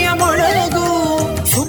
ಮೊಳಗು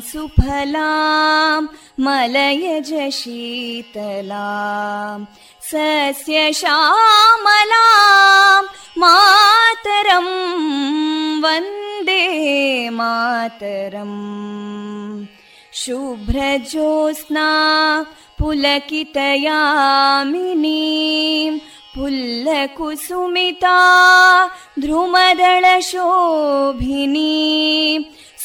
सुफलां मलयज शीतलां सस्यश्यामलां मातरं वन्दे मातरम्। शुभ्रज्योत्स्ना पुलकितयामिनीं पुल्लकुसुमिता ध्रुमदळशोभिनीं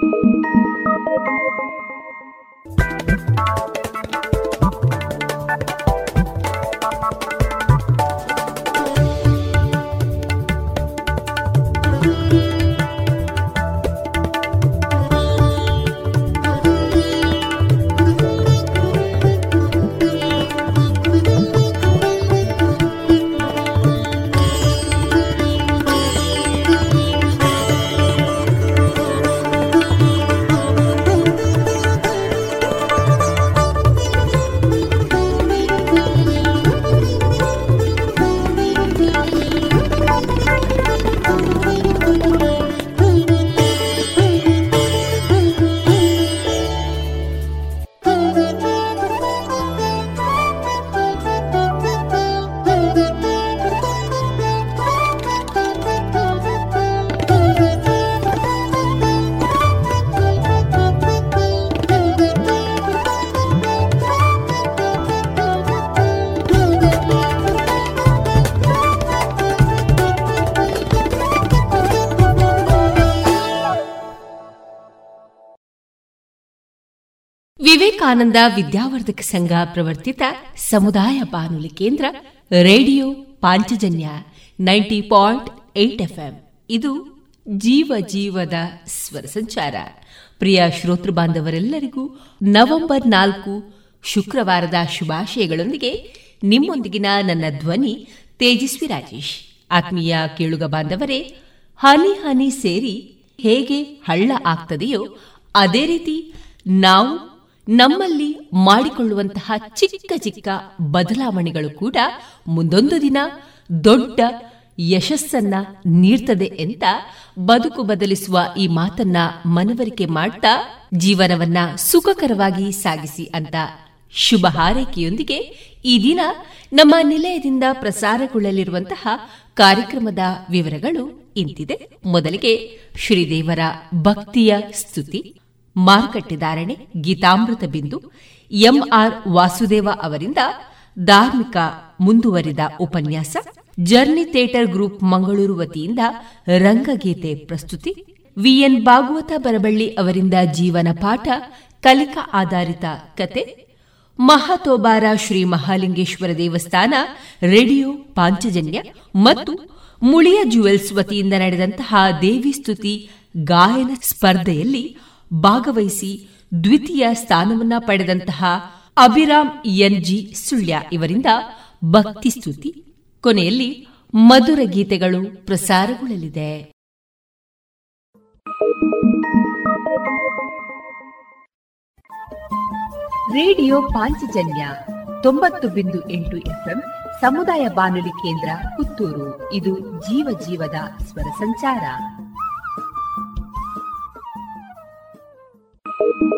Thank you. ವಿವೇಕಾನಂದ ವಿದ್ಯಾವರ್ಧಕ ಸಂಘ ಪ್ರವರ್ತಿತ ಸಮುದಾಯ ಬಾನುಲಿ ಕೇಂದ್ರ radio Panchajanya ninety point eight ಇದು ಜೀವ ಜೀವದ ಸ್ವರ ಸಂಚಾರ. ಪ್ರಿಯ ಶ್ರೋತೃ ಬಾಂಧವರೆಲ್ಲರಿಗೂ ನವೆಂಬರ್ ನಾಲ್ಕು ಶುಕ್ರವಾರದ ಶುಭಾಶಯಗಳೊಂದಿಗೆ ನಿಮ್ಮೊಂದಿಗಿನ ನನ್ನ ಧ್ವನಿ ತೇಜಸ್ವಿ ರಾಜೇಶ್. ಆತ್ಮೀಯ ಕೇಳುಗ ಬಾಂಧವರೇ, ಹನಿ ಹನಿ ಸೇರಿ ಹೇಗೆ ಹಳ್ಳ ಆಗ್ತದೆಯೋ ಅದೇ ರೀತಿ ನಾವು ನಮ್ಮಲ್ಲಿ ಮಾಡಿಕೊಳ್ಳುವಂತಹ ಚಿಕ್ಕ ಚಿಕ್ಕ ಬದಲಾವಣೆಗಳು ಕೂಡ ಮುಂದೊಂದು ದಿನ ದೊಡ್ಡ ಯಶಸ್ಸನ್ನ ನೀಡ್ತದೆ ಅಂತ ಬದುಕು ಬದಲಿಸುವ ಈ ಮಾತನ್ನ ಮನವರಿಕೆ ಮಾಡ್ತಾ ಜೀವನವನ್ನ ಸುಖಕರವಾಗಿ ಸಾಗಿಸಿ ಅಂತ ಶುಭ ಹಾರೈಕೆಯೊಂದಿಗೆ ಈ ದಿನ ನಮ್ಮ ನಿಲಯದಿಂದ ಪ್ರಸಾರಗೊಳ್ಳಲಿರುವಂತಹ ಕಾರ್ಯಕ್ರಮದ ವಿವರಗಳು ಇಂತಿದೆ. ಮೊದಲಿಗೆ ಶ್ರೀದೇವರ ಭಕ್ತಿಯ ಸ್ತುತಿ. ಮಾರುಕಟ್ಟೆದಾರಣೆ ಗೀತಾಮೃತ ಬಿಂದು ಎಂಆರ್ ವಾಸುದೇವ ಅವರಿಂದ ಧಾರ್ಮಿಕ ಮುಂದುವರಿದ ಉಪನ್ಯಾಸ, ಜರ್ನಿ ಥಿಯೇಟರ್ ಗ್ರೂಪ್ ಮಂಗಳೂರು ವತಿಯಿಂದ ರಂಗಗೀತೆ ಪ್ರಸ್ತುತಿ ವಿಎನ್ ಭಾಗವತ ಬರಬಳ್ಳಿ ಅವರಿಂದ ಜೀವನ ಪಾಠ, ಕಲಿಕಾ ಆಧಾರಿತ ಕತೆ, ಮಹಾತೋಬಾರ ಶ್ರೀ ಮಹಾಲಿಂಗೇಶ್ವರ ದೇವಸ್ಥಾನ, ರೇಡಿಯೋ ಪಾಂಚಜನ್ಯ ಮತ್ತು ಮುಳಿಯ ಜುವೆಲ್ಸ್ ವತಿಯಿಂದ ನಡೆದಂತಹ ದೇವಿ ಸ್ತುತಿ, ಗಾಯನ ಸ್ಪರ್ಧೆಯಲ್ಲಿ ಭಾಗವಹಿಸಿ ದ್ವಿತೀಯ ಸ್ಥಾನವನ್ನ ಪಡೆದಂತಹ ಅಭಿರಾಮ್ ಎನ್ಜಿ ಸುಳ್ಯ ಇವರಿಂದ ಭಕ್ತಿ ಸ್ತುತಿ. ಕೊನೆಯಲ್ಲಿ ಮಧುರ ಗೀತೆಗಳು ಪ್ರಸಾರಗೊಳ್ಳಲಿದೆ. ರೇಡಿಯೋ ಪಾಂಚಜನ್ಯ ತೊಂಬತ್ತು ಬಿಂದು ಎಂಟು ಎಫ್ಎಂ ಸಮುದಾಯ ಬಾನುಲಿ ಕೇಂದ್ರ ಪುತ್ತೂರು. ಇದು ಜೀವ ಜೀವದ ಸ್ವರ ಸಂಚಾರ.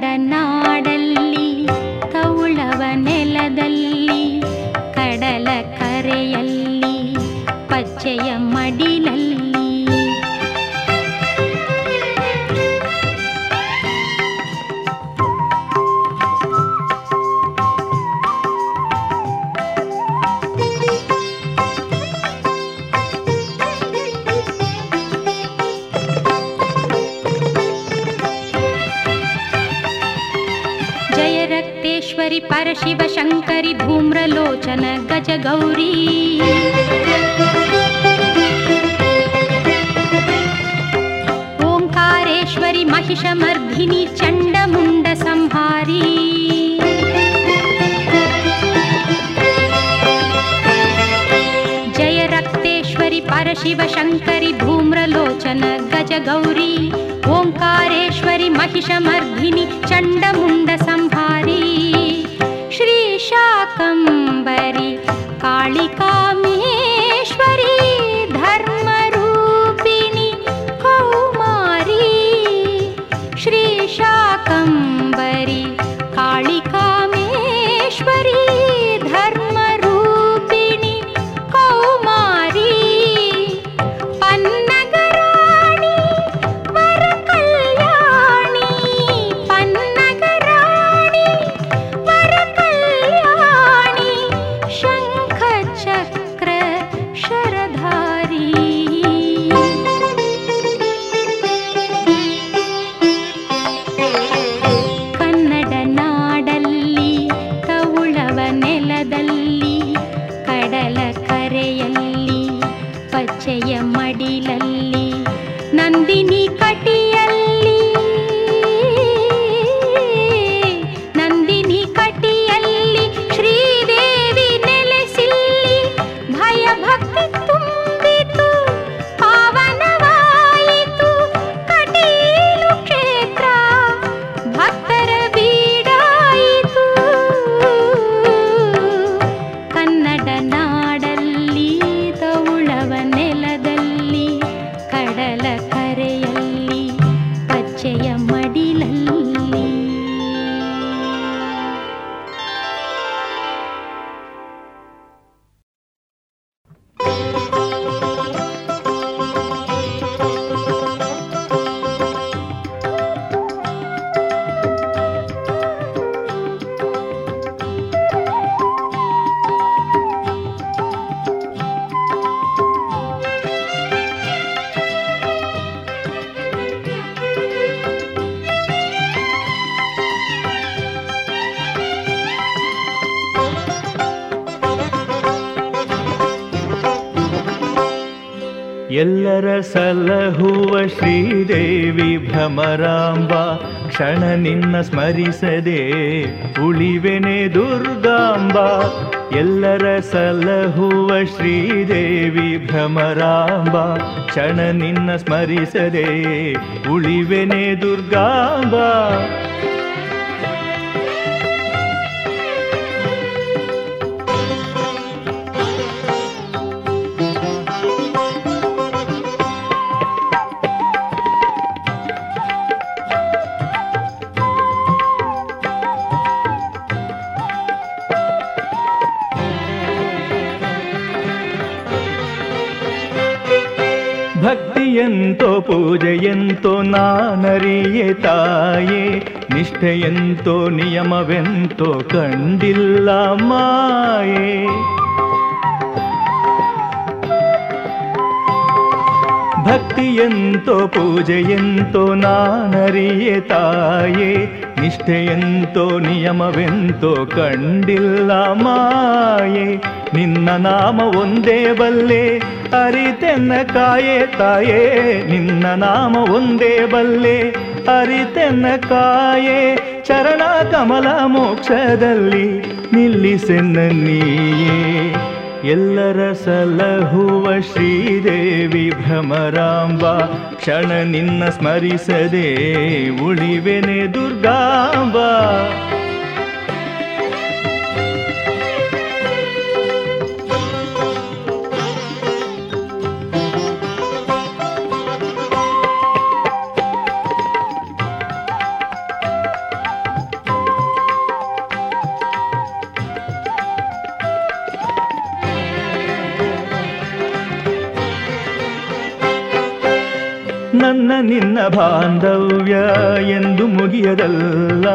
நடனா ಭ್ರಮರಾಂಬ ಕ್ಷಣ ನಿನ್ನ ಸ್ಮರಿಸದೆ ಉಳಿವೆನೆ ದುರ್ಗಾಂಬ. ಎಲ್ಲರ ಸಲಹುವ ಶ್ರೀದೇವಿ ಭ್ರಮರಾಂಬ, ಕ್ಷಣ ನಿನ್ನ ಸ್ಮರಿಸದೆ ಉಳಿವೆನೆ ದುರ್ಗಾಂಬ. ಭಕ್ತಿಯಂತೋ ಪೂಜೆಯಂತೋ ನಾನರಿಯೆ ತಾಯೇ. ನಿಷ್ಠೆಯಂತೋ ನಿಯಮವೆಂತೋ ಕಂಡಿಲ್ಲ ಮಾಯೆ. ಭಕ್ತಿಯಂತೋ ಪೂಜೆಯಂತೋ ನಾನರಿಯೆ ತಾಯೇ. ನಿಷ್ಠೆಯಂತೋ ನಿಯಮವೆಂತೋ ಕಂಡಿಲ್ಲ ಮಾಯೆ. ನಿನ್ನ ನಾಮ ಒಂದೇ ಬಲ್ಲೆ, ಅರಿತೆನ್ನ ಕಾಯೆ ತಾಯೇ. ನಿನ್ನ ನಾಮ ಒಂದೇ ಬಲ್ಲೆ, ಅರಿತೆನ್ನ ಕಾಯೆ. ಚರಣ ಕಮಲ ಮೋಕ್ಷದಲ್ಲಿ ನಿಲ್ಲಿಸೆನ್ನ ನೀಯೇ. ಎಲ್ಲರ ಸಲಹುವ ಶ್ರೀದೇವಿ ಭ್ರಮರಾಂಬ ಕ್ಷಣ ನಿನ್ನ ಸ್ಮರಿಸದೆ ಉಳಿವೆನೆ ದುರ್ಗಾಂಬ. ಬಾಂಧವ್ಯ ಎಂದು ಮುಗಿಯದಲ್ಲ.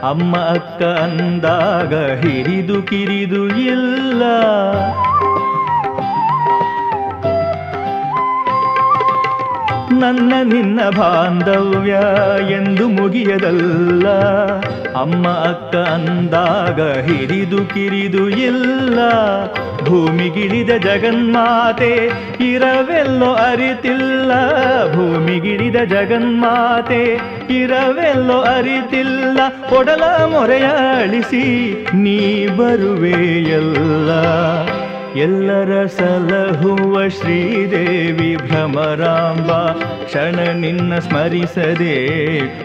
ಅಮ್ಮ ಅಕ್ಕ ಅಂದಾಗ ಹಿರಿದು ಕಿರಿದು ಇಲ್ಲ. ನನ್ನ ನಿನ್ನ ಬಾಂಧವ್ಯ ಎಂದು ಮುಗಿಯದಲ್ಲ. ಅಮ್ಮ, ಅಕ್ಕ ಅಂದಾಗ ಹಿರಿದು ಕಿರಿದು ಇಲ್ಲ. ಭೂಮಿಗಿಳಿದ ಜಗನ್ಮಾತೆ ಇರವೆಲ್ಲೋ ಅರಿತಿಲ್ಲ. ಭೂಮಿಗಿಳಿದ ಜಗನ್ಮಾತೆ ಇರವೆಲ್ಲೋ ಅರಿತಿಲ್ಲ. ಕೊಡಲ ಮೊರೆಯಾಳಿಸಿ ನೀ ಬರುವೆಯಲ್ಲ. ಎಲ್ಲರ ಸಲಹುವ ಶ್ರೀದೇವಿ ಭ್ರಮರಾಂಬ, ಕ್ಷಣ ನಿನ್ನ ಸ್ಮರಿಸದೆ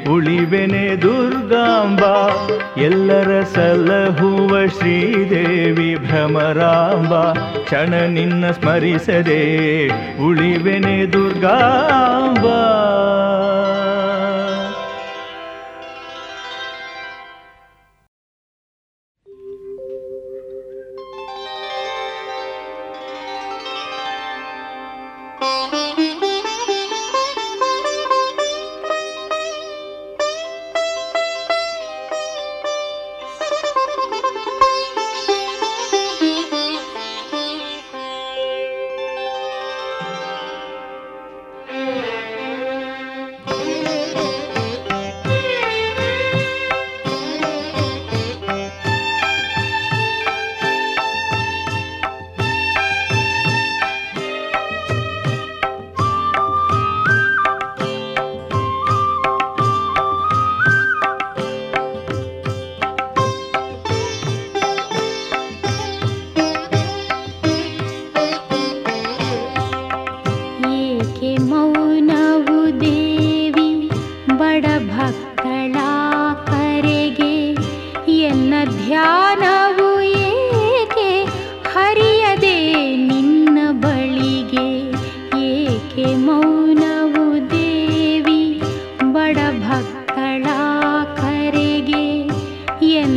ಉಳಿವೆನೆ ದುರ್ಗಾಂಬ. ಎಲ್ಲರ ಸಲಹುವ ಶ್ರೀದೇವಿ ಭ್ರಮರಾಂಬ, ಕ್ಷಣ ನಿನ್ನ ಸ್ಮರಿಸದೆ ಉಳಿವೆನೆ ದುರ್ಗಾಂಬ.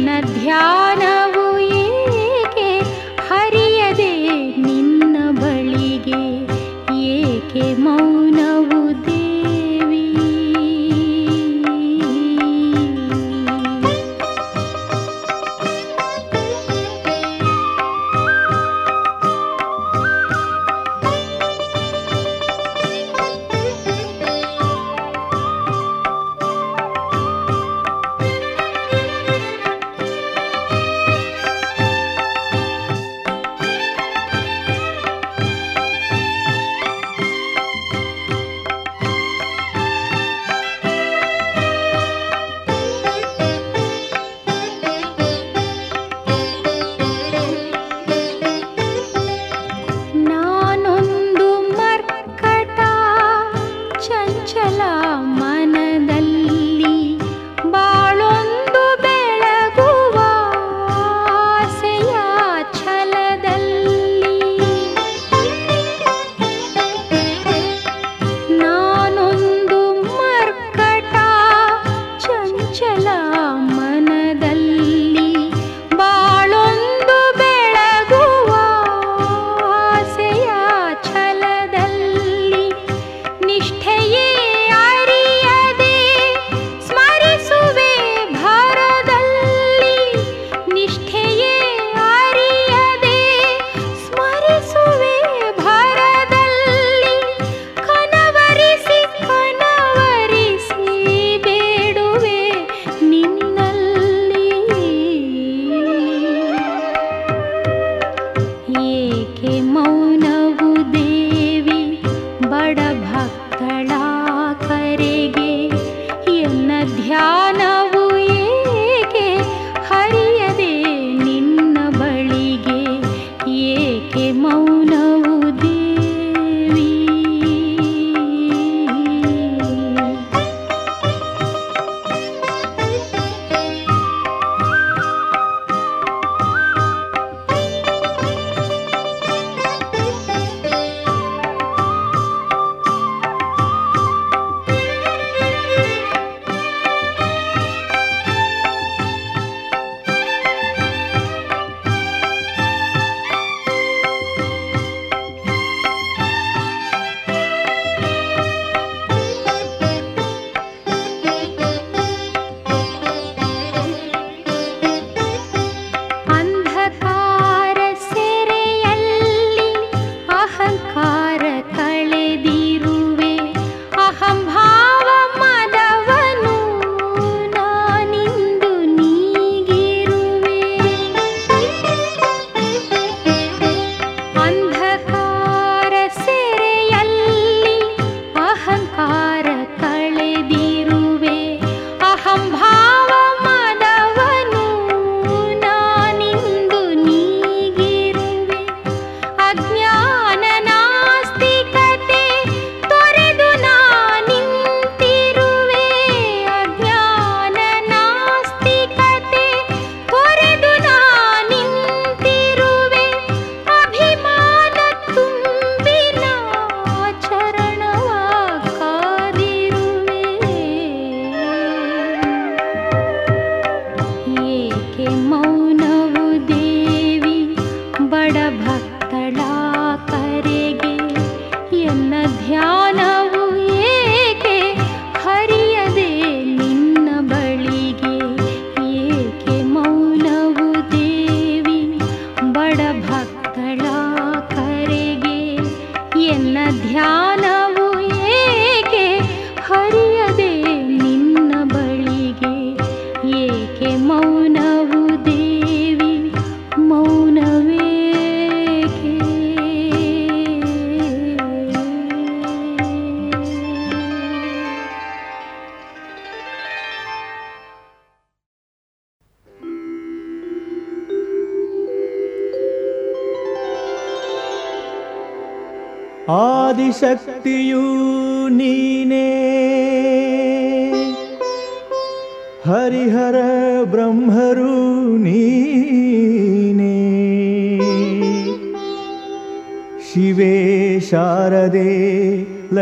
ध्यान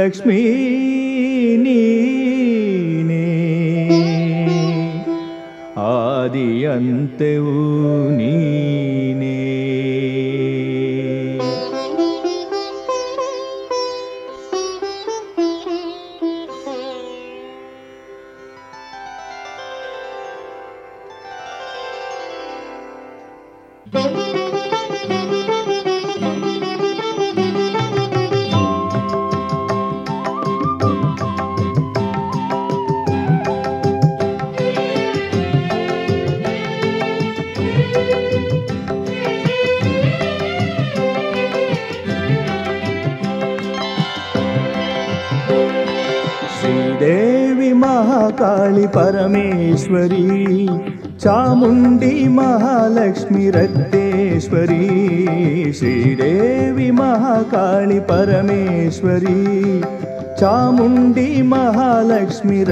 ಲಕ್ಷ್ಮೀ स्मि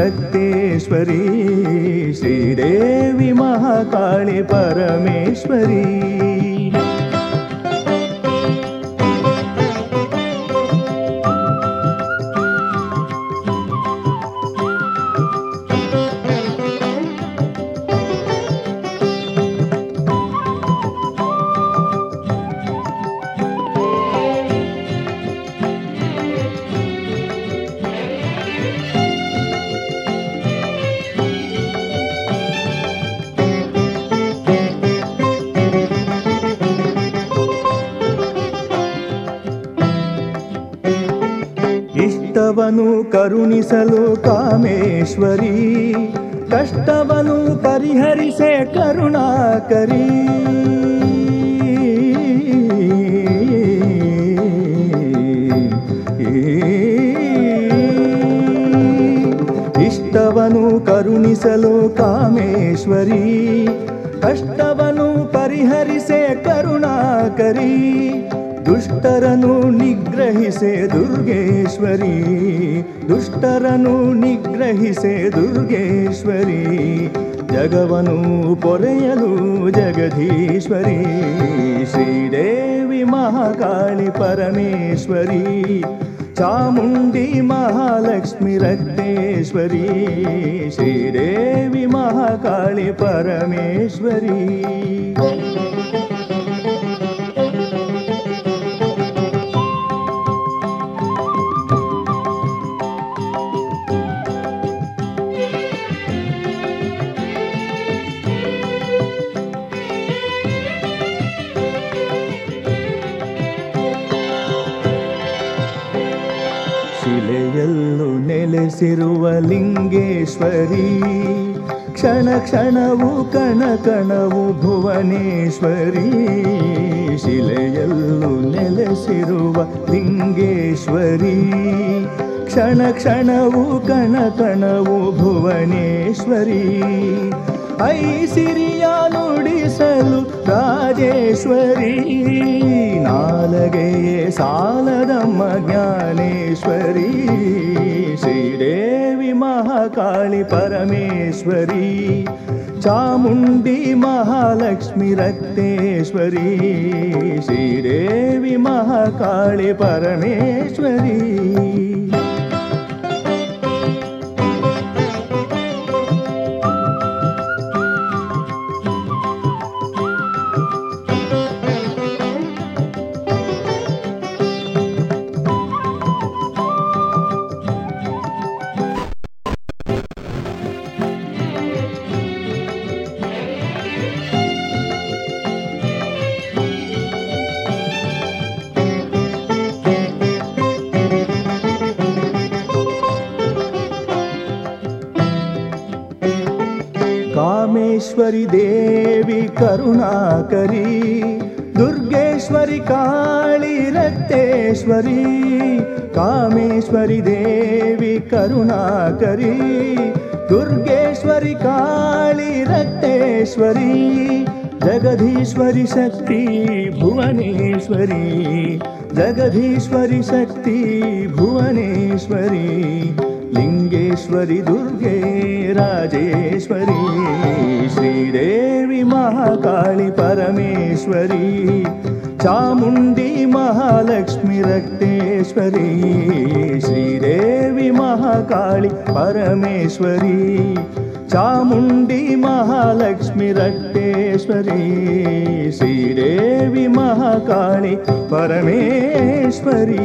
दुर्गेश्वरी जगवनु पोरयनु जगदीश्वरी श्रीदेवि महाकाली परमेश्वरी चामुण्डी महालक्ष्मी रग्नेश्वरी श्रीदेवि महाकाली परमेश्वरी। ನೆಲೆಸಿರುವ ಲಿಂಗೇಶ್ವರಿ, ಕ್ಷಣ ಕ್ಷಣವು ಕಣ ಕಣವು ಭುವನೇಶ್ವರಿ. ಶಿಲೆಯಲ್ಲೂ ನೆಲೆಸಿರುವ ಲಿಂಗೇಶ್ವರಿ, ಕ್ಷಣ ಕ್ಷಣವು ಕಣ ಕಣವು ಭುವನೇಶ್ವರಿ. ಐಸಿರಿಯ ನುಡಿಸಲು राजेश्वरी नालगे सालदम्म ज्ञानेश्वरी श्रीदेवी महाकाली परमेश्वरी चामुण्डी महालक्ष्मी रक्तेश्वरी श्रीदेवी महाकाली परमेश्वरी। करुणाकरी दुर्गेश्वरि काळी रक्तेश्वरी कामेश्वरि देवि करुणाकरी दुर्गेश्वरि काळी रक्तेश्वरी जगधीश्वरि शक्ति भुवनेश्वरी जगधीश्वरि शक्ति भुवनेश्वरी లింగేశ్వరి దుర్గే రాజేశ్వరి శ్రీదేవి మహాకాళి పరమేశ్వరి చాముండి మహాలక్ష్మి రక్తేశ్వరి శ్రీదేవి మహాకాళి పరమేశ్వరి చాముండి మహాలక్ష్మి రక్తేశ్వరి శ్రీదేవి మహాకాళి పరమేశ్వరి.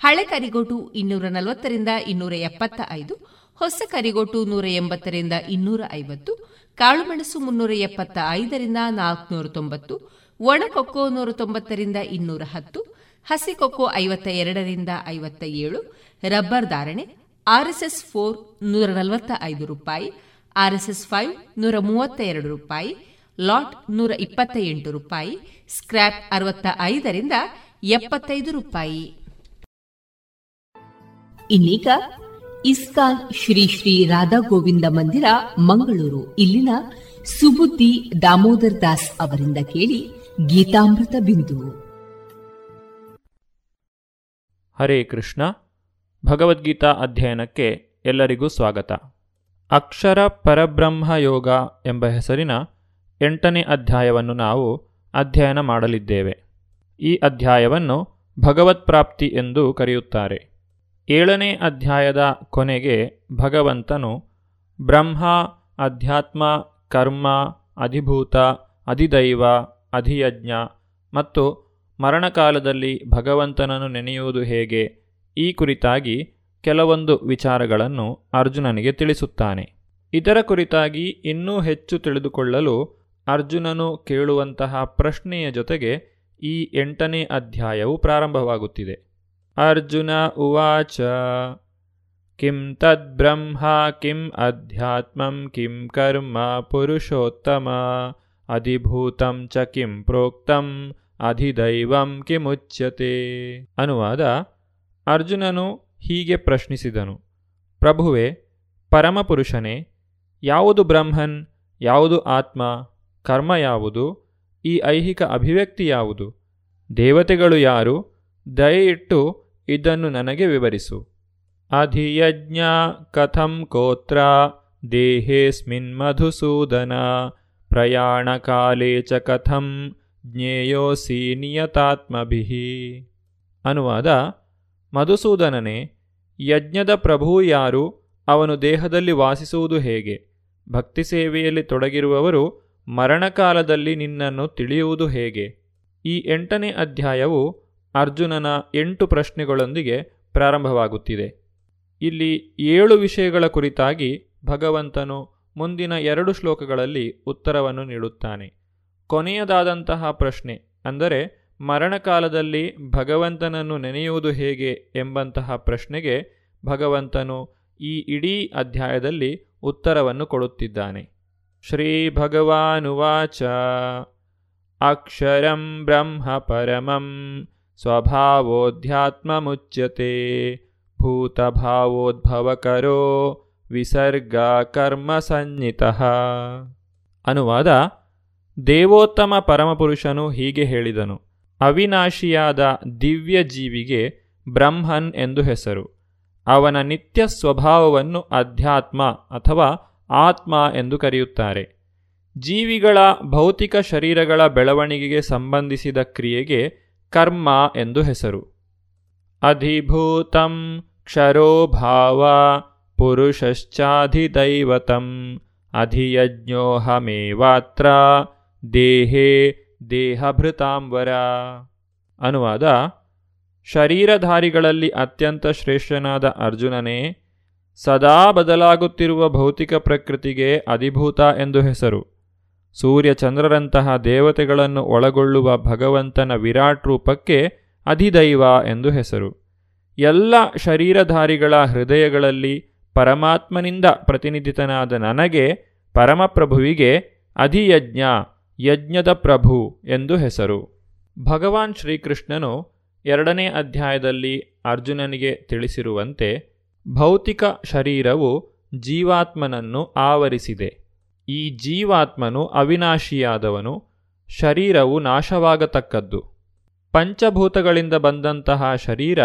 ಹಳೆ ಕರಿಗೋಟು ಇನ್ನೂರ ನಲವತ್ತರಿಂದ ಇನ್ನೂರ ಎಪ್ಪತ್ತ ಐದು, ಹೊಸ ಕರಿಗೋಟು ನೂರ ಎಂಬತ್ತರಿಂದ ಇನ್ನೂರ ಐವತ್ತು, ಕಾಳುಮೆಣಸು ಮುನ್ನೂರ ಎಪ್ಪತ್ತ ಐದರಿಂದ ನಾಲ್ಕುನೂರ ತೊಂಬತ್ತು ಒಣಕೊಕ್ಕೋ ನೂರ ತೊಂಬತ್ತರಿಂದ ಇನ್ನೂರ ಹತ್ತು, ಹಸಿ ಕೊಕ್ಕೋ ಐವತ್ತ ಎರಡರಿಂದ ಐವತ್ತ ಏಳು, ರಬ್ಬರ್ ಧಾರಣೆ ಆರ್ಎಸ್ಎಸ್ ಫೋರ್ ನೂರ ನಲವತ್ತ ಐದು ರೂಪಾಯಿ, ಆರ್ಎಸ್ಎಸ್ ಫೈವ್ ನೂರ ಮೂವತ್ತ ಎರಡು ರೂಪಾಯಿ, ಲಾಟ್ ನೂರ ಇಪ್ಪತ್ತ ಎಂಟು ರೂಪಾಯಿ, ಸ್ಕ್ರ್ಯಾಪ್ ಅರವತ್ತ ಐದರಿಂದ ಎಪ್ಪತ್ತೈದು ರೂಪಾಯಿ. ಇನ್ನೀಗ ಇಸ್ಕಾನ್ ಶ್ರೀ ಶ್ರೀ ರಾಧಾ ಗೋವಿಂದ ಮಂದಿರ, ಮಂಗಳೂರು. ಇಲ್ಲಿನ ಸುಬುದ್ದಿ ದಾಮೋದರ್ ದಾಸ್ ಅವರಿಂದ ಕೇಳಿ ಗೀತಾಮೃತ ಬಿಂದು. ಹರೇ ಕೃಷ್ಣ. ಭಗವದ್ಗೀತಾ ಅಧ್ಯಯನಕ್ಕೆ ಎಲ್ಲರಿಗೂ ಸ್ವಾಗತ. ಅಕ್ಷರ ಪರಬ್ರಹ್ಮ ಯೋಗ ಎಂಬ ಹೆಸರಿನ ಎಂಟನೇ ಅಧ್ಯಾಯವನ್ನು ನಾವು ಅಧ್ಯಯನ ಮಾಡಲಿದ್ದೇವೆ. ಈ ಅಧ್ಯಾಯವನ್ನು ಭಗವತ್ಪ್ರಾಪ್ತಿ ಎಂದು ಕರೆಯುತ್ತಾರೆ. ಏಳನೇ ಅಧ್ಯಾಯದ ಕೊನೆಗೆ ಭಗವಂತನು ಬ್ರಹ್ಮ, ಅಧ್ಯಾತ್ಮ, ಕರ್ಮ, ಅಧಿಭೂತ, ಅಧಿದೈವ, ಅಧಿಯಜ್ಞ ಮತ್ತು ಮರಣಕಾಲದಲ್ಲಿ ಭಗವಂತನನ್ನು ನೆನೆಯುವುದು ಹೇಗೆ? ಈ ಕುರಿತಾಗಿ ಕೆಲವೊಂದು ವಿಚಾರಗಳನ್ನು ಅರ್ಜುನನಿಗೆ ತಿಳಿಸುತ್ತಾನೆ. ಇದರ ಕುರಿತಾಗಿ ಇನ್ನೂ ಹೆಚ್ಚು ತಿಳಿದುಕೊಳ್ಳಲು ಅರ್ಜುನನು ಕೇಳುವಂತಹ ಪ್ರಶ್ನೆಯ ಜೊತೆಗೆ ಈ ಎಂಟನೇ ಅಧ್ಯಾಯವು ಪ್ರಾರಂಭವಾಗುತ್ತಿದೆ. ಅರ್ಜುನ ಉವಾಚ. ಕಿಂ ತದ್ಬ್ರಹ್ಮ ಕಿಂ ಅಧ್ಯಾತ್ಮಂ, ಕಿಂ ಕರ್ಮ, ಪುರುಷೋತ್ತಮ. ಅಧಿಭೂತಂ ಚ ಕಿಂ ಪ್ರೋಕ್ತಂ, ಅಧಿದೈವಂ ಕಿಮುಚ್ಯತೆ. ಅನುವಾದ ಅರ್ಜುನನು ಹೀಗೆ ಪ್ರಶ್ನಿಸಿದನು. ಪ್ರಭುವೆ, ಪರಮಪುರುಷನೇ, ಯಾವುದು ಬ್ರಹ್ಮನ್, ಯಾವುದು ಆತ್ಮ, ಕರ್ಮ ಯಾವುದು, ಈ ಐಹಿಕ ಅಭಿವ್ಯಕ್ತಿ ಯಾವುದು, ದೇವತೆಗಳು ಯಾರು, ದಯೆಯಿಟ್ಟು ಇದನ್ನು ನನಗೆ ವಿವರಿಸು. ಅಧಿಯಜ್ಞ ಕಥಂ ಕೋತ್ರ ದೇಹೇಸ್ಮಿನ್ ಮಧುಸೂದನ ಪ್ರಯಾಣಕಾಲೇ ಚ ಕಥಂ ಜ್ಞೇಯೋಸಿ ನಿಯತಾತ್ಮಭಿ. ಅನುವಾದ, ಮಧುಸೂದನನೇ ಯಜ್ಞದ ಪ್ರಭು ಯಾರು, ಅವನು ದೇಹದಲ್ಲಿ ವಾಸಿಸುವುದು ಹೇಗೆ, ಭಕ್ತಿ ಸೇವೆಯಲ್ಲಿ ತೊಡಗಿರುವವರು ಮರಣಕಾಲದಲ್ಲಿ ನಿನ್ನನ್ನು ತಿಳಿಯುವುದು ಹೇಗೆ. ಈ ಎಂಟನೇ ಅಧ್ಯಾಯವು ಅರ್ಜುನನ ಎಂಟು ಪ್ರಶ್ನೆಗಳೊಂದಿಗೆ ಪ್ರಾರಂಭವಾಗುತ್ತಿದೆ. ಇಲ್ಲಿ ಏಳು ವಿಷಯಗಳ ಕುರಿತಾಗಿ ಭಗವಂತನು ಮುಂದಿನ ಎರಡು ಶ್ಲೋಕಗಳಲ್ಲಿ ಉತ್ತರವನ್ನು ನೀಡುತ್ತಾನೆ. ಕೊನೆಯದಾದಂತಹ ಪ್ರಶ್ನೆ ಅಂದರೆ, ಮರಣಕಾಲದಲ್ಲಿ ಭಗವಂತನನ್ನು ನೆನೆಯುವುದು ಹೇಗೆ ಎಂಬಂತಹ ಪ್ರಶ್ನೆಗೆ ಭಗವಂತನು ಈ ಇಡೀ ಅಧ್ಯಾಯದಲ್ಲಿ ಉತ್ತರವನ್ನು ಕೊಡುತ್ತಿದ್ದಾನೆ. ಶ್ರೀ ಭಗವಾನುವಾಚ. ಅಕ್ಷರಂ ಬ್ರಹ್ಮ ಪರಮಂ. ಸ್ವಭಾವೋಧ್ಯಾತ್ಮಮುಚ್ಯತೆ ಭೂತಭಾವೋದ್ಭವಕರೋ ವಿಸರ್ಗ ಕರ್ಮ ಸಂಹಿತಃ ಅನುವಾದ ದೇವೋತ್ತಮ ಪರಮಪುರುಷನು ಹೀಗೆ ಹೇಳಿದನು. ಅವಿನಾಶಿಯಾದ ದಿವ್ಯ ಜೀವಿಗೆ ಬ್ರಹ್ಮನ್ ಎಂದು ಹೆಸರು. ಅವನ ನಿತ್ಯ ಸ್ವಭಾವವನ್ನು ಅಧ್ಯಾತ್ಮ ಅಥವಾ ಆತ್ಮ ಎಂದು ಕರೆಯುತ್ತಾರೆ. ಜೀವಿಗಳ ಭೌತಿಕ ಶರೀರಗಳ ಬೆಳವಣಿಗೆಗೆ ಸಂಬಂಧಿಸಿದ ಕ್ರಿಯೆಗೆ ಕರ್ಮ ಎಂದು ಹೆಸರು. ಅಧಿಭೂತಂ ಕ್ಷರೋಭಾವ ಪುರುಷಶ್ಚಾಧಿದೈವತಂ ಅಧಿಯಜ್ಞೋಹಮೇವಾತ್ರ ದೇಹೇ ದೇಹಭೃತಾಂಬರ ಅನುವಾದ, ಶರೀರಧಾರಿಗಳಲ್ಲಿ ಅತ್ಯಂತ ಶ್ರೇಷ್ಠನಾದ ಅರ್ಜುನನೇ, ಸದಾ ಬದಲಾಗುತ್ತಿರುವ ಭೌತಿಕ ಪ್ರಕೃತಿಗೆ ಅಧಿಭೂತ ಎಂದು ಹೆಸರು. ಸೂರ್ಯ ಚಂದ್ರರಂತಹ ದೇವತೆಗಳನ್ನು ಒಳಗೊಳ್ಳುವ ಭಗವಂತನ ವಿರಾಟ್ ರೂಪಕ್ಕೆ ಅಧಿದೈವ ಎಂದು ಹೆಸರು. ಎಲ್ಲ ಶರೀರಧಾರಿಗಳ ಹೃದಯಗಳಲ್ಲಿ ಪರಮಾತ್ಮನಿಂದ ಪ್ರತಿನಿಧಿತನಾದ ನನಗೆ ಪರಮಪ್ರಭುವಿಗೆ ಅಧಿಯಜ್ಞ, ಯಜ್ಞದ ಪ್ರಭು ಎಂದು ಹೆಸರು. ಭಗವಾನ್ ಶ್ರೀಕೃಷ್ಣನು ಎರಡನೇ ಅಧ್ಯಾಯದಲ್ಲಿ ಅರ್ಜುನನಿಗೆ ತಿಳಿಸಿರುವಂತೆ ಭೌತಿಕ ಶರೀರವು ಜೀವಾತ್ಮನನ್ನು ಆವರಿಸಿದೆ. ಈ ಜೀವಾತ್ಮನು ಅವಿನಾಶಿಯಾದವನು, ಶರೀರವು ನಾಶವಾಗತಕ್ಕದ್ದು. ಪಂಚಭೂತಗಳಿಂದ ಬಂದಂತಹ ಶರೀರ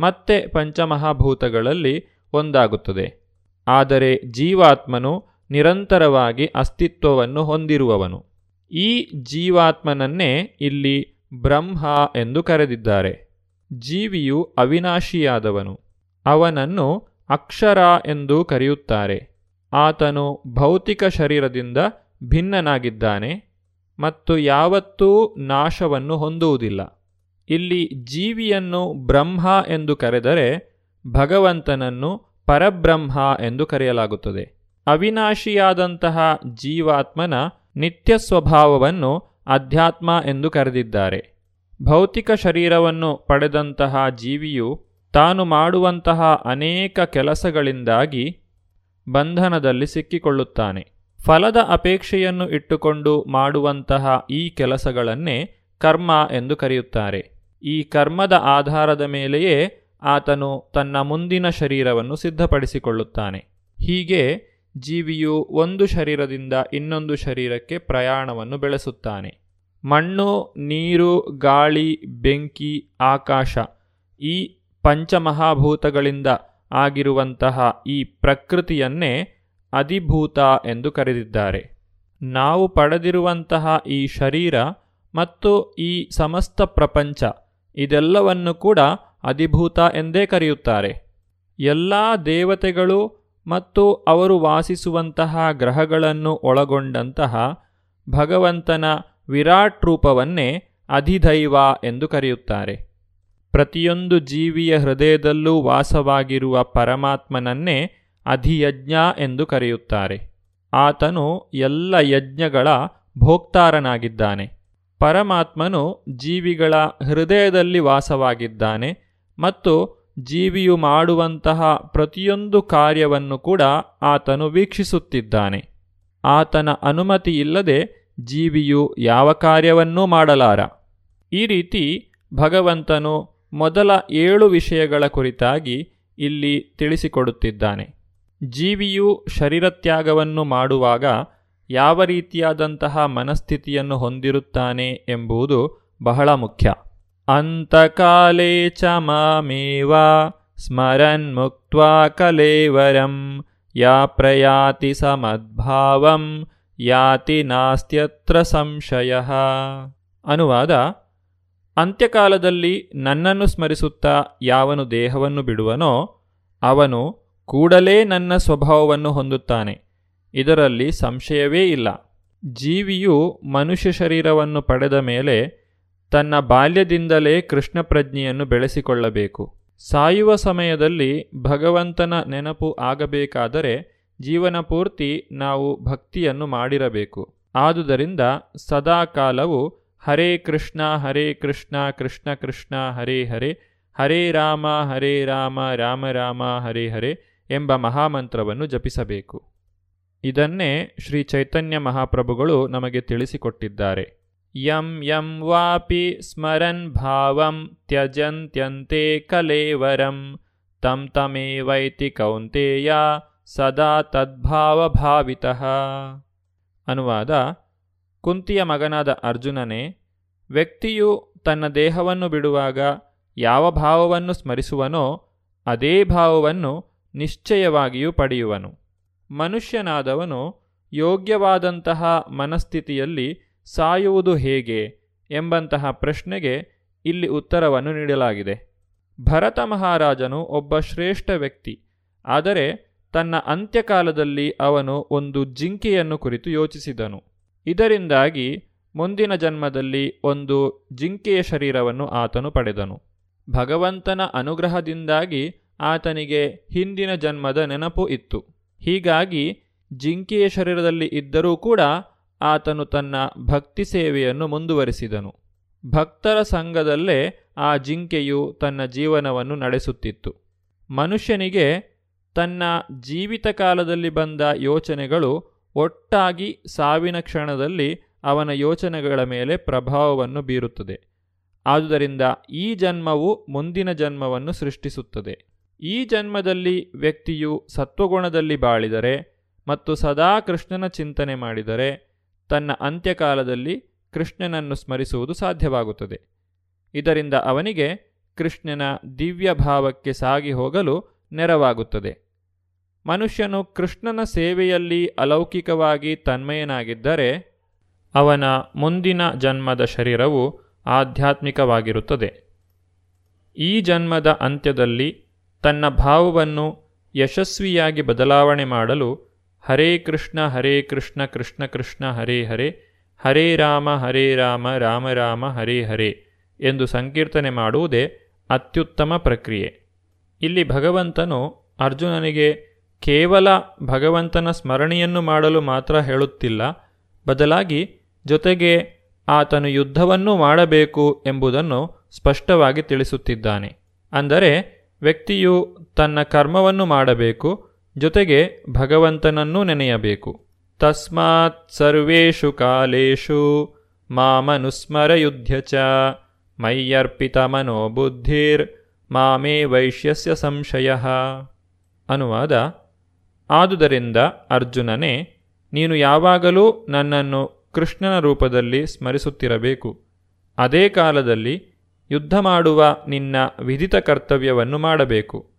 ಮತ್ತೆ ಪಂಚಮಹಾಭೂತಗಳಲ್ಲಿ ಒಂದಾಗುತ್ತದೆ. ಆದರೆ ಜೀವಾತ್ಮನು ನಿರಂತರವಾಗಿ ಅಸ್ತಿತ್ವವನ್ನು ಹೊಂದಿರುವವನು. ಈ ಜೀವಾತ್ಮನನ್ನೇ ಇಲ್ಲಿ ಬ್ರಹ್ಮ ಎಂದು ಕರೆದಿದ್ದಾರೆ. ಜೀವಿಯು ಅವಿನಾಶಿಯಾದವನು. ಅವನನ್ನು ಅಕ್ಷರ ಎಂದು ಕರೆಯುತ್ತಾರೆ. ಆತನು ಭೌತಿಕ ಶರೀರದಿಂದ ಭಿನ್ನನಾಗಿದ್ದಾನೆ ಮತ್ತು ಯಾವತ್ತೂ ನಾಶವನ್ನು ಹೊಂದುವುದಿಲ್ಲ. ಇಲ್ಲಿ ಜೀವಿಯನ್ನು ಬ್ರಹ್ಮ ಎಂದು ಕರೆದರೆ ಭಗವಂತನನ್ನು ಪರಬ್ರಹ್ಮ ಎಂದು ಕರೆಯಲಾಗುತ್ತದೆ. ಅವಿನಾಶಿಯಾದಂತಹ ಜೀವಾತ್ಮನ ನಿತ್ಯ ಸ್ವಭಾವವನ್ನು ಅಧ್ಯಾತ್ಮ ಎಂದು ಕರೆದಿದ್ದಾರೆ. ಭೌತಿಕ ಶರೀರವನ್ನು ಪಡೆದಂತಹ ಜೀವಿಯು ತಾನು ಮಾಡುವಂತಹ ಅನೇಕ ಕೆಲಸಗಳಿಂದಾಗಿ ಬಂಧನದಲ್ಲಿ ಸಿಕ್ಕಿಕೊಳ್ಳುತ್ತಾನೆ. ಫಲದ ಅಪೇಕ್ಷೆಯನ್ನು ಇಟ್ಟುಕೊಂಡು ಮಾಡುವಂತಹ ಈ ಕೆಲಸಗಳನ್ನೇ ಕರ್ಮ ಎಂದು ಕರೆಯುತ್ತಾರೆ. ಈ ಕರ್ಮದ ಆಧಾರದ ಮೇಲೆಯೇ ಆತನು ತನ್ನ ಮುಂದಿನ ಶರೀರವನ್ನು ಸಿದ್ಧಪಡಿಸಿಕೊಳ್ಳುತ್ತಾನೆ. ಹೀಗೆ ಜೀವಿಯು ಒಂದು ಶರೀರದಿಂದ ಇನ್ನೊಂದು ಶರೀರಕ್ಕೆ ಪ್ರಯಾಣವನ್ನು ಬೆಳೆಸುತ್ತಾನೆ. ಮಣ್ಣು, ನೀರು, ಗಾಳಿ, ಬೆಂಕಿ, ಆಕಾಶ ಈ ಪಂಚಮಹಾಭೂತಗಳಿಂದ ಆಗಿರುವಂತಹ ಈ ಪ್ರಕೃತಿಯನ್ನೇ ಅಧಿಭೂತ ಎಂದು ಕರೆದಿದ್ದಾರೆ. ನಾವು ಪಡೆದಿರುವಂತಹ ಈ ಶರೀರ ಮತ್ತು ಈ ಸಮಸ್ತ ಪ್ರಪಂಚ ಇದೆಲ್ಲವನ್ನು ಕೂಡ ಅಧಿಭೂತ ಎಂದೇ ಕರೆಯುತ್ತಾರೆ. ಎಲ್ಲ ದೇವತೆಗಳು ಮತ್ತು ಅವರು ವಾಸಿಸುವಂತಹ ಗ್ರಹಗಳನ್ನು ಒಳಗೊಂಡಂತಹ ಭಗವಂತನ ವಿರಾಟ್ ರೂಪವನ್ನೇ ಅಧಿದೈವ ಎಂದು ಕರೆಯುತ್ತಾರೆ. ಪ್ರತಿಯೊಂದು ಜೀವಿಯ ಹೃದಯದಲ್ಲೂ ವಾಸವಾಗಿರುವ ಪರಮಾತ್ಮನನ್ನೇ ಅಧಿಯಜ್ಞ ಎಂದು ಕರೆಯುತ್ತಾರೆ. ಆತನು ಎಲ್ಲ ಯಜ್ಞಗಳ ಭೋಕ್ತಾರನಾಗಿದ್ದಾನೆ. ಪರಮಾತ್ಮನು ಜೀವಿಗಳ ಹೃದಯದಲ್ಲಿ ವಾಸವಾಗಿದ್ದಾನೆ ಮತ್ತು ಜೀವಿಯು ಮಾಡುವಂತಹ ಪ್ರತಿಯೊಂದು ಕಾರ್ಯವನ್ನು ಕೂಡ ಆತನು ವೀಕ್ಷಿಸುತ್ತಿದ್ದಾನೆ. ಆತನ ಅನುಮತಿ ಇಲ್ಲದೆ ಜೀವಿಯು ಯಾವ ಕಾರ್ಯವನ್ನೂ ಮಾಡಲಾರ. ಈ ರೀತಿ ಭಗವಂತನು ಮೊದಲ ಏಳು ವಿಷಯಗಳ ಕುರಿತಾಗಿ ಇಲ್ಲಿ ತಿಳಿಸಿಕೊಡುತ್ತಿದ್ದಾನೆ. ಜೀವಿಯು ಶರೀರತ್ಯಾಗವನ್ನು ಮಾಡುವಾಗ ಯಾವ ರೀತಿಯಾದಂತಹ ಮನಸ್ಥಿತಿಯನ್ನು ಹೊಂದಿರುತ್ತಾನೆ ಎಂಬುದು ಬಹಳ ಮುಖ್ಯ. ಅಂತಕಾಲೇ ಚ ಮಾಮೇವ ಸ್ಮರನ್ ಮುಕ್ತ ಕಲೇವರಂ, ಯಾ ಪ್ರಯಾತಿ ಸಮದ್ಭಾವಂ, ಯಾತಿ ನಾಸ್ತ್ಯತ್ರ ಸಂಶಯ. ಅನುವಾದ ಅಂತ್ಯಕಾಲದಲ್ಲಿ ನನ್ನನ್ನು ಸ್ಮರಿಸುತ್ತಾ ಯಾವನು ದೇಹವನ್ನು ಬಿಡುವನೋ ಅವನು ಕೂಡಲೇ ನನ್ನ ಸ್ವಭಾವವನ್ನು ಹೊಂದುತ್ತಾನೆ. ಇದರಲ್ಲಿ ಸಂಶಯವೇ ಇಲ್ಲ. ಜೀವಿಯು ಮನುಷ್ಯ ಶರೀರವನ್ನು ಪಡೆದ ಮೇಲೆ ತನ್ನ ಬಾಲ್ಯದಿಂದಲೇ ಕೃಷ್ಣ ಪ್ರಜ್ಞೆಯನ್ನು ಬೆಳೆಸಿಕೊಳ್ಳಬೇಕು. ಸಾಯುವ ಸಮಯದಲ್ಲಿ ಭಗವಂತನ ನೆನಪು ಆಗಬೇಕಾದರೆ ಜೀವನ ಪೂರ್ತಿ ನಾವು ಭಕ್ತಿಯನ್ನು ಮಾಡಿರಬೇಕು. ಆದುದರಿಂದ ಸದಾಕಾಲವು ಹರೇ ಕೃಷ್ಣ ಹರೇ ಕೃಷ್ಣ ಕೃಷ್ಣ ಕೃಷ್ಣ, ಹರೇ ಹರೇ ಹರೇ ರಾಮ ಹರೇ ರಾಮ ರಾಮ ರಾಮ, ಹರೇ ಹರೇ ಎಂಬ ಮಹಾಮಂತ್ರವನ್ನು ಜಪಿಸಬೇಕು. ಇದನ್ನೇ ಶ್ರೀ ಚೈತನ್ಯ ಮಹಾಪ್ರಭುಗಳು ನಮಗೆ ತಿಳಿಸಿಕೊಟ್ಟಿದ್ದಾರೆ. ಯಂ ಯಂ ವಾಪಿ ಸ್ಮರನ್ ಭಾವಂ ತ್ಯಜಂತ್ಯಂತೆ ಕಲೇವರಂ, ತಂ ತಮೇವೈತಿ ಕೌಂತೆಯ ಸದಾ ತದ್ಭಾವಭಾವಿತಃ. ಅನುವಾದ ಕುಂತಿಯ ಮಗನಾದ ಅರ್ಜುನನೇ, ವ್ಯಕ್ತಿಯು ತನ್ನ ದೇಹವನ್ನು ಬಿಡುವಾಗ ಯಾವ ಭಾವವನ್ನು ಸ್ಮರಿಸುವನೋ ಅದೇ ಭಾವವನ್ನು ನಿಶ್ಚಯವಾಗಿಯೂ ಪಡೆಯುವನು. ಮನುಷ್ಯನಾದವನು ಯೋಗ್ಯವಾದಂತಹ ಮನಸ್ಥಿತಿಯಲ್ಲಿ ಸಾಯುವುದು ಹೇಗೆ ಎಂಬಂತಹ ಪ್ರಶ್ನೆಗೆ ಇಲ್ಲಿ ಉತ್ತರವನ್ನು ನೀಡಲಾಗಿದೆ. ಭರತ ಮಹಾರಾಜನು ಒಬ್ಬ ಶ್ರೇಷ್ಠ ವ್ಯಕ್ತಿ, ಆದರೆ ತನ್ನ ಅಂತ್ಯಕಾಲದಲ್ಲಿ ಅವನು ಒಂದು ಜಿಂಕೆಯನ್ನು ಕುರಿತು ಯೋಚಿಸಿದನು. ಇದರಿಂದಾಗಿ ಮುಂದಿನ ಜನ್ಮದಲ್ಲಿ ಒಂದು ಜಿಂಕೆಯ ಶರೀರವನ್ನು ಆತನು ಪಡೆದನು. ಭಗವಂತನ ಅನುಗ್ರಹದಿಂದಾಗಿ ಆತನಿಗೆ ಹಿಂದಿನ ಜನ್ಮದ ನೆನಪು ಇತ್ತು. ಹೀಗಾಗಿ ಜಿಂಕೆಯ ಶರೀರದಲ್ಲಿ ಇದ್ದರೂ ಕೂಡ ಆತನು ತನ್ನ ಭಕ್ತಿ ಸೇವೆಯನ್ನು ಮುಂದುವರಿಸಿದನು. ಭಕ್ತರ ಸಂಘದಲ್ಲೇ ಆ ಜಿಂಕೆಯು ತನ್ನ ಜೀವನವನ್ನು ನಡೆಸುತ್ತಿತ್ತು. ಮನುಷ್ಯನಿಗೆ ತನ್ನ ಜೀವಿತ ಕಾಲದಲ್ಲಿ ಬಂದ ಯೋಚನೆಗಳು ಒಟ್ಟಾಗಿ ಸಾವಿನ ಕ್ಷಣದಲ್ಲಿ ಅವನ ಯೋಚನೆಗಳ ಮೇಲೆ ಪ್ರಭಾವವನ್ನು ಬೀರುತ್ತದೆ. ಆದುದರಿಂದ ಈ ಜನ್ಮವು ಮುಂದಿನ ಜನ್ಮವನ್ನು ಸೃಷ್ಟಿಸುತ್ತದೆ. ಈ ಜನ್ಮದಲ್ಲಿ ವ್ಯಕ್ತಿಯು ಸತ್ವಗುಣದಲ್ಲಿ ಬಾಳಿದರೆ ಮತ್ತು ಸದಾ ಕೃಷ್ಣನ ಚಿಂತನೆ ಮಾಡಿದರೆ ತನ್ನ ಅಂತ್ಯಕಾಲದಲ್ಲಿ ಕೃಷ್ಣನನ್ನು ಸ್ಮರಿಸುವುದು ಸಾಧ್ಯವಾಗುತ್ತದೆ. ಇದರಿಂದ ಅವನಿಗೆ ಕೃಷ್ಣನ ದಿವ್ಯ ಭಾವಕ್ಕೆ ಸಾಗಿ ಹೋಗಲು ನೆರವಾಗುತ್ತದೆ. ಮನುಷ್ಯನು ಕೃಷ್ಣನ ಸೇವೆಯಲ್ಲಿ ಅಲೌಕಿಕವಾಗಿ ತನ್ಮಯನಾಗಿದ್ದರೆ ಅವನ ಮುಂದಿನ ಜನ್ಮದ ಶರೀರವು ಆಧ್ಯಾತ್ಮಿಕವಾಗಿರುತ್ತದೆ. ಈ ಜನ್ಮದ ಅಂತ್ಯದಲ್ಲಿ ತನ್ನ ಭಾವವನ್ನು ಯಶಸ್ವಿಯಾಗಿ ಬದಲಾವಣೆ ಮಾಡಲು ಹರೇ ಕೃಷ್ಣ ಹರೇ ಕೃಷ್ಣ ಕೃಷ್ಣ ಕೃಷ್ಣ, ಹರೇ ಹರೇ ಹರೇ ರಾಮ ಹರೇ ರಾಮ ರಾಮ ರಾಮ, ಹರೇ ಹರೇ ಎಂದು ಸಂಕೀರ್ತನೆ ಮಾಡುವುದೇ ಅತ್ಯುತ್ತಮ ಪ್ರಕ್ರಿಯೆ. ಇಲ್ಲಿ ಭಗವಂತನು ಅರ್ಜುನನಿಗೆ ಕೇವಲ ಭಗವಂತನ ಸ್ಮರಣೆಯನ್ನು ಮಾಡಲು ಮಾತ್ರ ಹೇಳುತ್ತಿಲ್ಲ, ಬದಲಾಗಿ ಜೊತೆಗೆ ಆತನು ಯುದ್ಧವನ್ನೂ ಮಾಡಬೇಕು ಎಂಬುದನ್ನು ಸ್ಪಷ್ಟವಾಗಿ ತಿಳಿಸುತ್ತಿದ್ದಾನೆ. ಅಂದರೆ, ವ್ಯಕ್ತಿಯು ತನ್ನ ಕರ್ಮವನ್ನು ಮಾಡಬೇಕು, ಜೊತೆಗೆ ಭಗವಂತನನ್ನೂ ನೆನೆಯಬೇಕು. ತಸ್ಮಾತ್ ಸರ್ವೇಷು ಕಾಲೇಷು ಮಾಮನುಸ್ಮರಯುಧ್ಯ ಚ ಮಯ್ಯರ್ಪಿತ ಮನೋಬುದ್ಧಿರ್ ಮಾಮೇ ವೈಶ್ಯಸ್ಯ ಸಂಶಯ. ಅನುವಾದ ಆದುದರಿಂದ ಅರ್ಜುನನೇ, ನೀನು ಯಾವಾಗಲೂ ನನ್ನನ್ನು ಕೃಷ್ಣನ ರೂಪದಲ್ಲಿ ಸ್ಮರಿಸುತ್ತಿರಬೇಕು. ಅದೇ ಕಾಲದಲ್ಲಿ ಯುದ್ಧ ಮಾಡುವ ನಿನ್ನ ವಿಧಿತ ಕರ್ತವ್ಯವನ್ನು ಮಾಡಬೇಕು.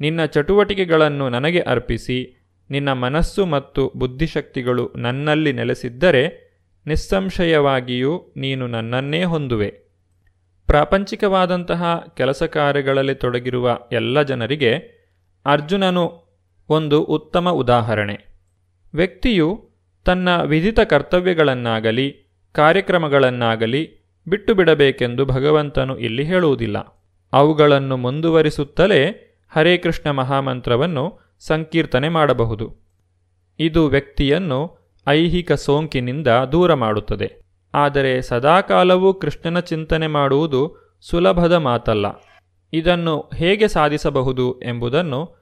ನಿನ್ನ ಚಟುವಟಿಕೆಗಳನ್ನು ನನಗೆ ಅರ್ಪಿಸಿ, ನಿನ್ನ ಮನಸ್ಸು ಮತ್ತು ಬುದ್ಧಿಶಕ್ತಿಗಳು ನನ್ನಲ್ಲಿ ನೆಲೆಸಿದ್ದರೆ ನಿಸ್ಸಂಶಯವಾಗಿಯೂ ನೀನು ನನ್ನನ್ನೇ ಹೊಂದುವೆ. ಪ್ರಾಪಂಚಿಕವಾದಂತಹ ಕೆಲಸ ಕಾರ್ಯಗಳಲ್ಲಿ ತೊಡಗಿರುವ ಎಲ್ಲ ಜನರಿಗೆ ಅರ್ಜುನನು ಒಂದು ಉತ್ತಮ ಉದಾಹರಣೆ. ವ್ಯಕ್ತಿಯು ತನ್ನ ವಿಧಿತ ಕರ್ತವ್ಯಗಳನ್ನಾಗಲಿ, ಕಾರ್ಯಕ್ರಮಗಳನ್ನಾಗಲಿ ಬಿಟ್ಟು ಬಿಡಬೇಕೆಂದು ಭಗವಂತನು ಇಲ್ಲಿ ಹೇಳುವುದಿಲ್ಲ. ಅವುಗಳನ್ನು ಮುಂದುವರಿಸುತ್ತಲೇ ಹರೇ ಕೃಷ್ಣ ಮಹಾಮಂತ್ರವನ್ನು ಸಂಕೀರ್ತನೆ ಮಾಡಬಹುದು. ಇದು ವ್ಯಕ್ತಿಯನ್ನು ಐಹಿಕ ಸೋಂಕಿನಿಂದ ದೂರ ಮಾಡುತ್ತದೆ. ಆದರೆ ಸದಾಕಾಲವೂ ಕೃಷ್ಣನ ಚಿಂತನೆ ಮಾಡುವುದು ಸುಲಭದ ಮಾತಲ್ಲ. ಇದನ್ನು ಹೇಗೆ ಸಾಧಿಸಬಹುದು ಎಂಬುದನ್ನು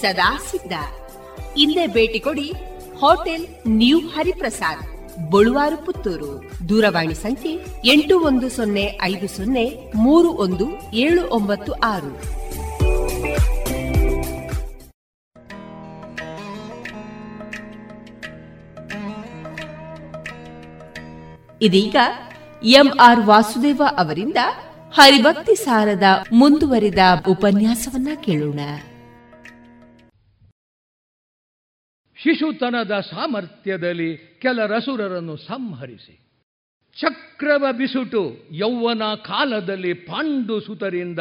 ಸದಾ ಸಿದ್ಧ. ಇಲ್ಲೇ ಭೇಟಿ ಕೊಡಿ ಹೋಟೆಲ್ ನ್ಯೂ ಹರಿಪ್ರಸಾದ್, ಬಳುವಾರು ಪುತ್ತೂರು. ದೂರವಾಣಿ ಸಂಖ್ಯೆ ಎಂಟು ಒಂದು ಸೊನ್ನೆ ಐದು ಸೊನ್ನೆ ಮೂರು ಒಂದು ಏಳು ಒಂಬತ್ತು ಆರು. ಇದೀಗ ಎಂಆರ್ ವಾಸುದೇವ ಅವರಿಂದ ಹರಿಭಕ್ತಿ ಸಾರದ ಮುಂದುವರಿದ ಉಪನ್ಯಾಸವನ್ನ ಕೇಳೋಣ. ಶಿಶುತನದ ಸಾಮರ್ಥ್ಯದಲ್ಲಿ ಕೆಲ ರಸುರರನ್ನು ಸಂಹರಿಸಿ. ಚಕ್ರವ ಬಿಸುಟು ಯೌವನ ಕಾಲದಲ್ಲಿ ಪಾಂಡು ಸುತರಿಂದ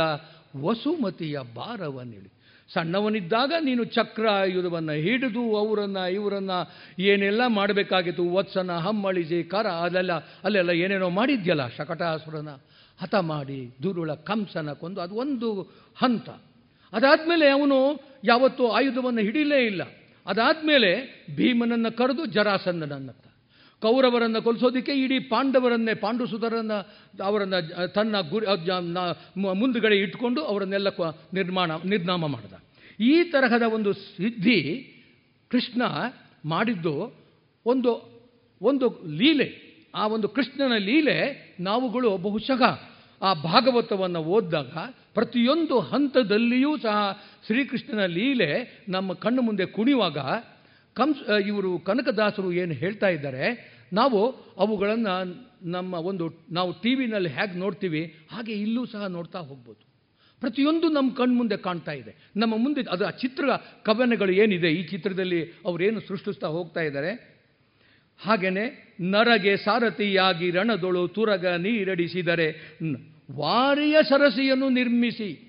ವಸುಮತಿಯ ಭಾರವನ್ನಿಳಿ ಸಣ್ಣವನಿದ್ದಾಗ ನೀನು ಚಕ್ರ ಆಯುಧವನ್ನು ಹಿಡಿದು ಅವರನ್ನು ಇವರನ್ನು ಏನೆಲ್ಲ ಮಾಡಬೇಕಾಗಿತ್ತು, ವತ್ಸನ, ಹಮ್ಮಳಿಸಿ, ಕರ, ಅದೆಲ್ಲ, ಅಲ್ಲೆಲ್ಲ ಏನೇನೋ ಮಾಡಿದ್ಯಲ್ಲ ಶಕಟಾಸುರನ? ಹತ ಮಾಡಿ, ದುರುಳ, ಕಂಸನ ಕೊಂದು, ಅದು ಒಂದು ಹಂತ. ಅದಾದಮೇಲೆ ಅವನು ಯಾವತ್ತೂ ಆಯುಧವನ್ನು ಹಿಡಿಲೇ ಇಲ್ಲ. ಅದಾದಮೇಲೆ ಭೀಮನನ್ನು ಕರೆದು ಜರಾಸಂದನನ್ನ ಕೌರವರನ್ನು ಕೊಲಿಸೋದಕ್ಕೆ ಇಡೀ ಪಾಂಡವರನ್ನೇ ಪಾಂಡುಸುಧರನ್ನ ಅವರನ್ನ ತನ್ನ ಗುರಿ ಮುಂದುಗಡೆ ಇಟ್ಕೊಂಡು ಅವರನ್ನೆಲ್ಲ ನಿರ್ಮಾಣ, ನಿರ್ನಾಮ ಮಾಡಿದ. ಈ ತರಹದ ಒಂದು ಸಿದ್ಧಿ ಕೃಷ್ಣ ಮಾಡಿದ್ದು ಒಂದು ಒಂದು ಲೀಲೆ. ಆ ಒಂದು ಕೃಷ್ಣನ ಲೀಲೆ ನಾವುಗಳು ಬಹುಶಃ ಆ ಭಾಗವತವನ್ನು ಓದಿದಾಗ ಪ್ರತಿಯೊಂದು ಹಂತದಲ್ಲಿಯೂ ಸಹ ಶ್ರೀಕೃಷ್ಣನ ಲೀಲೆ ನಮ್ಮ ಕಣ್ಣು ಮುಂದೆ ಕುಣಿಯುವಾಗ ಕಂಸ್ ಇವರು ಕನಕದಾಸರು ಏನು ಹೇಳ್ತಾ ಇದ್ದಾರೆ, ನಾವು ಅವುಗಳನ್ನು ನಮ್ಮ ಒಂದು ನಾವು ಟಿ ವಿನಲ್ಲಿ ಹೇಗೆ ನೋಡ್ತೀವಿ, ಹಾಗೆ ಇಲ್ಲೂ ಸಹ ನೋಡ್ತಾ ಹೋಗ್ಬೋದು. ಪ್ರತಿಯೊಂದು ನಮ್ಮ ಕಣ್ಣು ಮುಂದೆ ಕಾಣ್ತಾ ಇದೆ. ನಮ್ಮ ಮುಂದೆ ಅದು ಆ ಚಿತ್ರ ಕವನಗಳು ಏನಿದೆ, ಈ ಚಿತ್ರದಲ್ಲಿ ಅವರೇನು ಸೃಷ್ಟಿಸ್ತಾ ಹೋಗ್ತಾ ಇದ್ದಾರೆ? ಹಾಗೆಯೇ ನರಗೆ ಸಾರಥಿಯಾಗಿ ರಣದೊಳು ತುರಗ ನೀರಡಿಸಿದರೆ ವಾರಿಯ ಸರಸಿಯನ್ನು ನಿರ್ಮಿಸಿ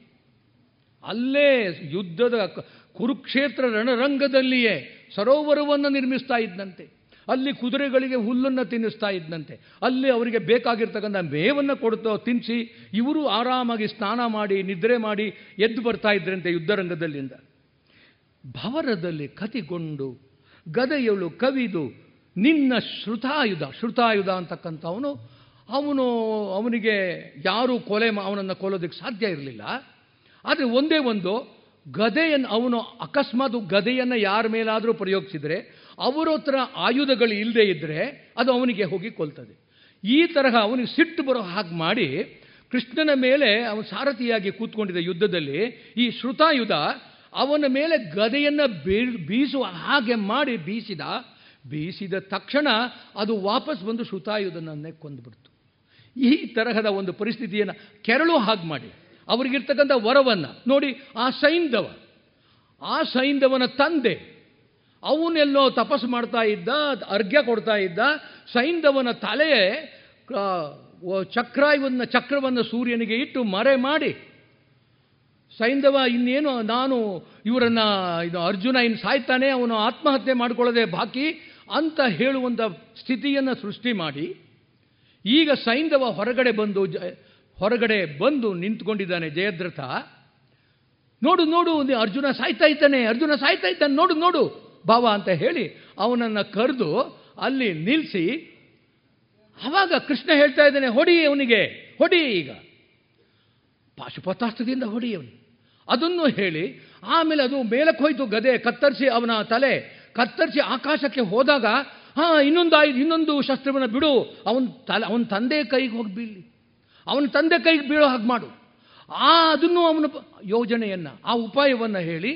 ಅಲ್ಲೇ ಯುದ್ಧದ ಕುರುಕ್ಷೇತ್ರ ರಣರಂಗದಲ್ಲಿಯೇ ಸರೋವರವನ್ನು ನಿರ್ಮಿಸ್ತಾ ಇದ್ದಂತೆ ಅಲ್ಲಿ ಕುದುರೆಗಳಿಗೆ ಹುಲ್ಲನ್ನು ತಿನ್ನಿಸ್ತಾ ಇದ್ದಂತೆ ಅಲ್ಲಿ ಅವರಿಗೆ ಬೇಕಾಗಿರ್ತಕ್ಕಂಥ ಮೇವನ್ನು ಕೊಡ್ತೋ ತಿನ್ನಿಸಿ ಇವರು ಆರಾಮಾಗಿ ಸ್ನಾನ ಮಾಡಿ, ನಿದ್ರೆ ಮಾಡಿ ಎದ್ದು ಬರ್ತಾ ಇದ್ರಂತೆ ಯುದ್ಧರಂಗದಲ್ಲಿಂದ. ಭವರದಲ್ಲಿ ಕತಿಗೊಂಡು ಗದೆಯಳು ಕವಿದು, ನಿನ್ನ ಶ್ರುತಾಯುಧ ಶ್ರುತಾಯುಧ ಅಂತಕ್ಕಂಥವನು ಅವನು ಅವನಿಗೆ ಯಾರೂ ಕೊಲೆ ಅವನನ್ನು ಕೊಲ್ಲೋದಕ್ಕೆ ಸಾಧ್ಯ ಇರಲಿಲ್ಲ. ಆದರೆ ಒಂದೇ ಒಂದು ಗದೆಯನ್ನು ಅವನು ಅಕಸ್ಮಾತ್ ಗದೆಯನ್ನು ಯಾರ ಮೇಲಾದರೂ ಪ್ರಯೋಗಿಸಿದರೆ, ಅವರ ಹತ್ರ ಆಯುಧಗಳು ಇಲ್ಲದೆ ಇದ್ದರೆ ಅದು ಅವನಿಗೆ ಹೋಗಿ ಕೊಲ್ತದೆ. ಈ ತರಹ ಅವನಿಗೆ ಸಿಟ್ಟು ಬರೋ ಹಾಗೆ ಮಾಡಿ ಕೃಷ್ಣನ ಮೇಲೆ ಅವನು ಸಾರಥಿಯಾಗಿ ಕೂತ್ಕೊಂಡಿದ್ದ ಯುದ್ಧದಲ್ಲಿ ಈ ಶ್ರುತಾಯುಧ ಅವನ ಮೇಲೆ ಗದೆಯನ್ನು ಬೀಸುವ ಹಾಗೆ ಮಾಡಿ ಬೀಸಿದ ಬೀಸಿದ ತಕ್ಷಣ ಅದು ವಾಪಸ್ ಬಂದು ಶ್ರುತಾಯುಧನನ್ನೇ ಕೊಂದುಬಿಡ್ತು. ಈ ತರಹದ ಒಂದು ಪರಿಸ್ಥಿತಿಯನ್ನು ಕೆರಳು ಹಾಗೆ ಮಾಡಿ. ಅವರಿಗಿರ್ತಕ್ಕಂಥ ವರವನ್ನು. ನೋಡಿ, ಆ ಸೈಂಧವ, ಆ ಸೈಂಧವನ ತಂದೆ, ಅವನೆಲ್ಲೋ ತಪಸ್ಸು ಮಾಡ್ತಾ ಇದ್ದ, ಅರ್ಘ್ಯ ಕೊಡ್ತಾ ಇದ್ದ, ಸೈಂಧವನ ತಲೆ ಚಕ್ರಾಯುವನ್ನು ಚಕ್ರವನ್ನು ಸೂರ್ಯನಿಗೆ ಇಟ್ಟು ಮರೆ ಮಾಡಿ, ಸೈಂಧವ ಇನ್ನೇನು, ನಾನು ಇವರನ್ನು, ಇದು ಅರ್ಜುನ ಇನ್ನು ಸಾಯ್ತಾನೆ, ಅವನು ಆತ್ಮಹತ್ಯೆ ಮಾಡಿಕೊಳ್ಳದೆ ಬಾಕಿ ಅಂತ ಹೇಳುವಂಥ ಸ್ಥಿತಿಯನ್ನು ಸೃಷ್ಟಿ ಮಾಡಿ, ಈಗ ಸೈಂಧವ ಹೊರಗಡೆ ಬಂದು ಹೊರಗಡೆ ಬಂದು ನಿಂತ್ಕೊಂಡಿದ್ದಾನೆ ಜಯದ್ರಥ. ನೋಡು ನೋಡು ಅರ್ಜುನ ಸಾಯ್ತಾ ಇದ್ದಾನೆ, ಅರ್ಜುನ ಸಾಯ್ತಾ ಇದ್ದಾನೆ, ನೋಡು ನೋಡು ಭಾವ ಅಂತ ಹೇಳಿ ಅವನನ್ನು ಕರೆದು ಅಲ್ಲಿ ನಿಲ್ಲಿಸಿ ಆವಾಗ ಕೃಷ್ಣ ಹೇಳ್ತಾ ಇದ್ದಾನೆ, ಹೊಡಿ ಅವನಿಗೆ, ಹೊಡಿ ಈಗ. ಪಾಶುಪತಾಸ್ತ್ರದಿಂದ ಹೊಡಿ ಅವನು. ಅದನ್ನು ಹೇಳಿ ಆಮೇಲೆ ಅದು ಮೇಲಕ್ಕೆ ಹೋಯ್ತು ಗದೆ, ಕತ್ತರಿಸಿ ಅವನ ತಲೆ, ಕತ್ತರಿಸಿ ಆಕಾಶಕ್ಕೆ ಹೋದಾಗ, ಹಾಂ ಇನ್ನೊಂದು ಇನ್ನೊಂದು ಶಸ್ತ್ರವನ್ನು ಬಿಡು, ಅವನ ತಲೆ, ಅವನ ತಂದೆ ಕೈಗೆ ಹೋಗಿ ಬೀಳಿ ಅವನ ತಂದೆ ಕೈಗೆ ಬೀಳೋ ಹಾಗೆ ಮಾಡು. ಆ ಅದನ್ನು ಅವನ ಯೋಜನೆಯನ್ನು, ಆ ಉಪಾಯವನ್ನು ಹೇಳಿ,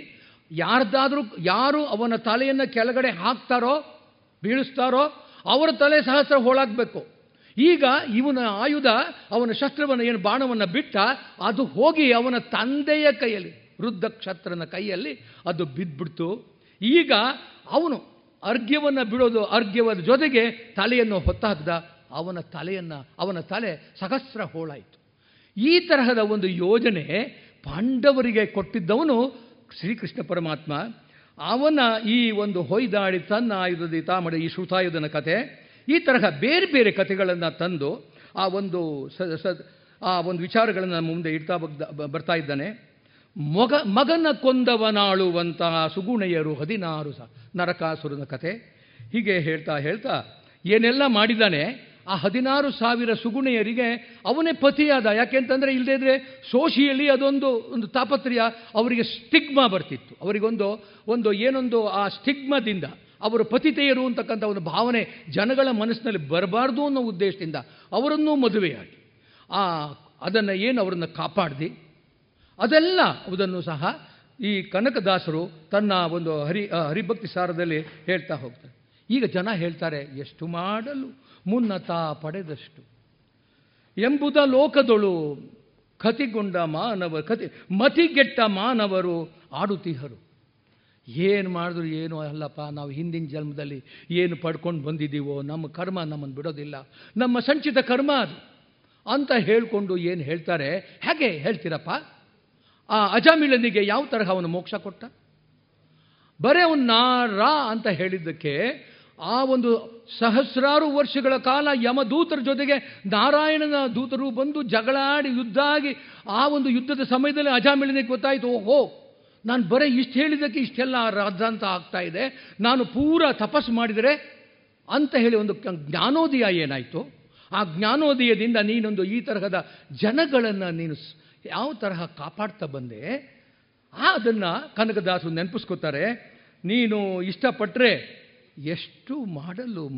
ಯಾರ್ದಾದರೂ ಯಾರು ಅವನ ತಲೆಯನ್ನು ಕೆಳಗಡೆ ಹಾಕ್ತಾರೋ, ಬೀಳಿಸ್ತಾರೋ, ಅವರ ತಲೆ ಸಹಸ್ರ ಹೋಳಾಗಬೇಕು. ಈಗ ಇವನ ಆಯುಧ, ಅವನ ಶಸ್ತ್ರವನ್ನು ಏನು ಬಾಣವನ್ನು ಬಿಟ್ಟ, ಅದು ಹೋಗಿ ಅವನ ತಂದೆಯ ಕೈಯಲ್ಲಿ, ವೃದ್ಧ ಕ್ಷತ್ರನ ಕೈಯಲ್ಲಿ ಅದು ಬಿದ್ದುಬಿಡ್ತು ಈಗ ಅವನು ಅರ್ಘ್ಯವನ್ನು ಬಿಡೋದು, ಅರ್ಘ್ಯವಾದ ಜೊತೆಗೆ ತಲೆಯನ್ನು ಹೊತ್ತಾಕ್ದ ಅವನ ತಲೆಯನ್ನು, ಅವನ ತಲೆ ಸಹಸ್ರ ಹೋಳಾಯಿತು. ಈ ತರಹದ ಒಂದು ಯೋಜನೆ ಪಾಂಡವರಿಗೆ ಕೊಟ್ಟಿದ್ದವನು ಶ್ರೀಕೃಷ್ಣ ಪರಮಾತ್ಮ. ಅವನ ಈ ಒಂದು ಹೊಯ್ದಾಡಿ ತನ್ನ ಆಯುಧದ ತಾಮಡ ಈ ಶ್ರುತಾಯುಧನ ಕತೆ, ಈ ತರಹ ಬೇರೆ ಬೇರೆ ಕಥೆಗಳನ್ನು ತಂದು ಆ ಒಂದು ಸ ಆ ಒಂದು ವಿಚಾರಗಳನ್ನು ಮುಂದೆ ಇಡ್ತಾ ಬರ್ತಾ ಇದ್ದಾನೆ. ಮೊಗ, ಮಗನ ಕೊಂದವನಾಳುವಂತಹ ಸುಗುಣೆಯರು ಹದಿನಾರು ಸ, ನರಕಾಸುರನ ಕತೆ. ಹೀಗೆ ಹೇಳ್ತಾ ಹೇಳ್ತಾ ಏನೆಲ್ಲ ಮಾಡಿದ್ದಾನೆ? ಆ ಹದಿನಾರು ಸಾವಿರ ಸುಗುಣೆಯರಿಗೆ ಅವನೇ ಪತಿಯಾದ. ಯಾಕೆಂತಂದರೆ ಇಲ್ಲದೇ ಇದ್ರೆ ಸೋಶಿಯಲಿ ಅದೊಂದು, ಒಂದು ತಾಪತ್ರಯ ಅವರಿಗೆ ಸ್ಟಿಗ್ಮಾ ಬರ್ತಿತ್ತು. ಅವರಿಗೊಂದು, ಒಂದು ಏನೊಂದು ಆ ಸ್ಟಿಗ್ಮದಿಂದ ಅವರು ಪತಿತೆಯರು ಅಂತಕ್ಕಂಥ ಒಂದು ಭಾವನೆ ಜನಗಳ ಮನಸ್ಸಿನಲ್ಲಿ ಬರಬಾರ್ದು ಅನ್ನೋ ಉದ್ದೇಶದಿಂದ ಅವರನ್ನೂ ಮದುವೆಯಾಗಿ. ಆ, ಅದನ್ನು ಏನು ಅವರನ್ನು ಕಾಪಾಡ್ದು? ಅದೆಲ್ಲ ಅದನ್ನು ಸಹ ಈ ಕನಕದಾಸರು ತನ್ನ ಒಂದು ಹರಿ ಹರಿಭಕ್ತಿ ಸಾರದಲ್ಲಿ ಹೇಳ್ತಾ ಹೋಗ್ತಾರೆ. ಈಗ ಜನ ಹೇಳ್ತಾರೆ, ಎಷ್ಟು ಮಾಡಲು? ಮುನ್ನತ ಪಡೆದಷ್ಟು. ಎಂಬುದ ಲೋಕದೊಳು ಕತಿಗೊಂಡ ಮಾನವ ಕತಿ ಮತಿಗೆಟ್ಟ ಮಾನವರು ಆಡುತ್ತಿಹರು ಏನು ಮಾಡಿದ್ರು ಏನು, ಅಲ್ಲಪ್ಪ, ನಾವು ಹಿಂದಿನ ಜನ್ಮದಲ್ಲಿ ಏನು ಪಡ್ಕೊಂಡು ಬಂದಿದ್ದೀವೋ, ನಮ್ಮ ಕರ್ಮ ನಮ್ಮನ್ನು ಬಿಡೋದಿಲ್ಲ. ನಮ್ಮ ಸಂಚಿತ ಕರ್ಮ ಅದು. ಅಂತ ಹೇಳಿಕೊಂಡು ಏನು ಹೇಳ್ತಾರೆ, ಹೇಗೆ ಹೇಳ್ತೀರಪ್ಪ? ಆ ಅಜಾಮಿಳನಿಗೆ ಯಾವ ತರಹ ಅವನು ಮೋಕ್ಷ ಕೊಟ್ಟ? ಬರೇ ಅವನು ರಾ ಅಂತ ಹೇಳಿದ್ದಕ್ಕೆ ಆ ಒಂದು ಸಹಸ್ರಾರು ವರ್ಷಗಳ ಕಾಲ ಯಮದೂತರ ಜೊತೆಗೆ ನಾರಾಯಣನ ದೂತರು ಬಂದು ಜಗಳಾಡಿ ಯುದ್ಧ ಆಗಿ ಆ ಒಂದು ಯುದ್ಧದ ಸಮಯದಲ್ಲಿ ಅಜಾಮಿಳನಿಗೆ ಗೊತ್ತಾಯಿತು, ಓಹೋ, ನಾನು ಬರೀ ಇಷ್ಟು ಹೇಳಿದ್ದಕ್ಕೆ ಇಷ್ಟೆಲ್ಲ ರಾಧಾಂತ ಆಗ್ತಾ ಇದೆ, ನಾನು ಪೂರ ತಪಸ್ಸು ಮಾಡಿದರೆ ಅಂತ ಹೇಳಿ ಒಂದು ಜ್ಞಾನೋದಯ ಏನಾಯಿತು? ಆ ಜ್ಞಾನೋದಯದಿಂದ ನೀನೊಂದು ಈ ತರಹದ ಜನಗಳನ್ನು ನೀನು ಯಾವ ತರಹ ಕಾಪಾಡ್ತಾ ಬಂದೆ? ಆ ಅದನ್ನು ಕನಕದಾಸರು ನೆನಪಿಸ್ಕೋತಾರೆ, ನೀನು ಇಷ್ಟಪಟ್ಟರೆ ಎಷ್ಟು ಮಾಡಲು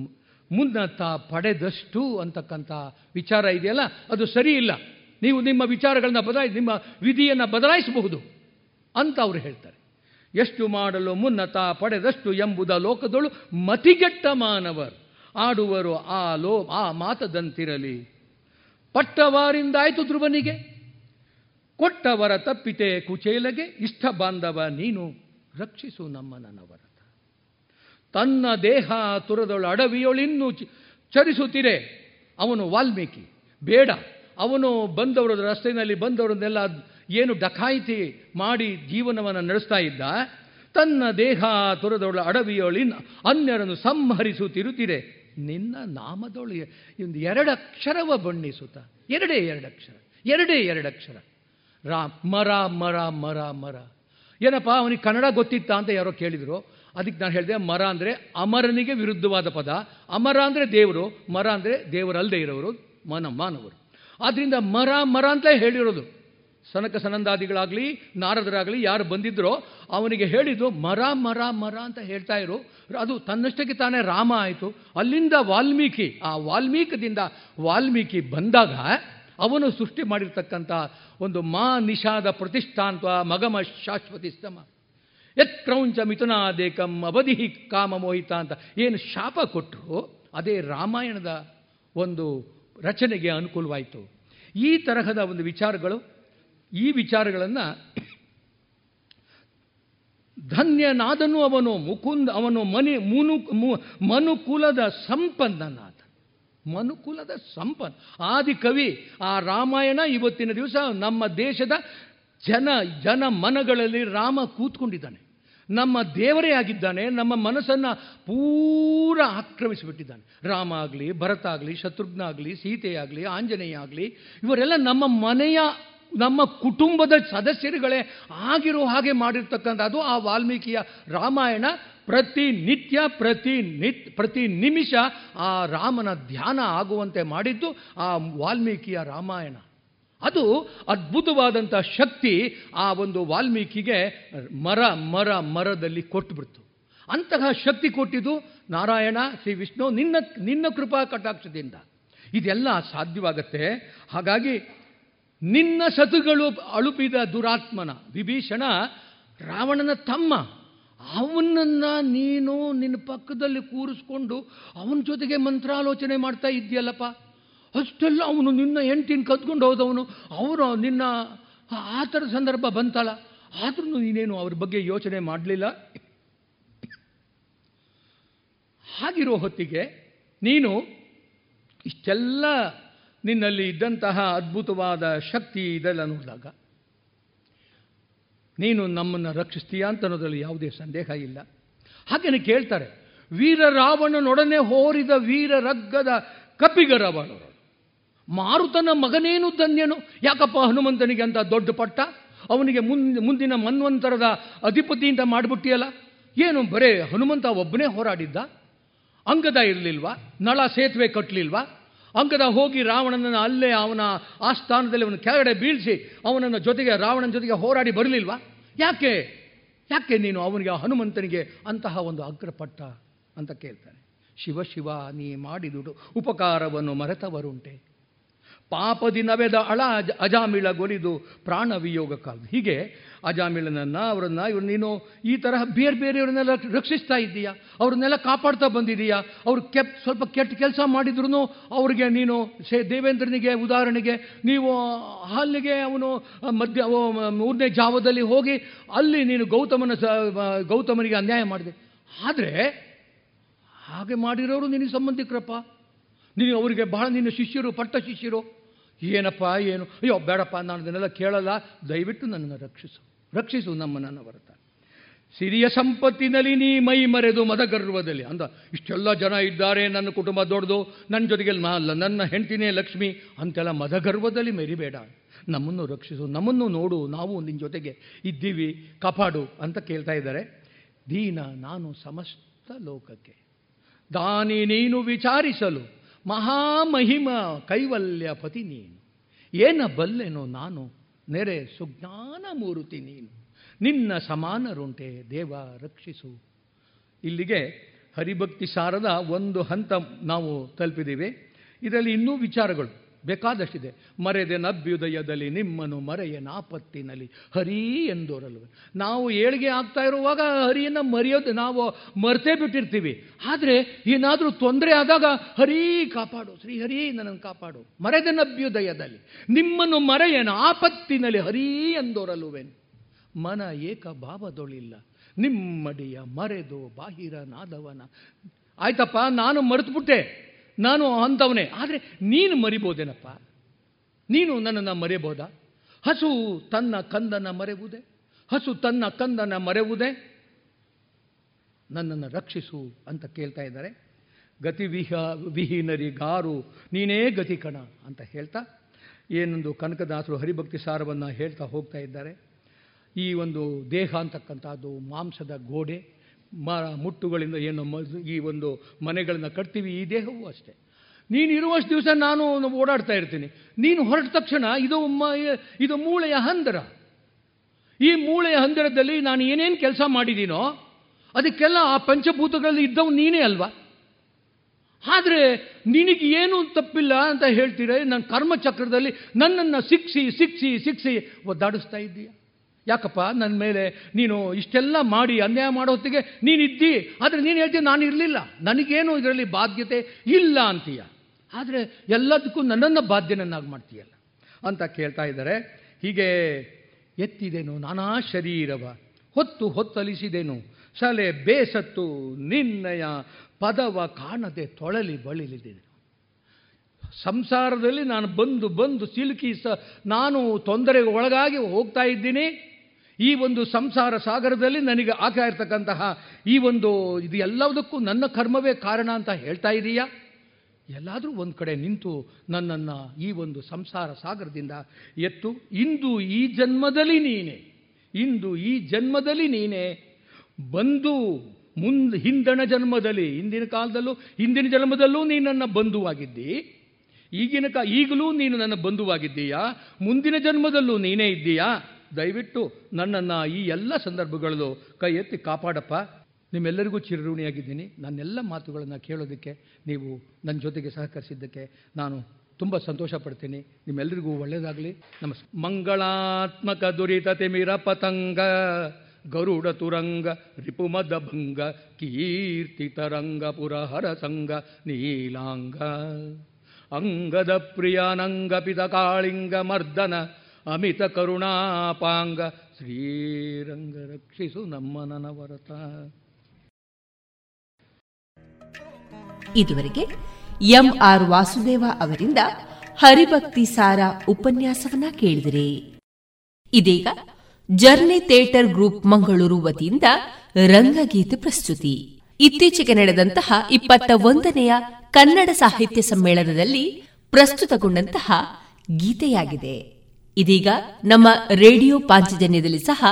ಮುನ್ನತ ಪಡೆದಷ್ಟು ಅಂತಕ್ಕಂಥ ವಿಚಾರ ಇದೆಯಲ್ಲ? ಅದು ಸರಿ ಇಲ್ಲ. ನೀವು ನಿಮ್ಮ ವಿಚಾರಗಳನ್ನ ಬದಲಾಯಿಸಿ, ನಿಮ್ಮ ವಿಧಿಯನ್ನು ಬದಲಾಯಿಸಬಹುದು ಅಂತ ಅವರು ಹೇಳ್ತಾರೆ. ಎಷ್ಟು ಮಾಡಲು ಮುನ್ನತ ಪಡೆದಷ್ಟು ಎಂಬುದ ಲೋಕದೊಳು ಮತಿಗೆಟ್ಟ ಮಾನವರು. ಆಡುವರು ಆ ಲೋ, ಆ ಮಾತದಂತಿರಲಿ. ಪಟ್ಟವಾರಿಂದಾಯಿತು ಧ್ರುವನಿಗೆ. ಕೊಟ್ಟವರ ತಪ್ಪಿತೆ ಕುಚೇಲಗೆ. ಇಷ್ಟ ಬಾಂಧವ, ನೀನು ರಕ್ಷಿಸು ನಮ್ಮ ನನವರತ ತನ್ನ ದೇಹ ತುರದೊಳ ಅಡವಿಯೊಳಿನ್ನು ಚರಿಸುತ್ತಿರೆ ಅವನು ವಾಲ್ಮೀಕಿ. ಬೇಡ. ಅವನು ಬಂದವರ ರಸ್ತೆಯಲ್ಲಿ ಬಂದವರನ್ನೆಲ್ಲ ಏನು ಡಕಾಯಿತಿ ಮಾಡಿ ಜೀವನವನ್ನು ನಡೆಸ್ತಾ ಇದ್ದ. ತನ್ನ ದೇಹ ತುರದೊಳ ಅಡವಿಯೊಳಿನ ಅನ್ಯರನ್ನು ಸಂಹರಿಸುತ್ತಿರುತ್ತಿರೆ ನಿನ್ನ ನಾಮದೊಳು ಒಂದು ಎರಡಕ್ಷರವ ಬಣ್ಣಿಸುತ್ತ. ಎರಡೇ ಎರಡಕ್ಷರ ಎರಡೇ ಎರಡಕ್ಷರ ರಾಮ್ ಮರ ಮರ ಮರ ಮರ. ಏನಪ್ಪ ಅವನಿಗೆ ಕನ್ನಡ ಗೊತ್ತಿತ್ತ ಅಂತ ಯಾರೋ ಕೇಳಿದ್ರು. ಅದಕ್ಕೆ ನಾನು ಹೇಳಿದೆ, ಮರ ಅಂದರೆ ಅಮರನಿಗೆ ವಿರುದ್ಧವಾದ ಪದ. ಅಮರ ಅಂದರೆ ದೇವರು, ಮರ ಅಂದರೆ ದೇವರಲ್ಲದೆ ಇರೋರು ಮನ ಮಾನವರು ಆದ್ದರಿಂದ ಮರ ಮರ ಅಂತ ಹೇಳಿರೋದು. ಸನಕ ಸನಂದಾದಿಗಳಾಗಲಿ, ನಾರದರಾಗಲಿ, ಯಾರು ಬಂದಿದ್ರೋ ಅವನಿಗೆ ಹೇಳಿದ್ದು ಮರ ಮರ ಮರ ಅಂತ ಹೇಳ್ತಾ ಇರು. ಅದು ತನ್ನಷ್ಟಕ್ಕೆ ತಾನೇ ರಾಮ ಆಯಿತು. ಅಲ್ಲಿಂದ ವಾಲ್ಮೀಕಿ, ಆ ವಾಲ್ಮೀಕದಿಂದ ವಾಲ್ಮೀಕಿ ಬಂದಾಗ ಅವನು ಸೃಷ್ಟಿ ಮಾಡಿರ್ತಕ್ಕಂಥ ಒಂದು ಮಾ ನಿಷಾದ ಪ್ರತಿಷ್ಠಾಂತ ಮಗಮ ಶಾಶ್ವತಿ ಸ್ತಮ. ಯತ್ ಕ್ರೌಂಚ ಮಿಥುನಾದೇಕಂ ಅವಧಿ ಕಾಮ ಮೋಹಿತ ಅಂತ ಏನು ಶಾಪ ಕೊಟ್ಟರು ಅದೇ ರಾಮಾಯಣದ ಒಂದು ರಚನೆಗೆ ಅನುಕೂಲವಾಯಿತು. ಈ ತರಹದ ಒಂದು ವಿಚಾರಗಳು, ಈ ವಿಚಾರಗಳನ್ನು ಧನ್ಯನಾದನು ಅವನು, ಮುಕುಂದ ಅವನು, ಮನಿ, ಮುನು ಮನುಕುಲದ ಸಂಪನ್ನನಾದ. ಮನುಕುಲದ ಸಂಪನ್ ಆದಿ ಕವಿ ಆ ರಾಮಾಯಣ ಇವತ್ತಿನ ದಿವಸ ನಮ್ಮ ದೇಶದ ಜನ ಜನ ಮನಗಳಲ್ಲಿ ರಾಮ ಕೂತ್ಕೊಂಡಿದ್ದಾನೆ. ನಮ್ಮ ದೇವರೇ ಆಗಿದ್ದಾನೆ, ನಮ್ಮ ಮನಸ್ಸನ್ನು ಪೂರ ಆಕ್ರಮಿಸಿಬಿಟ್ಟಿದ್ದಾನೆ. ರಾಮ ಆಗಲಿ, ಭರತ ಆಗಲಿ, ಶತ್ರುಘ್ನ ಆಗಲಿ, ಸೀತೆ ಆಗಲಿ, ಆಂಜನೇಯ ಆಗಲಿ, ಇವರೆಲ್ಲ ನಮ್ಮ ಮನೆಯ, ನಮ್ಮ ಕುಟುಂಬದ ಸದಸ್ಯರುಗಳೇ ಆಗಿರೋ ಹಾಗೆ ಮಾಡಿರ್ತಕ್ಕಂಥದ್ದು ಆ ವಾಲ್ಮೀಕಿಯ ರಾಮಾಯಣ. ಪ್ರತಿನಿತ್ಯ ಪ್ರತಿ ನಿತ್ ಪ್ರತಿ ನಿಮಿಷ ಆ ರಾಮನ ಧ್ಯಾನ ಆಗುವಂತೆ ಮಾಡಿದ್ದು ಆ ವಾಲ್ಮೀಕಿಯ ರಾಮಾಯಣ. ಅದು ಅದ್ಭುತವಾದಂಥ ಶಕ್ತಿ ಆ ಒಂದು ವಾಲ್ಮೀಕಿಗೆ ಮರ ಮರ, ಮರದಲ್ಲಿ ಕೊಟ್ಟುಬಿಡ್ತು ಅಂತಹ ಶಕ್ತಿ ಕೊಟ್ಟಿದ್ದು ನಾರಾಯಣ, ಶ್ರೀ ವಿಷ್ಣು, ನಿನ್ನ ನಿನ್ನ ಕೃಪಾ ಕಟಾಕ್ಷದಿಂದ. ಇದೆಲ್ಲ ಸಾಧ್ಯವಾಗತ್ತೆ. ಹಾಗಾಗಿ ನಿನ್ನ ಸತುಗಳು ಅಳುಪಿದ ದುರಾತ್ಮನ, ವಿಭೀಷಣ, ರಾವಣನ ತಮ್ಮ, ಅವನನ್ನು ನೀನು ನಿನ್ನ ಪಕ್ಕದಲ್ಲಿ ಕೂರಿಸ್ಕೊಂಡು ಅವನ ಜೊತೆಗೆ ಮಂತ್ರಾಲೋಚನೆ ಮಾಡ್ತಾ ಇದ್ದೀಯಲ್ಲಪ್ಪ. ಅಷ್ಟೆಲ್ಲ ಅವನು ನಿನ್ನ ಎಂಟಿನ ಕದ್ಕೊಂಡು ಹೋದವನು, ಅವರು ನಿನ್ನ ಆ ಥರ ಸಂದರ್ಭ ಬಂತಲ್ಲ ಆದ್ರೂ ನೀನೇನು ಅವ್ರ ಬಗ್ಗೆ ಯೋಚನೆ ಮಾಡಲಿಲ್ಲ? ಹಾಗಿರೋ ಹೊತ್ತಿಗೆ ನೀನು ಇಷ್ಟೆಲ್ಲ ನಿನ್ನಲ್ಲಿ ಇದ್ದಂತಹ ಅದ್ಭುತವಾದ ಶಕ್ತಿ ಇದೆಲ್ಲ ನೋಡಿದಾಗ ನೀನು ನಮ್ಮನ್ನು ರಕ್ಷಿಸ್ತೀಯಾ ಅಂತ ಅನ್ನೋದ್ರಲ್ಲಿ ಯಾವುದೇ ಸಂದೇಹ ಇಲ್ಲ. ಹಾಗೇನೆ ಕೇಳ್ತಾರೆ ವೀರ ರಾವಣನೊಡನೆ ಹೋರಿದ ವೀರ ರಗ್ಗದ ಕಪಿಗ ರಾವಣರು. ಮಾರುತನ ಮಗನೇನು ಧನ್ಯನು? ಯಾಕಪ್ಪ ಹನುಮಂತನಿಗೆ ಅಂತ ದೊಡ್ಡ ಪಟ್ಟ? ಅವನಿಗೆ ಮುಂದೆ, ಮುಂದಿನ ಮನ್ವಂತರದ ಅಧಿಪತಿಯಿಂದ ಮಾಡಿಬಿಟ್ಟಿಯಲ್ಲ? ಏನು ಬರೇ ಹನುಮಂತ ಒಬ್ಬನೇ ಹೋರಾಡಿದ್ದ? ಅಂಗದ ಇರಲಿಲ್ವಾ? ನಳ ಸೇತುವೆ ಕಟ್ಟಲಿಲ್ವಾ ಅಂಗದ ಹೋಗಿ ರಾವಣನನ್ನು ಅಲ್ಲೇ ಅವನ ಆ ಸ್ಥಾನದಲ್ಲಿ ಅವನ ಕೆಳಗಡೆ ಬೀಳಿಸಿ ಅವನನ್ನು ಜೊತೆಗೆ, ರಾವಣನ ಜೊತೆಗೆ ಹೋರಾಡಿ ಬರಲಿಲ್ವಾ? ಯಾಕೆ? ಯಾಕೆ ನೀನು ಅವನಿಗೆ ಹನುಮಂತನಿಗೆ ಅಂತಹ ಒಂದು ಅಗ್ರಪಟ್ಟ ಅಂತ ಕೇಳ್ತಾನೆ? ಶಿವ ಶಿವ, ನೀ ಮಾಡಿದುಡು ಉಪಕಾರವನ್ನು ಮರೆತವರುಂಟೆ. ಪಾಪದಿ ನವೆದ ಅಳ ಅಜ ಅಜಾಮಿಳ ಗೊಲಿದು ಪ್ರಾಣವಿಯೋಗ ಕಾಲ ಹೀಗೆ ಅಜಾಮಿಳನನ್ನು ಅವರನ್ನು ಇವ್ರು ನೀನು ಈ ತರಹ ಬೇರೆ ಬೇರೆಯವ್ರನ್ನೆಲ್ಲ ರಕ್ಷಿಸ್ತಾ ಇದ್ದೀಯಾ? ಅವ್ರನ್ನೆಲ್ಲ ಕಾಪಾಡ್ತಾ ಬಂದಿದೀಯಾ ಅವ್ರು ಕೆಪ್ ಸ್ವಲ್ಪ ಕೆಟ್ಟ ಕೆಲಸ ಮಾಡಿದ್ರು ಅವ್ರಿಗೆ ನೀನು ಸೇ ದೇವೇಂದ್ರನಿಗೆ ಉದಾಹರಣೆಗೆ ನೀವು ಅಲ್ಲಿಗೆ ಅವನು ಮಧ್ಯ ಮೂರನೇ ಜಾವದಲ್ಲಿ ಹೋಗಿ ಅಲ್ಲಿ ನೀನು ಗೌತಮನ ಸ ಗೌತಮನಿಗೆ ಅನ್ಯಾಯ ಮಾಡಿದೆ. ಆದರೆ ಹಾಗೆ ಮಾಡಿರೋರು ನಿನಗೆ ಸಂಬಂಧಿಕರಪ್ಪ? ನೀನು ಅವರಿಗೆ ಬಹಳ ನಿನ್ನ ಶಿಷ್ಯರು ಪಟ್ಟ ಶಿಷ್ಯರು. ಏನಪ್ಪ, ಏನು? ಅಯ್ಯೋ, ಬೇಡಪ್ಪ ನಾನು ಅದನ್ನೆಲ್ಲ ಕೇಳಲ್ಲ. ದಯವಿಟ್ಟು ನನ್ನನ್ನು ರಕ್ಷಿಸು. ರಕ್ಷಿಸು ನಮ್ಮನನ್ನು ಬರುತ್ತ ಸಿರಿಯ ಸಂಪತ್ತಿನಲ್ಲಿ ನೀ ಮೈ ಮರೆದು ಮದಗರ್ವದಲ್ಲಿ ಅಂದ. ಇಷ್ಟೆಲ್ಲ ಜನ ಇದ್ದಾರೆ, ನನ್ನ ಕುಟುಂಬ ದೊಡ್ಡದು. ನನ್ನ ಜೊತೆಗೆ ಅಲ್ಲ, ನನ್ನ ಹೆಂಡತಿನೇ ಲಕ್ಷ್ಮಿ. ಅಂತೆಲ್ಲ ಮದಗರ್ವದಲ್ಲಿ ಮೆರಿಬೇಡ. ನಮ್ಮನ್ನು ರಕ್ಷಿಸು, ನಮ್ಮನ್ನು ನೋಡು, ನಾವು ನಿನ್ನ ಜೊತೆಗೆ ಇದ್ದೀವಿ, ಕಾಪಾಡು ಅಂತ ಕೇಳ್ತಾ ಇದ್ದಾರೆ. ದೀನ, ನಾನು ಸಮಸ್ತ ಲೋಕಕ್ಕೆ ದಾನಿ ನೀನು ವಿಚಾರಿಸಲು ಮಹಾಮಹಿಮ ಕೈವಲ್ಯ ಪತಿ ನೀನು. ಏನ ಬಲ್ಲೆನೋ ನಾನು, ನೆರೆ ಸುಜ್ಞಾನ ಮೂರುತಿ ನೀನು. ನಿನ್ನ ಸಮಾನರುಂಟೆ ದೇವ ರಕ್ಷಿಸು. ಇಲ್ಲಿಗೆ ಹರಿಭಕ್ತಿ ಸಾರದ ಒಂದು ಹಂತ ನಾವು ತಲುಪಿದ್ದೀವಿ. ಇದರಲ್ಲಿ ಇನ್ನೂ ವಿಚಾರಗಳು. ಬೇಕಾದಷ್ಟಿದೆ. ಮರೆದೆ ನಭ್ಯುದಯದಲ್ಲಿ ನಿಮ್ಮನು ಮರೆಯ ನಾಪತ್ತಿನಲ್ಲಿ. ಹರಿ ಎಂದೋರಲ್ವ. ನಾವು ಏಳಿಗೆ ಆಗ್ತಾ ಇರುವಾಗ ಹರಿಯನ್ನು ಮರೆಯೋದು ನಾವು ಮರ್ತೇ ಬಿಟ್ಟಿರ್ತೀವಿ. ಆದರೆ ಏನಾದರೂ ತೊಂದರೆ ಆದಾಗ ಹರಿ ಕಾಪಾಡು, ಶ್ರೀ ಹರಿ ನನ್ನನ್ನು ಕಾಪಾಡು. ಮರೆದೆ ನಭ್ಯುದಯದಲ್ಲಿ ನಿಮ್ಮನ್ನು ಮರೆಯನ ಆಪತ್ತಿನಲ್ಲಿ ಹರಿ ಎಂದೋರಲ್ವೇನು ಮನ ಏಕ ಭಾವದೊಳಿಲ್ಲ. ನಿಮ್ಮಡಿಯ ಮರೆದು ಬಾಹಿರ ನಾದವನ ಆಯ್ತಪ್ಪ, ನಾನು ಮರೆತುಬಿಟ್ಟೆ. ನಾನು ಅಂಥವನೇ. ಆದರೆ ನೀನು ಮರಿಬೋದೇನಪ್ಪ? ನೀನು ನನ್ನನ್ನು ಮರೆಯಬಹುದಾ? ಹಸು ತನ್ನ ಕಂದನ ಮರೆಯುವುದೇ? ಹಸು ತನ್ನ ಕಂದನ ಮರೆವುದೇ ನನ್ನನ್ನು ರಕ್ಷಿಸು ಅಂತ ಕೇಳ್ತಾ ಇದ್ದಾರೆ. ಗತಿ ವಿಹ ವಿಹೀನರಿಗಾರು ನೀನೇ ಗತಿ ಕಣ ಅಂತ ಹೇಳ್ತಾ, ಏನೊಂದು ಕನಕದಾಸರು ಹರಿಭಕ್ತಿ ಸಾರವನ್ನು ಹೇಳ್ತಾ ಹೋಗ್ತಾ ಇದ್ದಾರೆ. ಈ ಒಂದು ದೇಹ ಅಂತಕ್ಕಂಥದ್ದು ಮಾಂಸದ ಗೋಡೆ ಮ ಮುಟ್ಟುಗಳಿಂದ ಏನು ಈ ಒಂದು ಮನೆಗಳನ್ನು ಕಟ್ತೀವಿ, ಈ ದೇಹವೂ ಅಷ್ಟೇ. ನೀನು ಇರುವಷ್ಟು ದಿವಸ ನಾನು ಓಡಾಡ್ತಾ ಇರ್ತೀನಿ. ನೀನು ಹೊರಟ ತಕ್ಷಣ ಇದು ಇದು ಮೂಳೆಯ ಹಂದರ. ಈ ಮೂಳೆಯ ಹಂದರದಲ್ಲಿ ನಾನು ಏನೇನು ಕೆಲಸ ಮಾಡಿದ್ದೀನೋ ಅದಕ್ಕೆಲ್ಲ ಆ ಪಂಚಭೂತಗಳಲ್ಲಿ ಇದ್ದವು ನೀನೇ ಅಲ್ವಾ? ಆದರೆ ನಿನಗೆ ಏನು ತಪ್ಪಿಲ್ಲ ಅಂತ ಹೇಳ್ತೀರ ನನ್ನ ಕರ್ಮಚಕ್ರದಲ್ಲಿ ನನ್ನನ್ನು ಸಿಕ್ಸಿ ಸಿಕ್ಸಿ ಸಿಕ್ಸಿ ಒದ್ದಾಡಿಸ್ತಾ ಇದ್ದೀಯ? ಯಾಕಪ್ಪ? ನನ್ನ ಮೇಲೆ ನೀನು ಇಷ್ಟೆಲ್ಲ ಮಾಡಿ ಅನ್ಯಾಯ ಮಾಡೋ ಹೊತ್ತಿಗೆ ನೀನಿದ್ದಿ. ಆದರೆ ನೀನು ಹೇಳ್ತೀನಿ ನಾನು ಇರಲಿಲ್ಲ. ನನಗೇನು ಇದರಲ್ಲಿ ಬಾಧ್ಯತೆ ಇಲ್ಲ ಅಂತೀಯ. ಆದರೆ ಎಲ್ಲದಕ್ಕೂ ನನ್ನನ್ನು ಬಾಧ್ಯನನ್ನಾಗಿ ಮಾಡ್ತೀಯಲ್ಲ ಅಂತ ಕೇಳ್ತಾ ಇದ್ದಾರೆ. ಹೀಗೆ ಎತ್ತಿದೇನು ನಾನಾ ಶರೀರವ. ಹೊತ್ತು ಹೊತ್ತಲಿಸಿದೆನು. ಸಲೆ ಬೇಸತ್ತು ನಿನ್ನಯ ಪದವ ಕಾಣದೆ ತೊಳಲಿ ಬಳಿಲಿದ್ದೇನೆ ಸಂಸಾರದಲ್ಲಿ ನಾನು ಬಂದು ಬಂದು ಸಿಲುಕಿ ಸ ನಾನು ತೊಂದರೆಗೆ ಒಳಗಾಗಿ ಹೋಗ್ತಾ ಇದ್ದೀನಿ. ಈ ಒಂದು ಸಂಸಾರ ಸಾಗರದಲ್ಲಿ ನನಗೆ ಆಗ್ತಾ ಇರ್ತಕ್ಕಂತಹ ಈ ಒಂದು ಇದು ಎಲ್ಲದಕ್ಕೂ ನನ್ನ ಕರ್ಮವೇ ಕಾರಣ ಅಂತ ಹೇಳ್ತಾ ಇದೀಯಾ? ಎಲ್ಲಾದರೂ ಒಂದು ಕಡೆ ನಿಂತು ನನ್ನನ್ನು ಈ ಒಂದು ಸಂಸಾರ ಸಾಗರದಿಂದ ಎತ್ತು. ಇಂದು ಈ ಜನ್ಮದಲ್ಲಿ ನೀನೆ, ಇಂದು ಈ ಜನ್ಮದಲ್ಲಿ ನೀನೆ. ಬಂದು ಮುಂದ್ ಹಿಂದಣ ಜನ್ಮದಲ್ಲಿ, ಹಿಂದಿನ ಕಾಲದಲ್ಲೂ, ಹಿಂದಿನ ಜನ್ಮದಲ್ಲೂ ನೀನು ನನ್ನ ಬಂಧುವಾಗಿದ್ದಿ. ಈಗಿನ ಕಾ, ಈಗಲೂ ನೀನು ನನ್ನ ಬಂಧುವಾಗಿದ್ದೀಯಾ? ಮುಂದಿನ ಜನ್ಮದಲ್ಲೂ ನೀನೇ ಇದ್ದೀಯಾ? ದಯವಿಟ್ಟು ನನ್ನನ್ನು ಈ ಎಲ್ಲ ಸಂದರ್ಭಗಳಲ್ಲೂ ಕೈ ಎತ್ತಿ ಕಾಪಾಡಪ್ಪ. ನಿಮ್ಮೆಲ್ಲರಿಗೂ ಚಿರಋಣಿಯಾಗಿದ್ದೀನಿ. ನನ್ನೆಲ್ಲ ಮಾತುಗಳನ್ನು ಕೇಳೋದಕ್ಕೆ ನೀವು ನನ್ನ ಜೊತೆಗೆ ಸಹಕರಿಸಿದ್ದಕ್ಕೆ ನಾನು ತುಂಬ ಸಂತೋಷ ಪಡ್ತೀನಿ ನಿಮ್ಮೆಲ್ಲರಿಗೂ ಒಳ್ಳೆಯದಾಗಲಿ ನಮಸ್, ಮಂಗಳಾತ್ಮಕ ದುರಿತ ತಿಮಿರ ಪತಂಗ, ಗರುಡ ತುರಂಗ, ರಿಪುಮದ ಭಂಗ, ಕೀರ್ತಿ ತರಂಗ, ಪುರಹರ ಸಂಗ, ನೀಲಾಂಗ, ಅಂಗದ ಪ್ರಿಯಾನಂಗ ಪಿತ ಕಾಳಿಂಗ ಮರ್ದನ ಅಮಿತ ಕರುಣಾಪಾಂಗ. ಶ್ರೀರಂಗ ರಕ್ಷಿಸು ನಮ್ಮ ನನವರತ ಇದುವರೆಗೆ ಎಂ ಆರ್ ವಾಸುದೇವ ಅವರಿಂದ ಹರಿಭಕ್ತಿ ಸಾರ ಉಪನ್ಯಾಸವನ್ನ ಕೇಳಿದಿರಿ. ಇದೀಗ ಜರ್ನಿ ಥಿಯೇಟರ್ ಗ್ರೂಪ್ ಮಂಗಳೂರು ವತಿಯಿಂದ ರಂಗಗೀತೆ ಪ್ರಸ್ತುತಿ. ಇತ್ತೀಚೆಗೆ ನಡೆದಂತಹ ಇಪ್ಪತ್ತ ಒಂದನೆಯ ಕನ್ನಡ ಸಾಹಿತ್ಯ ಸಮ್ಮೇಳನದಲ್ಲಿ ಪ್ರಸ್ತುತಗೊಂಡಂತಹ ಗೀತೆಯಾಗಿದೆ. ಇದೀಗ ನಮ್ಮ ರೇಡಿಯೋ ಪಾಂಚಜನ್ಯದಲ್ಲಿ ಸಹ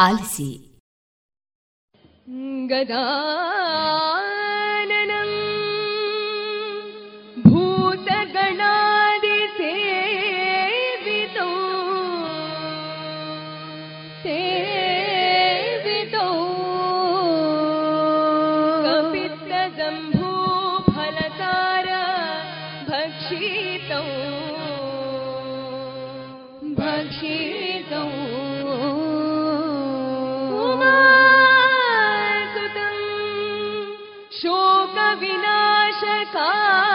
ಆಲಿಸಿ. ಗದಾ 啊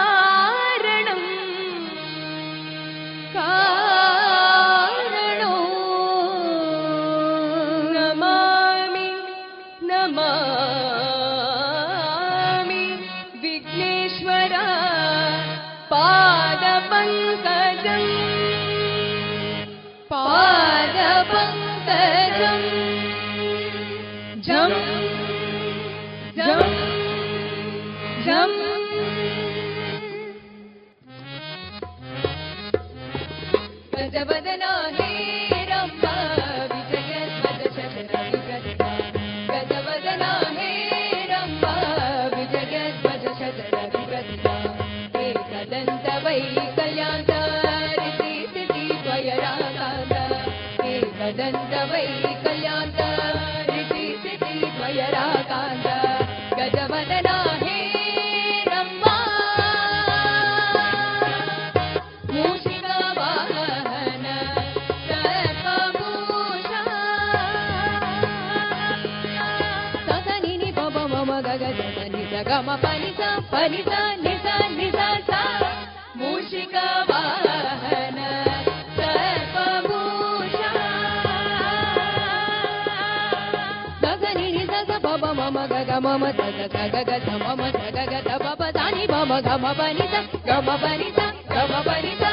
भरतवदना గమ పనిస పనిస నిస నిస సా మూషిక వాహన సర్పభూష గగని నిజ గమ మమ గగ మమ జగ గగ గగ మమ జగ గగ బబ దాని మమ గమ పనిస గమ పనిస గమ పనిస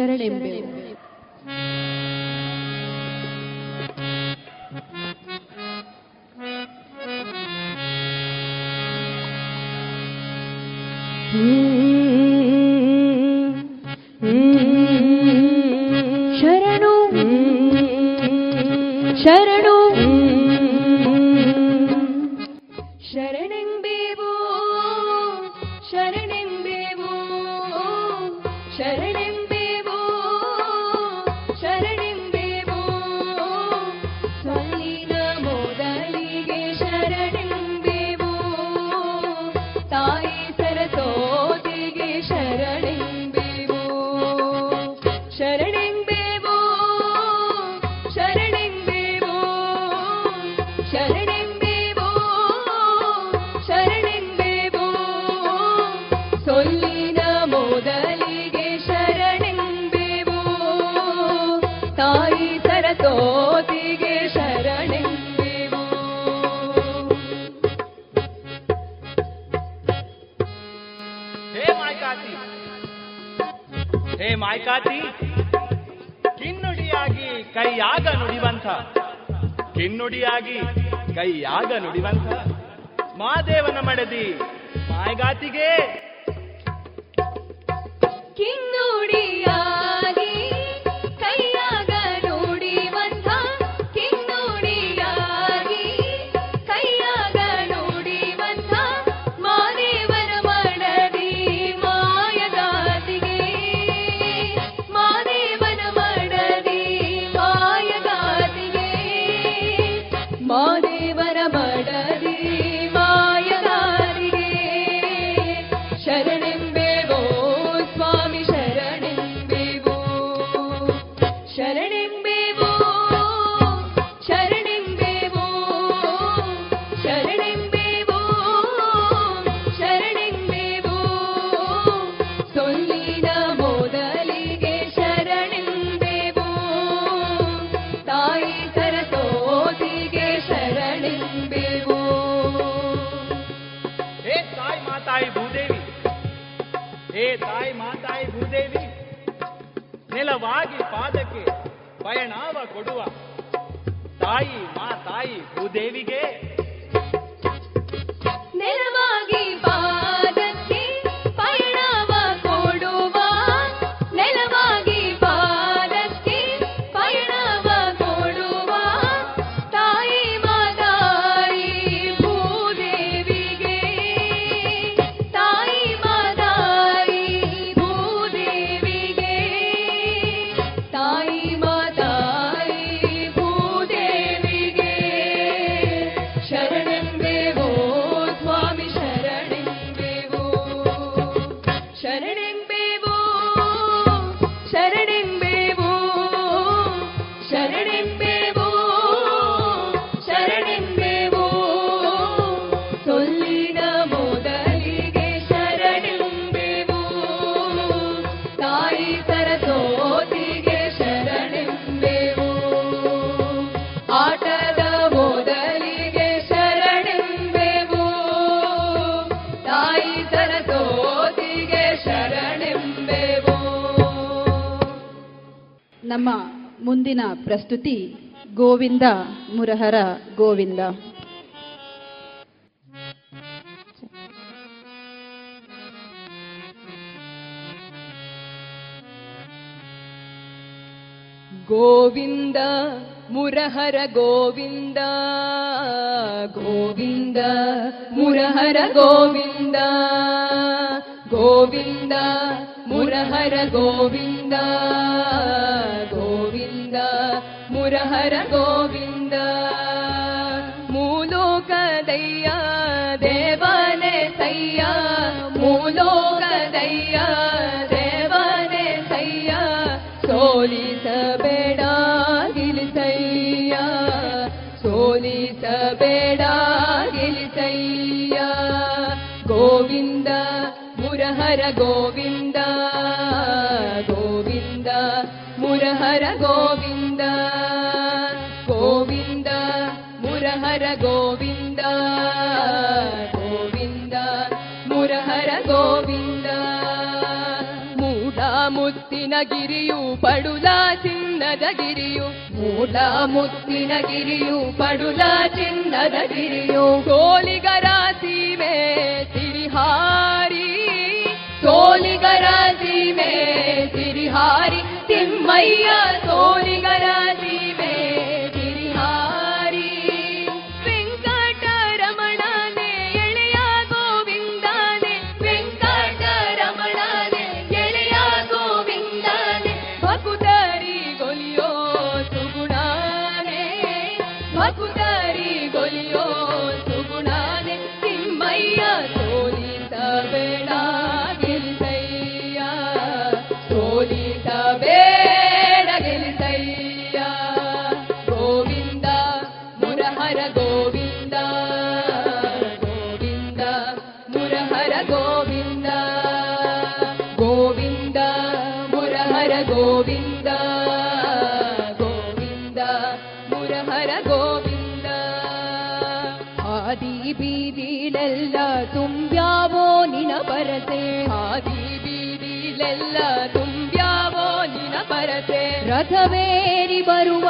ಶರಣೆಂಬೆವು ಪ್ರಸ್ತುತಿ ಗೋವಿಂದ ಮುರಹರ ಗೋವಿಂದ. ಗೋವಿಂದ ಮುರಹರ ಗೋವಿಂದ ಗೋವಿಂದ ಮುರಹರ ಗೋವಿಂದ ಗೋವಿಂದ ಮುರಹರ ಗೋವಿಂದ ಗೋವಿಂದ ಗೋವಿಂದ, ಮುರಹರ ಗೋವಿಂದ. ಮೂಲೋಕದಯ್ಯ ದೇವನೇ ಸಯ್ಯ ಮೂಲೋಕದಯ್ಯ ದೇವನೇ ಸಯ್ಯ ಸೋಲಿಸಬೇಡ ಗಿಲಿಸಯ್ಯ. ಸೋಲಿಸಬೇಡ ಗಿಲಿಸಯ್ಯ. ಗೋವಿಂದ, ಮುರಹರ ಗೋವಿಂದ. ಗೋವಿಂದ, ಮುರಹರ ಗೋವಿಂದ. ಮುರಹರ ಗೋವಿಂದ ಗೋವಿಂದ, ಮುರಹರ ಗೋವಿಂದ. ಮೂಡಾ ಮುತ್ತಿನ ಗಿರಿಯು ಪಡುಲ ಚಿನ್ನದ ಗಿರಿಯು ಮೂಡಾ ಮುತ್ತಿನ ಗಿರಿಯು ಪಡುಲ ಚಿನ್ನದ ಗಿರಿಯು. ಗೋಲಿಗರ ಸೀಮೆ ತಿರಿಹಾರಿ ಸೋಲಿಗರ ಸೀಮೆ ತಿರಿಹಾರಿ ತಿಮ್ಮಯ್ಯ ಸೋಲಿಗರ ಸೀಮೆ ರಥವೇರಿ ಬರುವ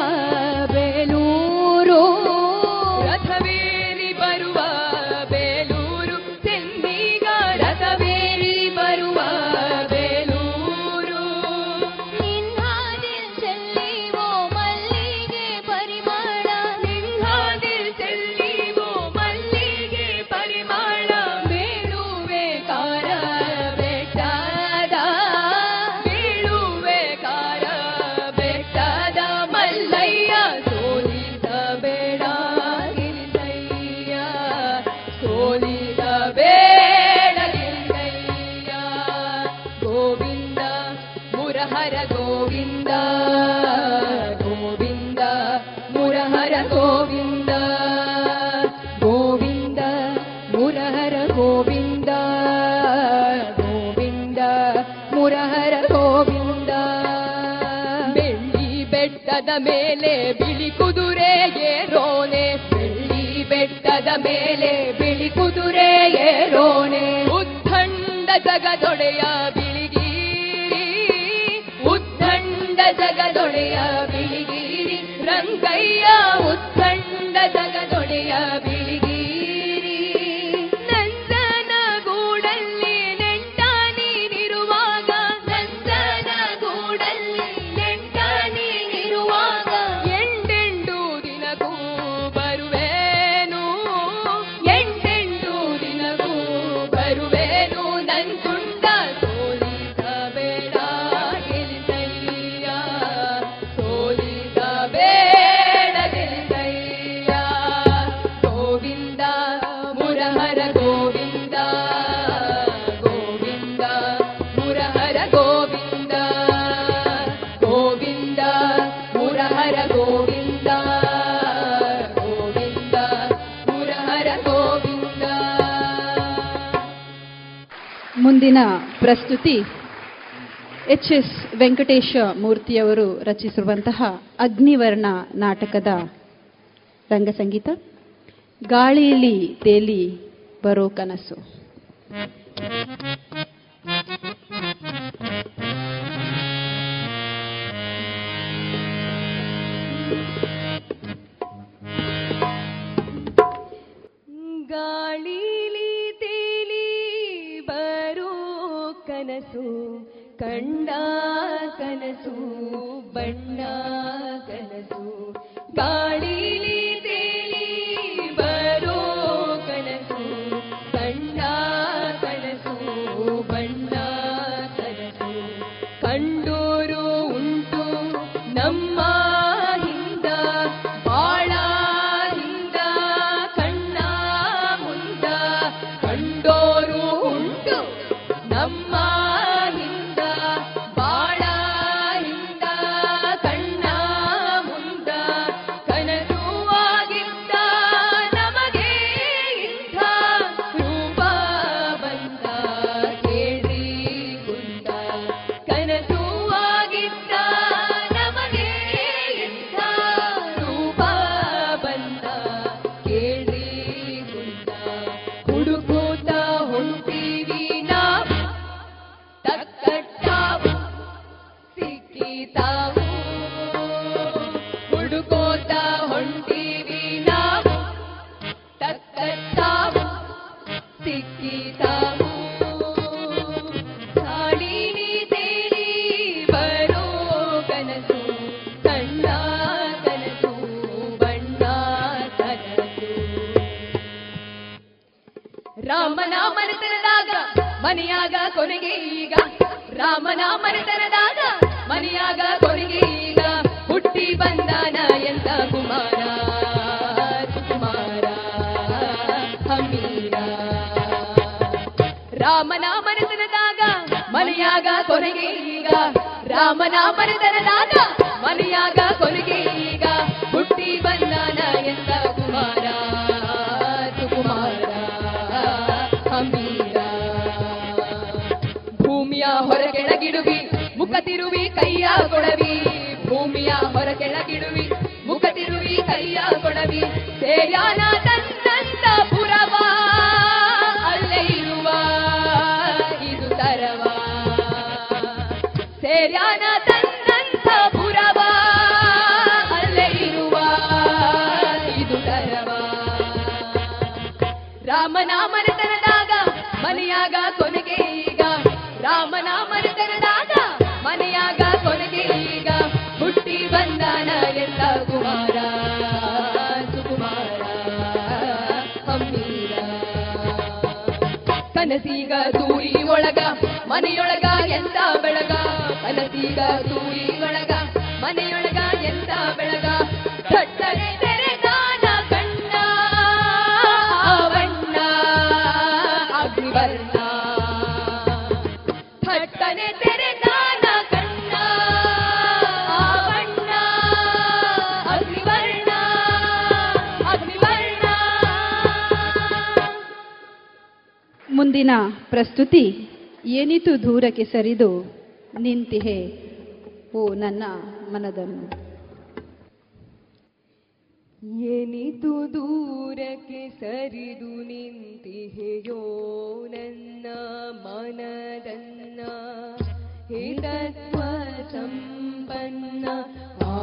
ಬೇಲೆ ಬಿಳಿ ಕುದುರೆ ಏರೋಣೆ. ಉದ್ದಂಡ ಜಗದೊಡೆಯ ಬಿಳಿಗಿರಿ. ಉದ್ದಂಡ ಜಗದೊಡೆಯ ಬಿಳಿಗಿರಿ. ರಂಗಯ್ಯ ಮುಂದಿನ ಪ್ರಸ್ತುತಿ ಎಚ್ ಎಸ್ ವೆಂಕಟೇಶ ಮೂರ್ತಿಯವರು ರಚಿಸಿರುವಂತಹ ಅಗ್ನಿವರ್ಣ ನಾಟಕದ ರಂಗಸಂಗೀತ ಗಾಳಿಯಲ್ಲಿ ತೇಲಿ ಬರೋ ಕನಸು. ಕನಸು ಕಂಡ ಕನಸು ಬಣ್ಣ ಕನಸು ಗಾಳಿಲಿ ಕೊನೆಗೆ ಈಗ ರಾಮನ ಮನೆತನದಾಗ ಮನೆಯಾಗ ಕೊನೆಗೆ ಈಗ ಹುಟ್ಟಿ ಬಂದಾನ ಎಂದ ಕುಮಾರ, ಸುಕುಮಾರ ಹಮೀರ ಭೂಮಿಯ ಹೊರಗೆಳಗಿಡುವಿ ಮುಖ ತಿರುವಿ, ಕೈಯ ಕೊಡವಿ. ಭೂಮಿಯ ಹೊರಗೆಳಗಿಡುವಿ ಮುಖ ತಿರುವಿ, ಕೈಯ ಕೊಡವಿ. ಸೇಯಾನ ತನ್ನಂತ ಮನೆಯೊಳಗ ಎಂತ ಬೆಳಗ? ಕನಸೀಗ ತೂರಿ ಒಳಗ. ಮನೆಯೊಳಗ ಎಂತ ಬೆಳಗ? ಘಟ್ಟನೆ ತೆರೆದಾನ ಕಣ್ಣ ಬಣ್ಣ. ಅಗ್ನಿವರ್ಣ ಘಟ್ಟನೆ ತೆರೆದಾನ ಕಣ್ಣ ಬಣ್ಣ. ಅಗ್ನಿವರ್ಣ ಅಗ್ನಿವರ್ಣ ಮುಂದಿನ ಪ್ರಸ್ತುತಿ ಏನಿತು ದೂರಕ್ಕೆ ಸರಿದು ನಿಂತಿಹೆ, ಓ ನನ್ನ ಮನದನ್ನು. ಏನಿತು ದೂರಕ್ಕೆ ಸರಿದು ನಿಂತಿಹೆಯೋ ನನ್ನ ಮನದನ್ನ. ಹೇಳ ಸಂಪನ್ನ. ಆ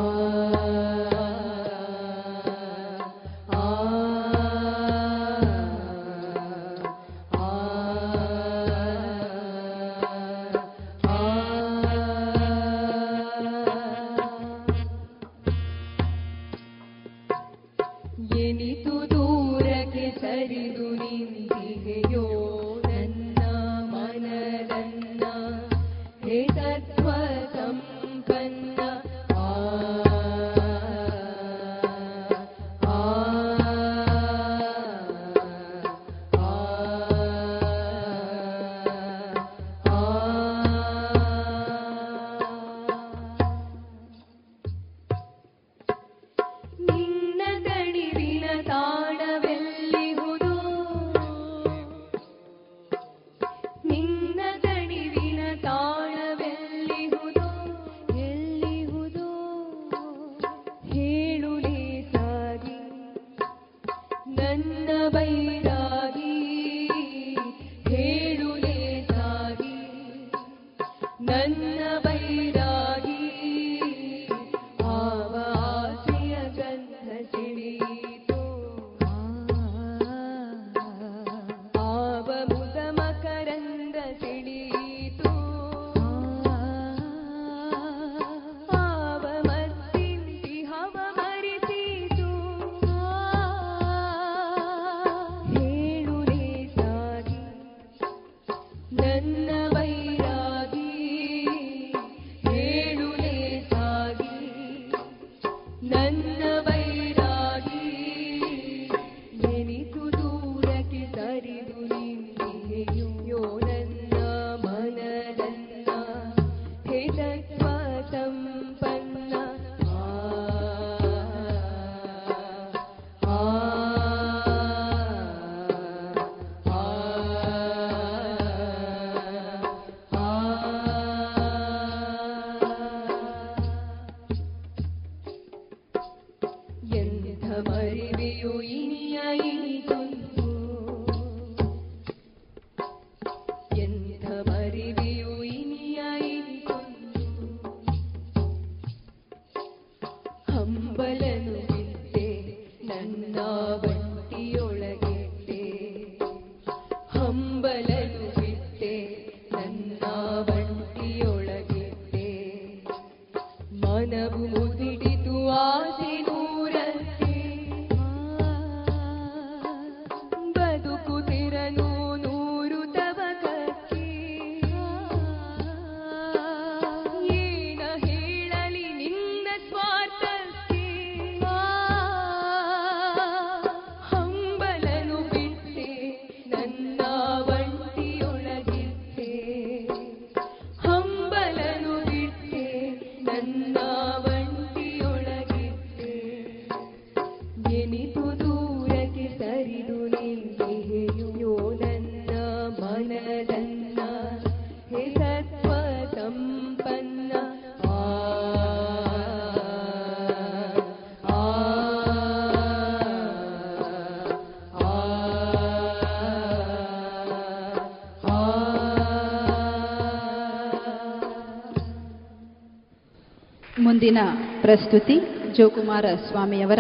ಮುಂದಿನ ಪ್ರಸ್ತುತಿ ಜೋಕುಮಾರ ಸ್ವಾಮಿಯವರ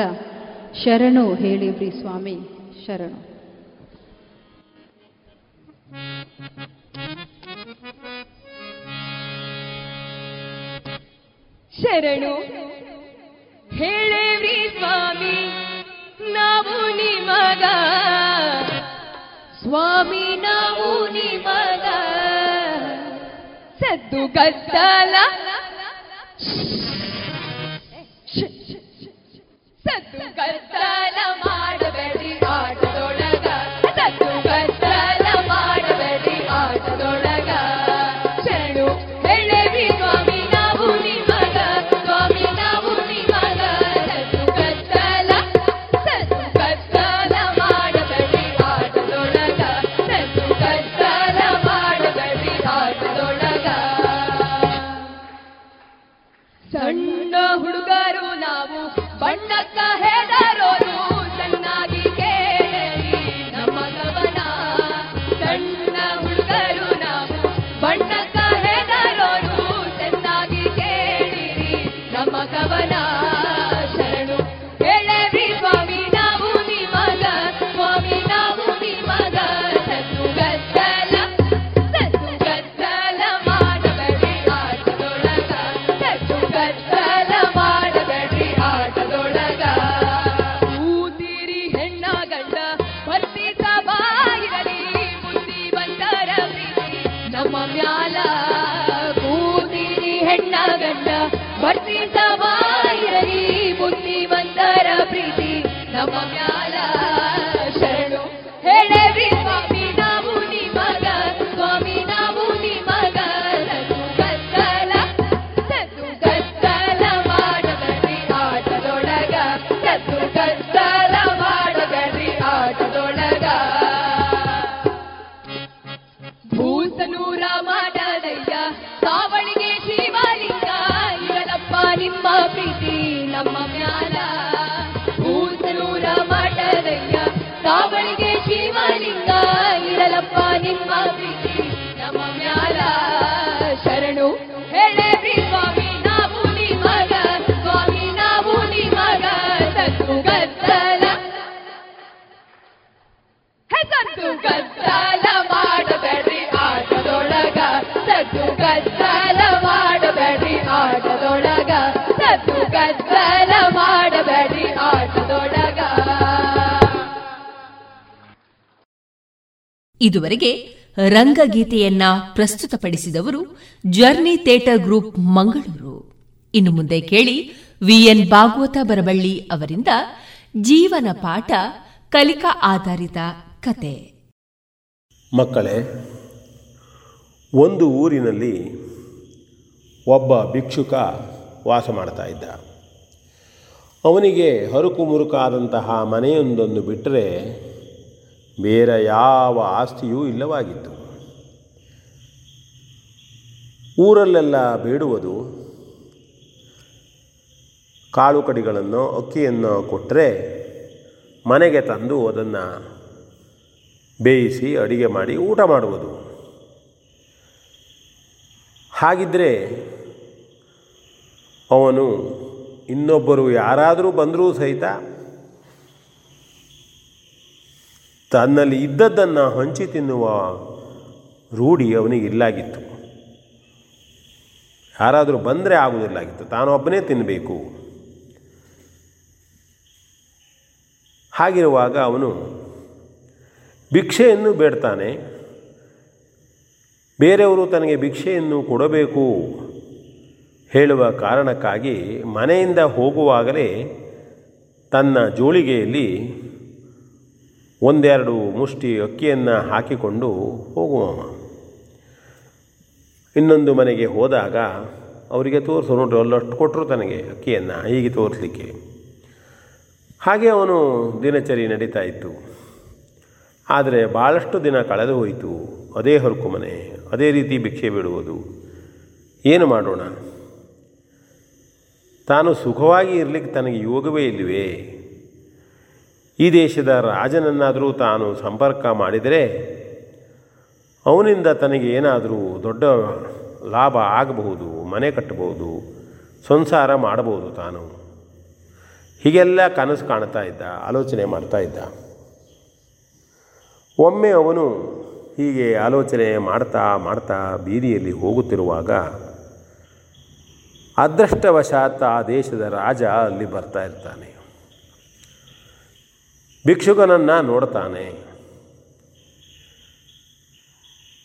ಶರಣು ಹೇಳಿಬ್ರಿ ಸ್ವಾಮಿ, ಶರಣು. ಶರಣು ಹೇಳೇವ್ರಿ ಸ್ವಾಮಿ, ನಾವು ನಿಮಗ. ಸ್ವಾಮಿ, ನಾವು ನಿಮಗ. ಸದ್ದು ಗದ್ದಲ ಇದುವರೆಗೆ ರಂಗಗೀತೆಯನ್ನ ಪ್ರಸ್ತುತಪಡಿಸಿದವರು ಜರ್ನಿ ಥಿಯೇಟರ್ ಗ್ರೂಪ್ ಮಂಗಳೂರು. ಇನ್ನು ಮುಂದೆ ಕೇಳಿ ವಿಎನ್ ಭಾಗವತ ಬರಬಳ್ಳಿ ಅವರಿಂದ ಜೀವನ ಪಾಠ, ಕಲಿಕಾ ಆಧಾರಿತ ಕತೆ. ಮಕ್ಕಳೇ, ಒಂದು ಊರಿನಲ್ಲಿ ಒಬ್ಬ ಭಿಕ್ಷುಕ ವಾಸ ಮಾಡ್ತಾ ಇದ್ದ. ಅವನಿಗೆ ಹರುಕು ಮುರುಕಾದಂತಹ ಮನೆಯೊಂದನ್ನು ಬಿಟ್ಟರೆ ಬೇರೆ ಯಾವ ಆಸ್ತಿಯೂ ಇಲ್ಲವಾಗಿತ್ತು. ಊರಲ್ಲೆಲ್ಲ ಬೇಡುವುದು, ಕಾಳು ಕಡಿಗಳನ್ನು, ಅಕ್ಕಿಯನ್ನು ಕೊಟ್ಟರೆ ಮನೆಗೆ ತಂದು ಅದನ್ನು ಬೇಯಿಸಿ ಅಡಿಗೆ ಮಾಡಿ ಊಟ ಮಾಡುವುದು. ಹಾಗಿದ್ದರೆ ಅವನು ಇನ್ನೊಬ್ಬರು ಯಾರಾದರೂ ಬಂದರೂ ಸಹಿತ ತನ್ನಲ್ಲಿ ಇದ್ದದ್ದನ್ನು ಹಂಚಿ ತಿನ್ನುವ ರೂಢಿ ಅವನಿಗೆ ಇಲ್ಲಾಗಿತ್ತು. ಯಾರಾದರೂ ಬಂದರೆ ಆಗುವುದಿಲ್ಲಾಗಿತ್ತು ತಾನೊಬ್ಬನೇ ತಿನ್ನಬೇಕು ಹಾಗಿರುವಾಗ ಅವನು ಭಿಕ್ಷೆಯನ್ನು ಬೇಡ್ತಾನೆ. ಬೇರೆಯವರು ತನಗೆ ಭಿಕ್ಷೆಯನ್ನು ಕೊಡಬೇಕು ಹೇಳುವ ಕಾರಣಕ್ಕಾಗಿ ಮನೆಯಿಂದ ಹೋಗುವಾಗಲೇ ತನ್ನ ಜೋಳಿಗೆಯಲ್ಲಿ ಒಂದೆರಡು ಮುಷ್ಟಿ ಅಕ್ಕಿಯನ್ನು ಹಾಕಿಕೊಂಡು ಹೋಗುವವ. ಇನ್ನೊಂದು ಮನೆಗೆ ಹೋದಾಗ ಅವರಿಗೆ ತೋರಿಸು, ನೋಡ್ರಿ ಅಲ್ಲಷ್ಟು ಕೊಟ್ಟರು ತನಗೆ ಅಕ್ಕಿಯನ್ನು, ಹೀಗೆ ತೋರಿಸಲಿಕ್ಕೆ. ಹಾಗೆ ಅವನು ದಿನಚರಿ ನಡೀತಾ ಇತ್ತು. ಆದರೆ ಭಾಳಷ್ಟು ದಿನ ಕಳೆದು ಹೋಯಿತು. ಅದೇ ಹೊರಕು ಮನೆ, ಅದೇ ರೀತಿ ಭಿಕ್ಷೆ ಬಿಡುವುದು. ಏನು ಮಾಡೋಣ? ತಾನು ಸುಖವಾಗಿ ಇರಲಿಕ್ಕೆ ತನಗೆ ಯೋಗವೇ ಇಲ್ಲವೇ? ಈ ದೇಶದ ರಾಜನನ್ನಾದರೂ ತಾನು ಸಂಪರ್ಕ ಮಾಡಿದರೆ ಅವನಿಂದ ತನಗೆ ಏನಾದರೂ ದೊಡ್ಡ ಲಾಭ ಆಗಬಹುದು, ಮನೆ ಕಟ್ಟಬಹುದು, ಸಂಸಾರ ಮಾಡಬಹುದು ತಾನು. ಹೀಗೆಲ್ಲ ಕನಸು ಕಾಣ್ತಾ ಇದ್ದ, ಆಲೋಚನೆ ಮಾಡ್ತಾ ಇದ್ದ. ಒಮ್ಮೆ ಅವನು ಹೀಗೆ ಆಲೋಚನೆ ಮಾಡ್ತಾ ಮಾಡ್ತಾ ಬೀದಿಯಲ್ಲಿ ಹೋಗುತ್ತಿರುವಾಗ ಅದೃಷ್ಟವಶಾತ್ ಆ ದೇಶದ ರಾಜ ಅಲ್ಲಿ ಬರ್ತಾ ಇರ್ತಾನೆ. ಭಿಕ್ಷುಕನನ್ನು ನೋಡ್ತಾನೆ.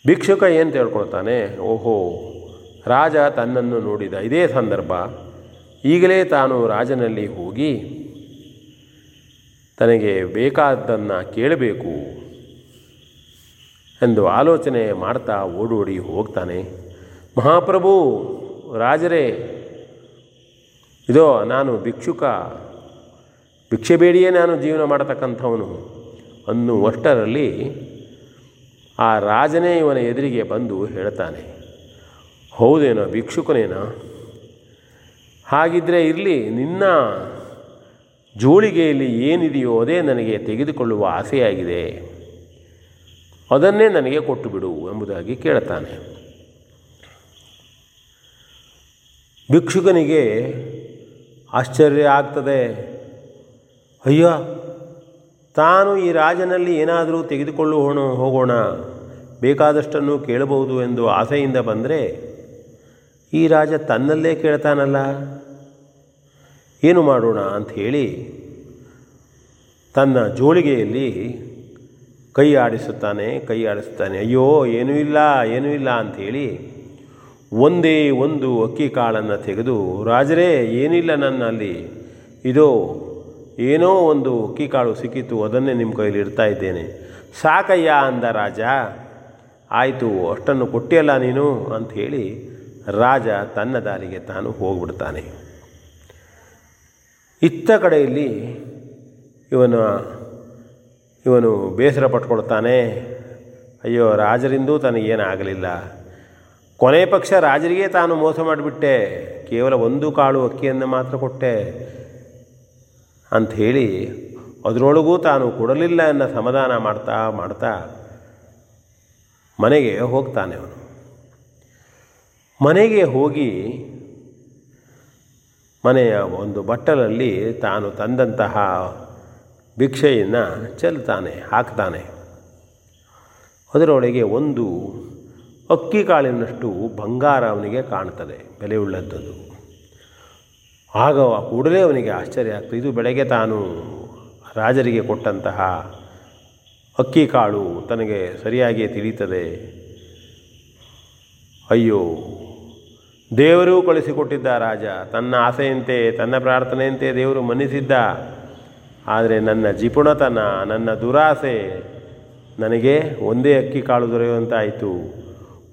ಭಿಕ್ಷುಕ ಏನು ತಿಳ್ಕೊಳ್ತಾನೆ? ಓಹೋ, ರಾಜ ತನ್ನನ್ನು ನೋಡಿದ ಇದೇ ಸಂದರ್ಭ. ಈಗಲೇ ತಾನು ರಾಜನಲ್ಲಿ ಹೋಗಿ ತನಗೆ ಬೇಕಾದ್ದನ್ನು ಕೇಳಬೇಕು ಎಂದು ಆಲೋಚನೆ ಮಾಡ್ತಾ ಓಡೋಡಿ ಹೋಗ್ತಾನೆ. ಮಹಾಪ್ರಭು, ರಾಜರೇ, ಇದೋ, ನಾನು ಭಿಕ್ಷುಕ. ಭಿಕ್ಷೆ ಬೇಡಿಯೇ ನಾನು ಜೀವನ ಮಾಡತಕ್ಕಂಥವನು ಅನ್ನುವಷ್ಟರಲ್ಲಿ ಆ ರಾಜನೇ ಇವನ ಎದುರಿಗೆ ಬಂದು ಹೇಳ್ತಾನೆ, ಹೌದೇನೋ ಭಿಕ್ಷುಕನೇನೋ? ಹಾಗಿದ್ದರೆ ಇರಲಿ, ನಿನ್ನ ಜೋಳಿಗೆಯಲ್ಲಿ ಏನಿದೆಯೋ ಅದೇ ನನಗೆ ತೆಗೆದುಕೊಳ್ಳುವ ಆಸೆಯಾಗಿದೆ. ಅದನ್ನೇ ನನಗೆ ಕೊಟ್ಟು ಬಿಡು, ಎಂಬುದಾಗಿ ಕೇಳ್ತಾನೆ. ಭಿಕ್ಷುಕನಿಗೆ ಆಶ್ಚರ್ಯ ಆಗ್ತದೆ. ಅಯ್ಯ, ತಾನು ಈ ರಾಜನಲ್ಲಿ ಏನಾದರೂ ತೆಗೆದುಕೊಳ್ಳೋಣ ಹೋಗೋಣ. ಬೇಕಾದಷ್ಟನ್ನು ಕೇಳಬಹುದು ಎಂದು ಆಸೆಯಿಂದ ಬಂದರೆ, ಈ ರಾಜ ತನ್ನಲ್ಲೇ ಕೇಳ್ತಾನಲ್ಲ. ಏನು ಮಾಡೋಣ ಅಂತ ಹೇಳಿ, ತನ್ನ ಜೋಳಿಗೆಯಲ್ಲಿ ಕೈ ಆಡಿಸುತ್ತಾನೆ ಕೈ ಆಡಿಸುತ್ತಾನೆ. ಅಯ್ಯೋ, ಏನೂ ಇಲ್ಲ ಏನೂ ಇಲ್ಲ ಅಂಥೇಳಿ ಒಂದೇ ಒಂದು ಅಕ್ಕಿ ಕಾಳನ್ನು ತೆಗೆದು, ರಾಜರೇ, ಏನಿಲ್ಲ ನನ್ನಲ್ಲಿ. ಇದೋ ಏನೋ ಒಂದು ಅಕ್ಕಿ ಕಾಳು ಸಿಕ್ಕಿತು, ಅದನ್ನೇ ನಿಮ್ಮ ಕೈಯಲ್ಲಿ ಇಡ್ತಾ ಇದ್ದೇನೆ. ಸಾಕಯ್ಯ ಅಂದ ರಾಜ, ಆಯಿತು, ಅಷ್ಟನ್ನು ಕೊಟ್ಟಿಯಲ್ಲ ನೀನು? ಅಂಥೇಳಿ ರಾಜ ತನ್ನ ದಾರಿಗೆ ತಾನು ಹೋಗ್ಬಿಡ್ತಾನೆ. ಇತ್ತ ಕಡೆಯಲ್ಲಿ ಇವನು ಇವನು ಬೇಸರ ಪಟ್ಕೊಳ್ತಾನೆ. ಅಯ್ಯೋ, ರಾಜರಿಂದೂ ತನಗೇನಾಗಲಿಲ್ಲ. ಕೊನೆ ಪಕ್ಷ ರಾಜರಿಗೆ ತಾನು ಮೋಸ ಮಾಡಿಬಿಟ್ಟೆ. ಕೇವಲ ಒಂದು ಕಾಳು ಅಕ್ಕಿಯನ್ನು ಮಾತ್ರ ಕೊಟ್ಟೆ. ಅಂಥೇಳಿ ಅದರೊಳಗೂ ತಾನು ಕೊಡಲಿಲ್ಲ ಅನ್ನೋ ಸಮಾಧಾನ ಮಾಡ್ತಾ ಮಾಡ್ತಾ ಮನೆಗೆ ಹೋಗ್ತಾನೆ ಅವನು. ಮನೆಗೆ ಹೋಗಿ ಮನೆಯ ಒಂದು ಬಟ್ಟಲಲ್ಲಿ ತಾನು ತಂದಂತಹ ಭಿಕ್ಷೆಯನ್ನು ಚೆಲ್ತಾನೆ, ಹಾಕ್ತಾನೆ. ಅದರೊಳಗೆ ಒಂದು ಅಕ್ಕಿ ಕಾಳಿನಷ್ಟು ಬಂಗಾರ ಅವನಿಗೆ ಕಾಣ್ತದೆ ಬೆಲೆಯುಳ್ಳದ್ದು ಆಗ ಕೂಡಲೇ ಅವನಿಗೆ ಆಶ್ಚರ್ಯ. ಆಗ್ತದೆ ಇದು ಬೆಳಗ್ಗೆ ತಾನು ರಾಜರಿಗೆ ಕೊಟ್ಟಂತಹ ಅಕ್ಕಿ ಕಾಳು ತನಗೆ ಸರಿಯಾಗಿ ತಿಳಿಯುತ್ತದೆ. ಅಯ್ಯೋ, ದೇವರೂ ಕಳಿಸಿಕೊಟ್ಟಿದ್ದ ರಾಜ. ತನ್ನ ಆಸೆಯಂತೆ, ತನ್ನ ಪ್ರಾರ್ಥನೆಯಂತೆ ದೇವರು ಮನ್ನಿಸಿದ್ದ. ಆದರೆ ನನ್ನ ಜಿಪುಣತನ, ನನ್ನ ದುರಾಸೆ ನನಗೆ ಒಂದೇ ಅಕ್ಕಿ ಕಾಳು ದೊರೆಯುವಂತಾಯಿತು.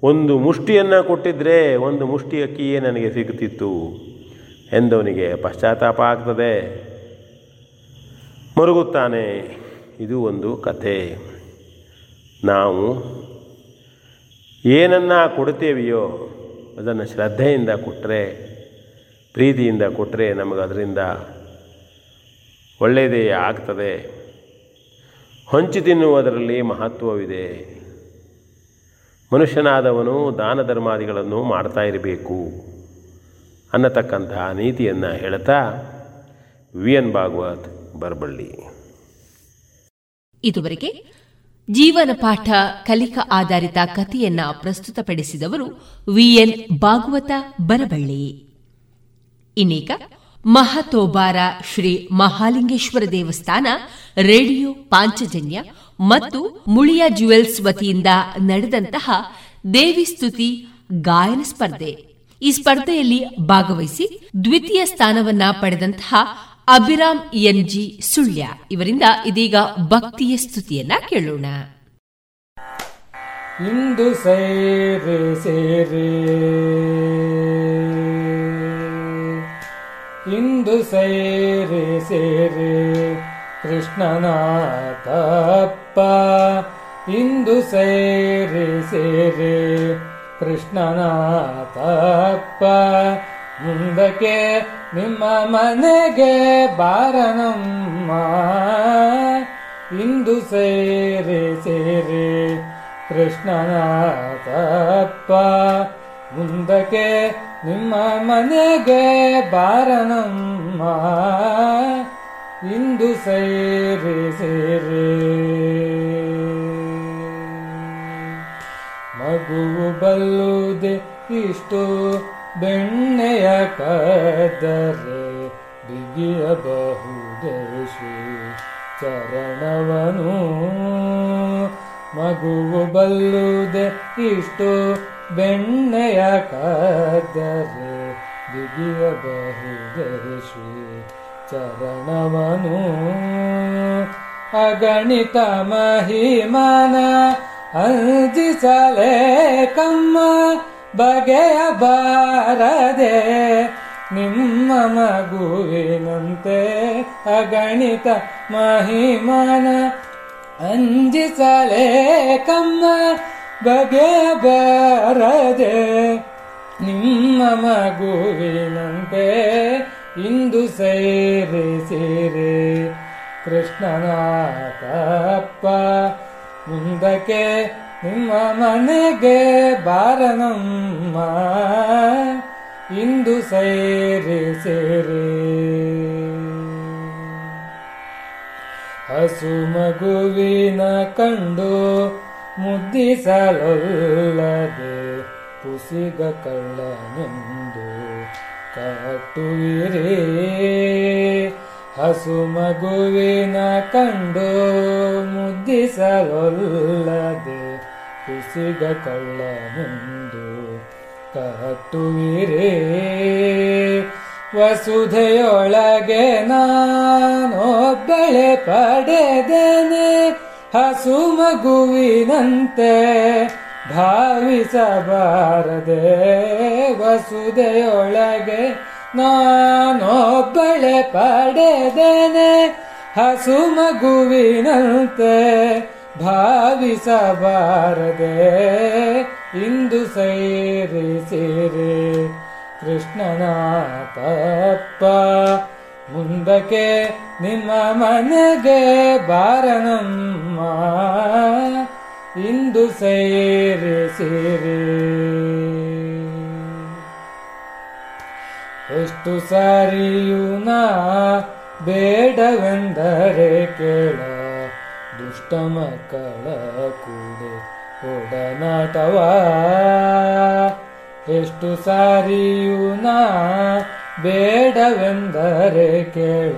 ಒಂದು ಮುಷ್ಟಿಯನ್ನು ಕೊಟ್ಟಿದ್ದರೆ ಒಂದು ಮುಷ್ಟಿ ಅಕ್ಕಿಯೇ ನನಗೆ ಸಿಗುತ್ತಿತ್ತು. ಎಂದವನಿಗೆ ಪಶ್ಚಾತ್ತಾಪ ಆಗ್ತದೆ. ಮರುಗುತ್ತಾನೆ. ಇದು ಒಂದು ಕಥೆ. ನಾವು ಏನನ್ನ ಕೊಡ್ತೇವೆಯೋ ಅದನ್ನು ಶ್ರದ್ಧೆಯಿಂದ ಕೊಟ್ಟರೆ ಪ್ರೀತಿಯಿಂದ ಕೊಟ್ಟರೆ ನಮಗೆ ಅದರಿಂದ ಒಳ್ಳೆಯದೇ ಆಗ್ತದೆ. ಹೊಂಚಿ ತಿನ್ನುವುದರಲ್ಲಿ ಮಹತ್ವವಿದೆ. ಮನುಷ್ಯನಾದವನು ದಾನ ಧರ್ಮಾದಿಗಳನ್ನು ಮಾಡ್ತಾ ಇರಬೇಕು. ಅನ್ನತಕ್ಕಂತಹ ನೀತಿಯನ್ನು ಹೇಳ್ತಾ ವಿ ಎನ್ ಭಾಗವತ್ ಬರಬಳ್ಳಿ. ಇದುವರೆಗೆ ಜೀವನ ಪಾಠ ಕಲಿಕಾ ಆಧಾರಿತ ಕಥೆಯನ್ನ ಪ್ರಸ್ತುತಪಡಿಸಿದವರು ವಿಎನ್ ಭಾಗವತ ಬರಬಳ್ಳಿ. ಇನ್ನೀಗ ಮಹತೋಬಾರ ಶ್ರೀ ಮಹಾಲಿಂಗೇಶ್ವರ ದೇವಸ್ಥಾನ, ರೇಡಿಯೋ ಪಾಂಚಜನ್ಯ ಮತ್ತು ಮುಳಿಯ ಜ್ಯುವೆಲ್ಸ್ ವತಿಯಿಂದ ನಡೆದಂತಹ ದೇವಿ ಸ್ತುತಿ ಗಾಯನ ಸ್ಪರ್ಧೆ. ಈ ಸ್ಪರ್ಧೆಯಲ್ಲಿ ಭಾಗವಹಿಸಿ ದ್ವಿತೀಯ ಸ್ಥಾನವನ್ನ ಪಡೆದಂತಹ ಅಭಿರಾಮ್ ಎನ್ಜಿ ಸುಳ್ಯ. ಇವರಿಂದ ಇದೀಗ ಭಕ್ತಿಯ ಸ್ತುತಿಯನ್ನ ಕೇಳೋಣ. ಇಂದು ಸೇರೆ ಸೇರೆ. ಇಂದು ಸೇರೆ ಸೇರೆ. ಕೃಷ್ಣನಾಥಪ್ಪ ಇಂದು ಸೇರೆ ಸೇರೆ. ಕೃಷ್ಣನಾಥಪ್ಪ ಮುಂದಕ್ಕೆ ನಿಮ್ಮ ಮನೆಗೆ ಬಾರನಮ್ಮ. ಇಂದು ಸೇರಿ ಸೇರಿ ಕೃಷ್ಣನಾಥಪ್ಪ ಮುಂದಕ್ಕೆ ನಿಮ್ಮ ಮನೆಗೆ ಬಾರನಮ್ಮ. ಇಂದು ಸೇರಿ ಸೇರೆ ಮಗುವು ಬಲ್ಲುದೆ ಇಷ್ಟು ಬೆಣ್ಣೆಯ ಕದರೆ ಬಿಗಿಯಬಹುದೇ ಶ್ರೀ ಚರಣವನು. ಮಗುವು ಬಲ್ಲುದೆ ಇಷ್ಟು ಬೆಣ್ಣೆಯ ಕದರೆ ಬಿಗಿಯಬಹುದೇ ಶ್ರೀ ಚರಣವನು. ಅಗಣಿತ ಮಹಿಮನ ಅಂಜಿಸಲೇ ಕಮ್ಮ ಬಗೆಯ ಬಾರದೆ ನಿಮ್ಮ ಮಗುವಿನಂತೆ ಅಗಣಿತ ಮಹಿಮಾನ ಅಂಜಿಸಲೇ ಕಮ್ಮ ಬಗೆಯ ಬಾರದೆ ನಿಮ್ಮ ಮಗುವಿನಂತೆ ಇಂದು ಸೇರಿ ಸೇರಿ ಕೃಷ್ಣನಾಥಪ್ಪ ಮುಂದಕ್ಕೆ ನಿಮ್ಮ ಮನೆಗೆ ಬಾರನಮ್ಮ. ಇಂದು ಸೇರಿ ಸೇರಿ. ಹಸು ಮಗುವಿನ ಕಂಡು ಮುದ್ದಿಸಲೊಲ್ಲದೆ ಕುಸಿಗ ಕಳ್ಳನೆಂದು ಕಟ್ಟುವಿರೇ ಹಸು ಮಗುವಿನ ಕಂಡು ಮುದ್ದಿಸಲೊಲ್ಲದೆ ಕುಸಿಗ ಕಳ್ಳನೆಂದು ಕಟ್ಟುವಿರೇ ವಸುಧೆಯೊಳಗೆ ನಾನೊಬ್ಬಳೆ ಪಡೆದೇನೆ ಹಸು ಮಗುವಿನಂತೆ ಭಾವಿಸಬಾರದೆ. ವಸುದೆಯೊಳಗೆ ನಾನೊಬ್ಬಳೆ ಪಡೆದೇನೆ, ಹಸು ಮಗುವಿನಂತೆ ಭಾವಿಸಬಾರದೆ. ಇಂದು ಸೈರಿಸಿರಿ ಕೃಷ್ಣನ ತಪ್ಪ ಮುಂದಕ್ಕೆ ನಿಮ್ಮ ಮನೆಗೆ ಬಾರನಮ್ಮ. ಇಂದು ಸೇರಿಸಿರಿ ಎಷ್ಟು ಸಾರಿಯೂ ನಾ ಬೇಡವೆಂದರೆ ಕೇಳ, ದುಷ್ಟ ಮಕ್ಕಳ ಕೂಡೆ ಒಡನಾಟವ. ಎಷ್ಟು ಸಾರಿಯೂ ನಾ ಬೇಡವೆಂದರೆ ಕೇಳ,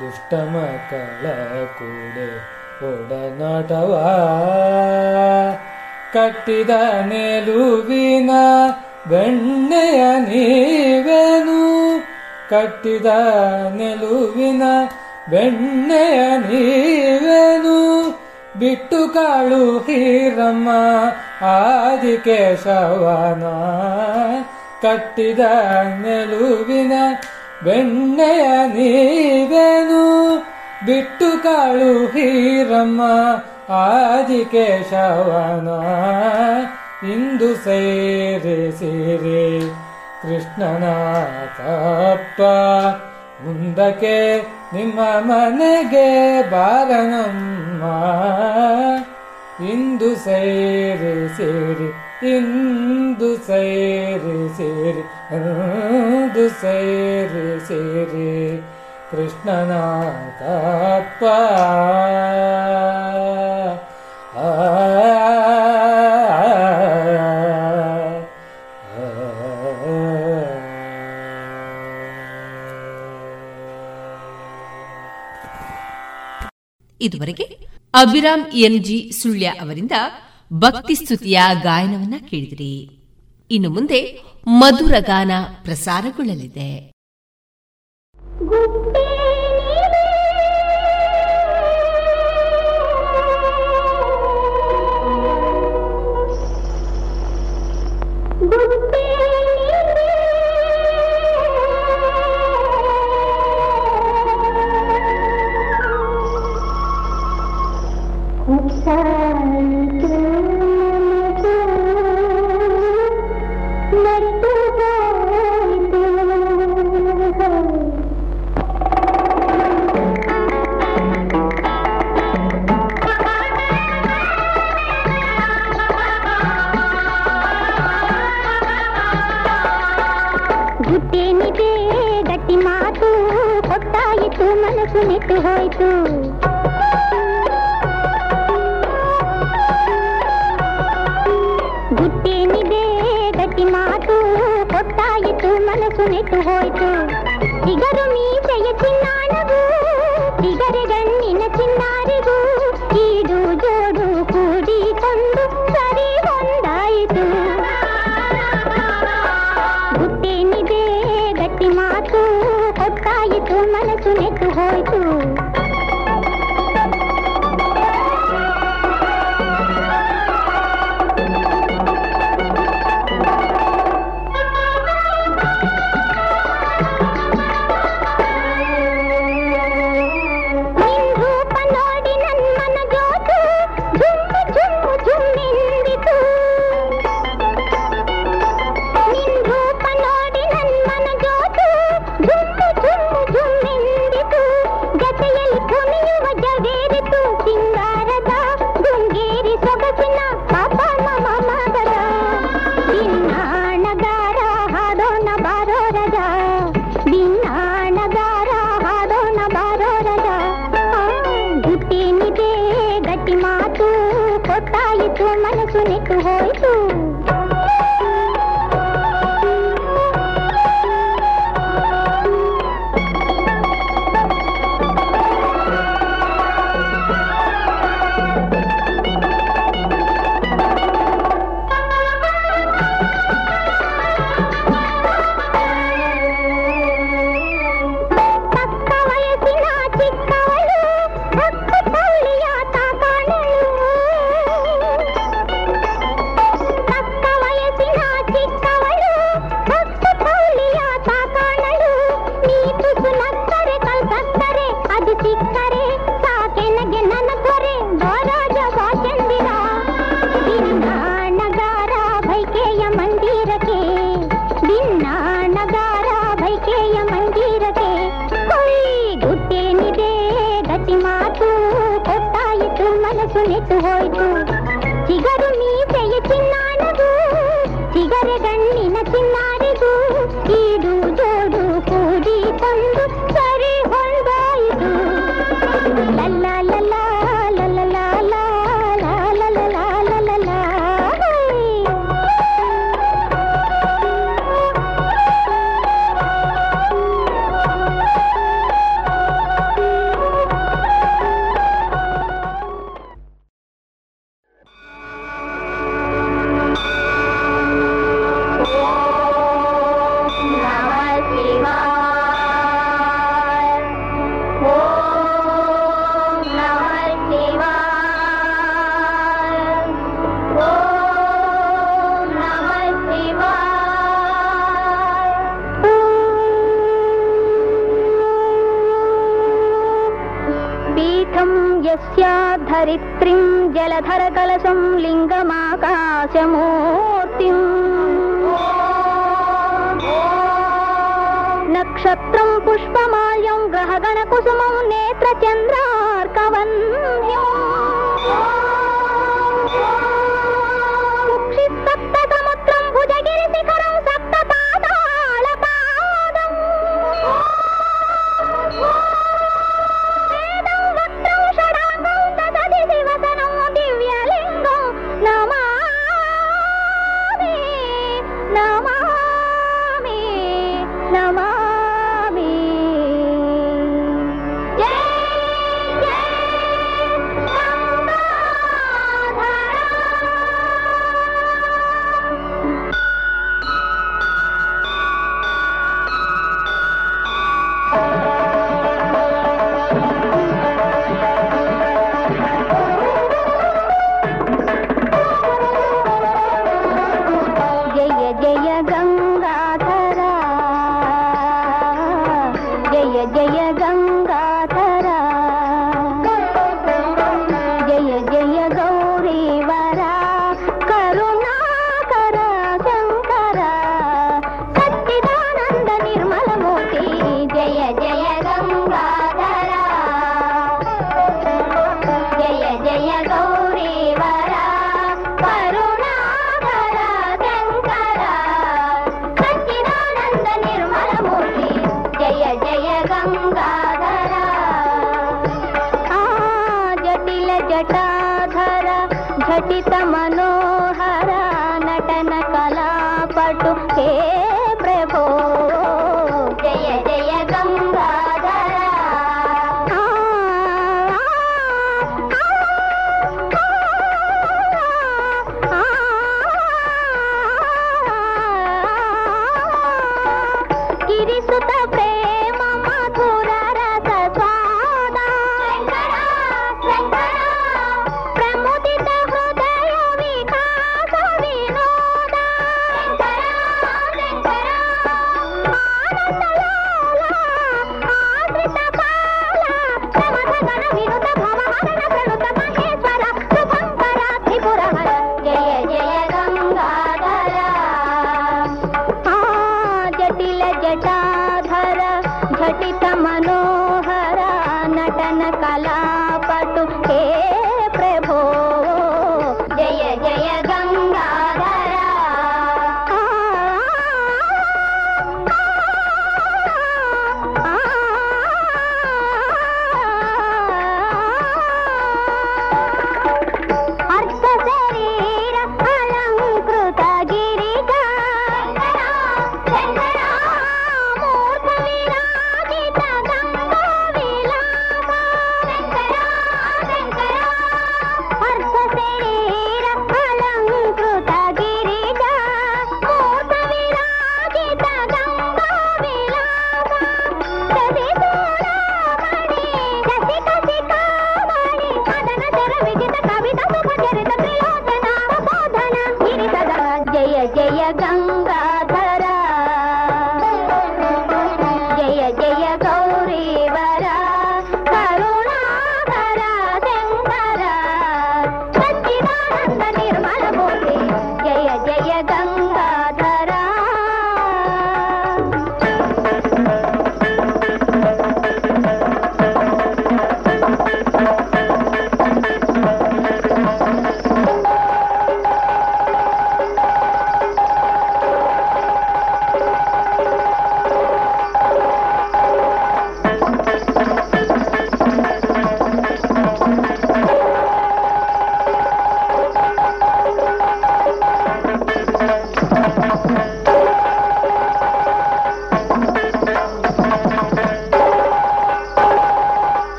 ದುಷ್ಟ ಮಕ್ಕಳ ಕೂಡೆ ಒಡನಾಟವ. ಕಟ್ಟಿದ ನೆಲುವಿನ ಬೆಣ್ಣೆಯ ನೀವೇನು ಕಟ್ಟಿದ ನೆಲುವಿನ ಬೆಣ್ಣೆಯ ನೀವೇನು ಬಿಟ್ಟು ಕಾಳು ಹೀರಮ್ಮ ಆದಿಕೇಶವನ ಕಟ್ಟಿದ ನೆಲುವಿನ ಬೆಣ್ಣೆಯ ನೀವೇನು ಬಿಟ್ಟು ಕಾಳು ಹೀರಮ್ಮ ಆದಿಕೇಶವನ ಇಂದು ಸೇರಿಸಿರಿ ಕೃಷ್ಣನ ತಪ್ಪ ಮುಂದಕ್ಕೆ ನಿಮ್ಮ ಮನೆಗೆ ಬಾರನಮ್ಮ. ಇಂದು ಸೇರಿ ಇಂದು ಸೇರಿ ಇಂದು ಸೇರಿ ಕೃಷ್ಣನ ತಪ್ಪ ಆ ಇದುವರೆಗೆ ಅಭಿರಾಮ್ ಎನ್ಜಿ ಸುಳ್ಯ ಅವರಿಂದ ಭಕ್ತಿ ಸ್ತುತಿಯ ಗಾಯನವನ್ನ ಕೇಳಿದಿರಿ. ಇನ್ನು ಮುಂದೆ ಮಧುರ ಗಾನ ಪ್ರಸಾರಗೊಳ್ಳಲಿದೆ.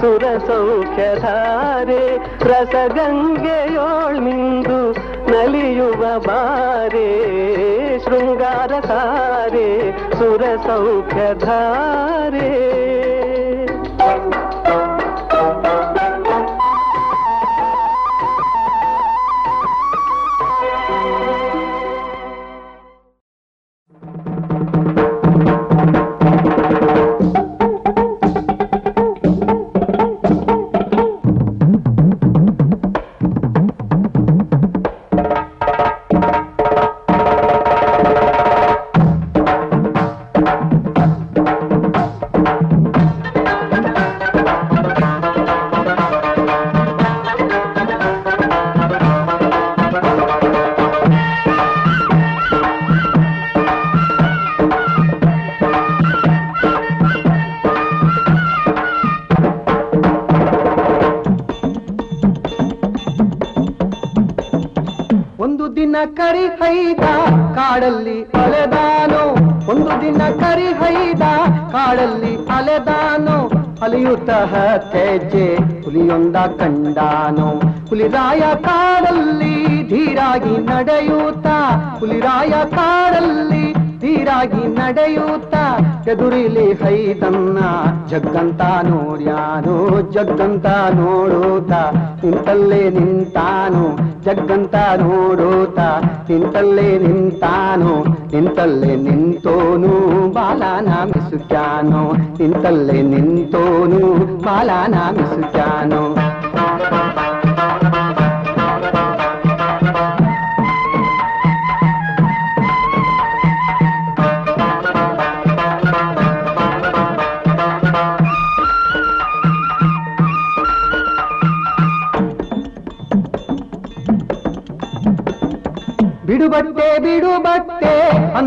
ತಾರೆ ಸುರ ಸೌಖ್ಯಧಾರೆ ರಸಗಂಗೆಯೋಳ್ಮಿಂದು ನಲಿಯುವ ಬಾರೆ ಶೃಂಗಾರ ಸುರ ಸೌಖ್ಯಧಾರೆ. ಕಾಡಲ್ಲಿ ಅಲೆದಾನು, ಒಂದು ದಿನ ಕರಿ ಹೈದ, ಕಾಡಲ್ಲಿ ಅಲೆದಾನು ಅಲಿಯುತ್ತ ಹೆಜ್ಜೆ ಹುಲಿಯೊಂದ ಕಂಡಾನು. ಹುಲಿರಾಯ ಕಾಡಲ್ಲಿ ಧೀರಾಗಿ ನಡೆಯುತ್ತ ಹುಲಿರಾಯ ಕಾಡಲ್ಲಿ ಧೀರಾಗಿ ನಡೆಯುತ್ತ ಎದುರಿಲಿ ಹೈದನ್ನ ಜಗ್ಗಂತ ನೋಡ್ಯಾನು, ಜಗ್ಗಂತ ನೋಡುತ್ತ ನಿಂತಲ್ಲೇ ನಿಂತಾನು. ಜಗ್ಗಂತ ನೋಡುತ್ತ ನಿಂತಲ್ಲೇ ನಿಂತಾನು ನಿಂತಲ್ಲೇ ನಿಂತೋನು ಬಾಲನ ಮಿಸುಕ್ಯಾನು ನಿಂತಲ್ಲೇ ನಿಂತೋನು ಬಾಲನ ಮಿಸುಕ್ಯಾನು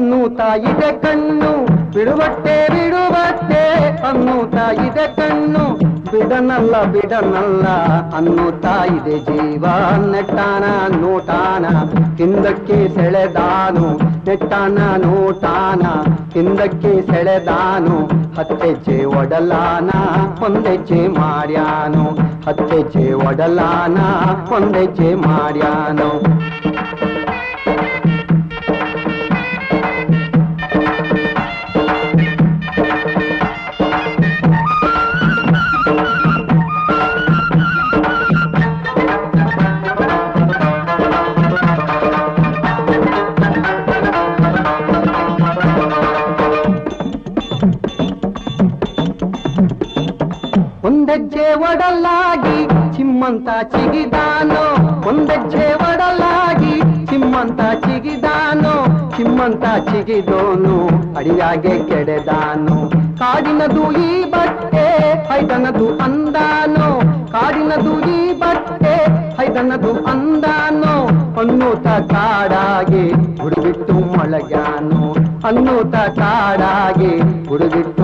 ಅನ್ನೂತಾ ತಾಯಿದೆ ಕಣ್ಣು. ಬಿಡುವಟ್ಟೆ ಬಿಡುವಟ್ಟೆ ಅನ್ನು ತಾಯಿದೆ ಕಣ್ಣು. ಬಿಡನಲ್ಲ ಬಿಡನಲ್ಲ ಅನ್ನು ತಾಯಿದೆ ಜೀವ. ನೆಟ್ಟಾನ, ನೋಟಾನ ಹಿಂದಕ್ಕೆ ಸೆಳೆದಾನು. ನೆಟ್ಟಾನ, ನೋಟಾನ ಹಿಂದಕ್ಕೆ ಸೆಳೆದಾನು. ಹತ್ತೆಜ್ಜೆ ಒಡಲಾನ ಒಂದೆಜ್ಜೆ ಮಾಡ್ಯಾನು. ಹತ್ತೆಜ್ಜೆ ಒಡಲಾನ ಒಂದೆಜ್ಜೆ ಮಾಡ್ಯಾನು. ಚಿಮ್ಮಂತ ಚಿಗಿದಾನೋ, ಒಂದಜ್ಜೆ ಒಡಲಾಗಿ ಚಿಮ್ಮಂತ ಚಿಗಿದಾನೋ ಚಿಮ್ಮಂತ ಚಿಗಿದೋನು, ಅಡಿಯಾಗೆ ಕೆಡೆದಾನು. ಕಾಡಿನದು ಈ ಬಟ್ಟೆ, ಹೈದನದು ಅಂದಾನೋ, ಕಾಡಿನದು ಈ ಬಟ್ಟೆ ಐದನದು ಅಂದಾನೋ, ಅನ್ನೂತ ಕಾಡಾಗಿ ಹುಡುಗಿಟ್ಟು ಮೊಳಗ್ಯಾನು ಅನ್ನೂತ ಕಾಡಾಗಿ ಹುಡುಗಿಟ್ಟು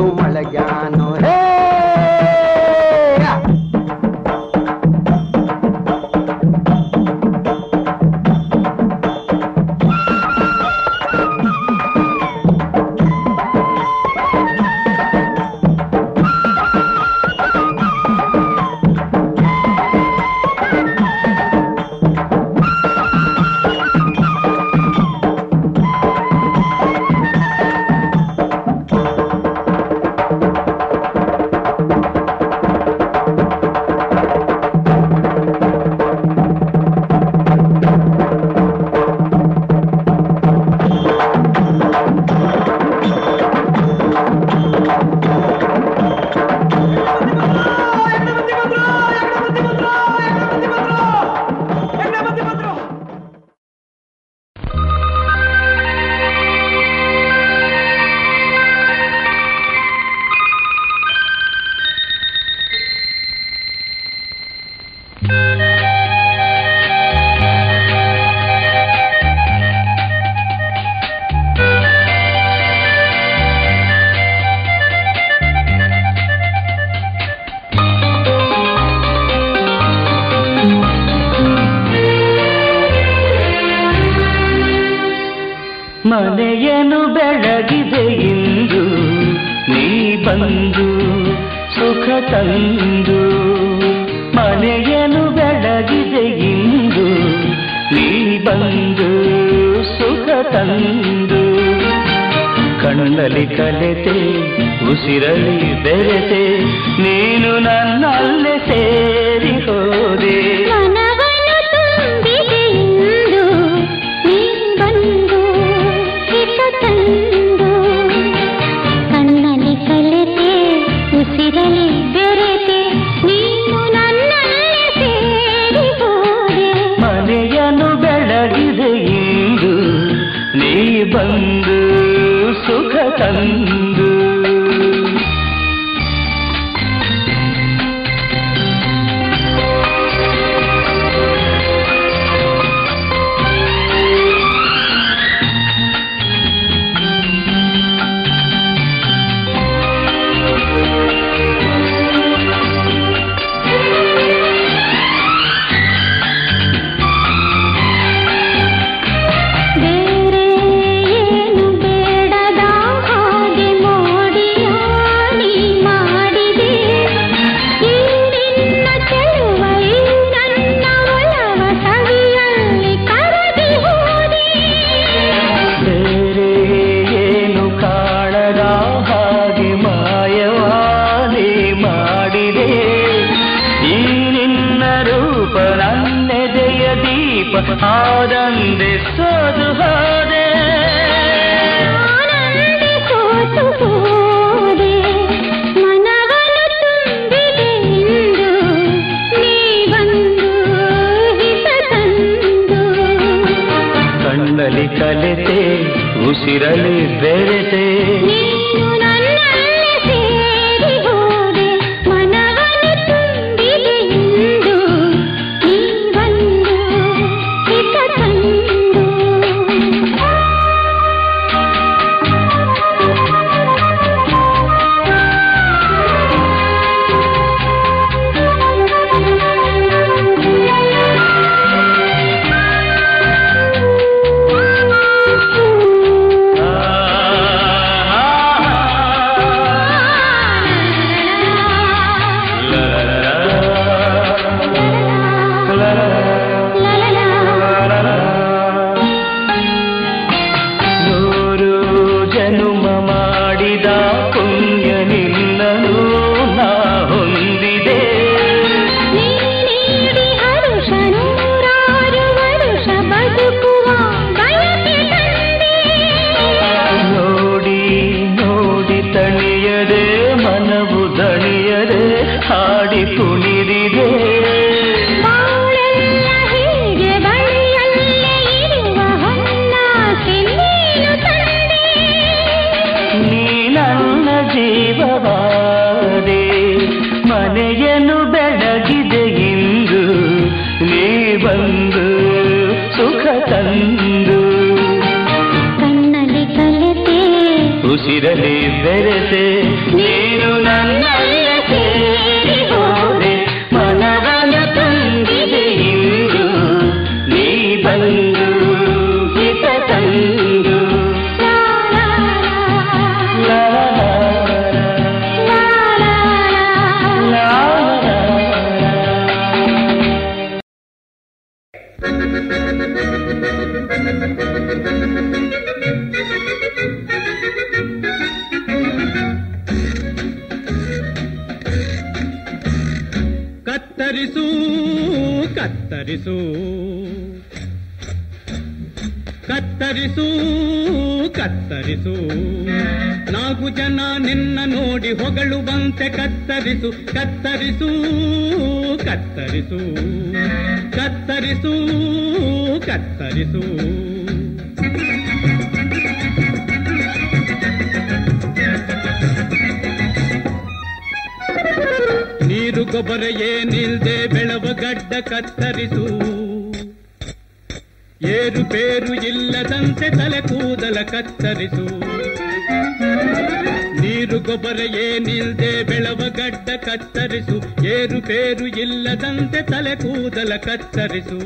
ಕತ್ತರಿಸು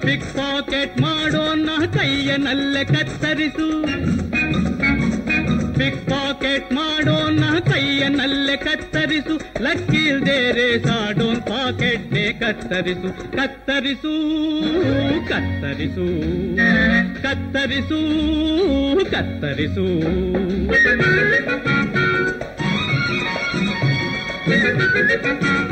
ಪಿಕ್ ಪಾಕೆಟ್ ಮಾಡೋನ್ನ ಕೈಯನಲ್ಲೇ ಕತ್ತರಿಸು. ಪಿಕ್ ಪಾಕೆಟ್ ಮಾಡೋನ್ನ ಕೈಯನಲ್ಲೇ ಕತ್ತರಿಸು. ಲಕ್ಕಿಲ್ದೇ ರೇಸಾಡೋನ್ ಪಾಕೆಟ್ನೇ ಕತ್ತರಿಸು. ಕತ್ತರಿಸು ಕತ್ತರಿಸು. ಕತ್ತರಿಸು ಕತ್ತರಿಸು. ಕಳ್ಳದಾರಿಯಲ್ಲಿ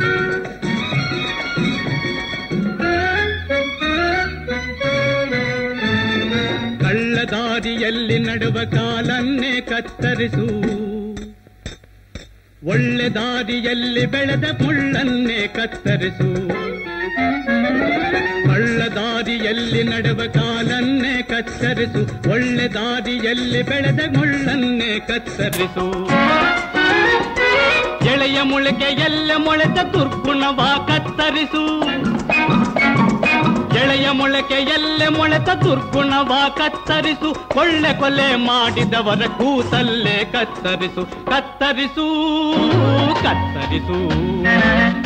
ನಡುವ ಕಾಲನ್ನೇ ಕತ್ತರಿಸು. ಒಳ್ಳೆ ದಾರಿಯಲ್ಲಿ ಬೆಳೆದ ಮುಳ್ಳನ್ನೇ ಕತ್ತರಿಸು. ಕಳ್ಳದಾರಿಯಲ್ಲಿ ನಡೆವ ಕಾಲನ್ನೇ ಕತ್ತರಿಸು. ಒಳ್ಳೆ ದಾರಿಯಲ್ಲಿ ಬೆಳೆದ ಮುಳ್ಳನ್ನೇ ಕತ್ತರಿಸು. ಎಳೆಯ ಮುಳುಗೆ ಎಲ್ಲ ಮೊಳೆತ ದುರ್ಗುಣವ ಕತ್ತರಿಸು. ಎಳೆಯ ಮೊಳಕೆ ಎಲ್ಲೆ ಮೊಳೆತ ದುರ್ಗುಣವ ಕತ್ತರಿಸು. ಒಳ್ಳೆ ಕೊಲೆ ಮಾಡಿದವರ ಕೂತಲ್ಲೇ ಕತ್ತರಿಸು. ಕತ್ತರಿಸು ಕತ್ತರಿಸು.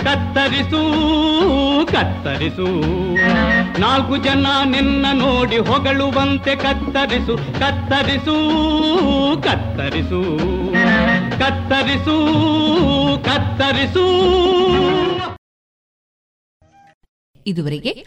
ಕತ್ತರಿಸು ಕತ್ತರಿಸು. ನಾಲ್ಕು ಜನ ನಿನ್ನ ನೋಡಿ ಹೊಗಳುವಂತೆ ಕತ್ತರಿಸು. ಕತ್ತರಿಸು ಕತ್ತರಿಸು. ಕತ್ತರಿಸು ಕತ್ತರಿಸು. ಇದುವರೆಗೆ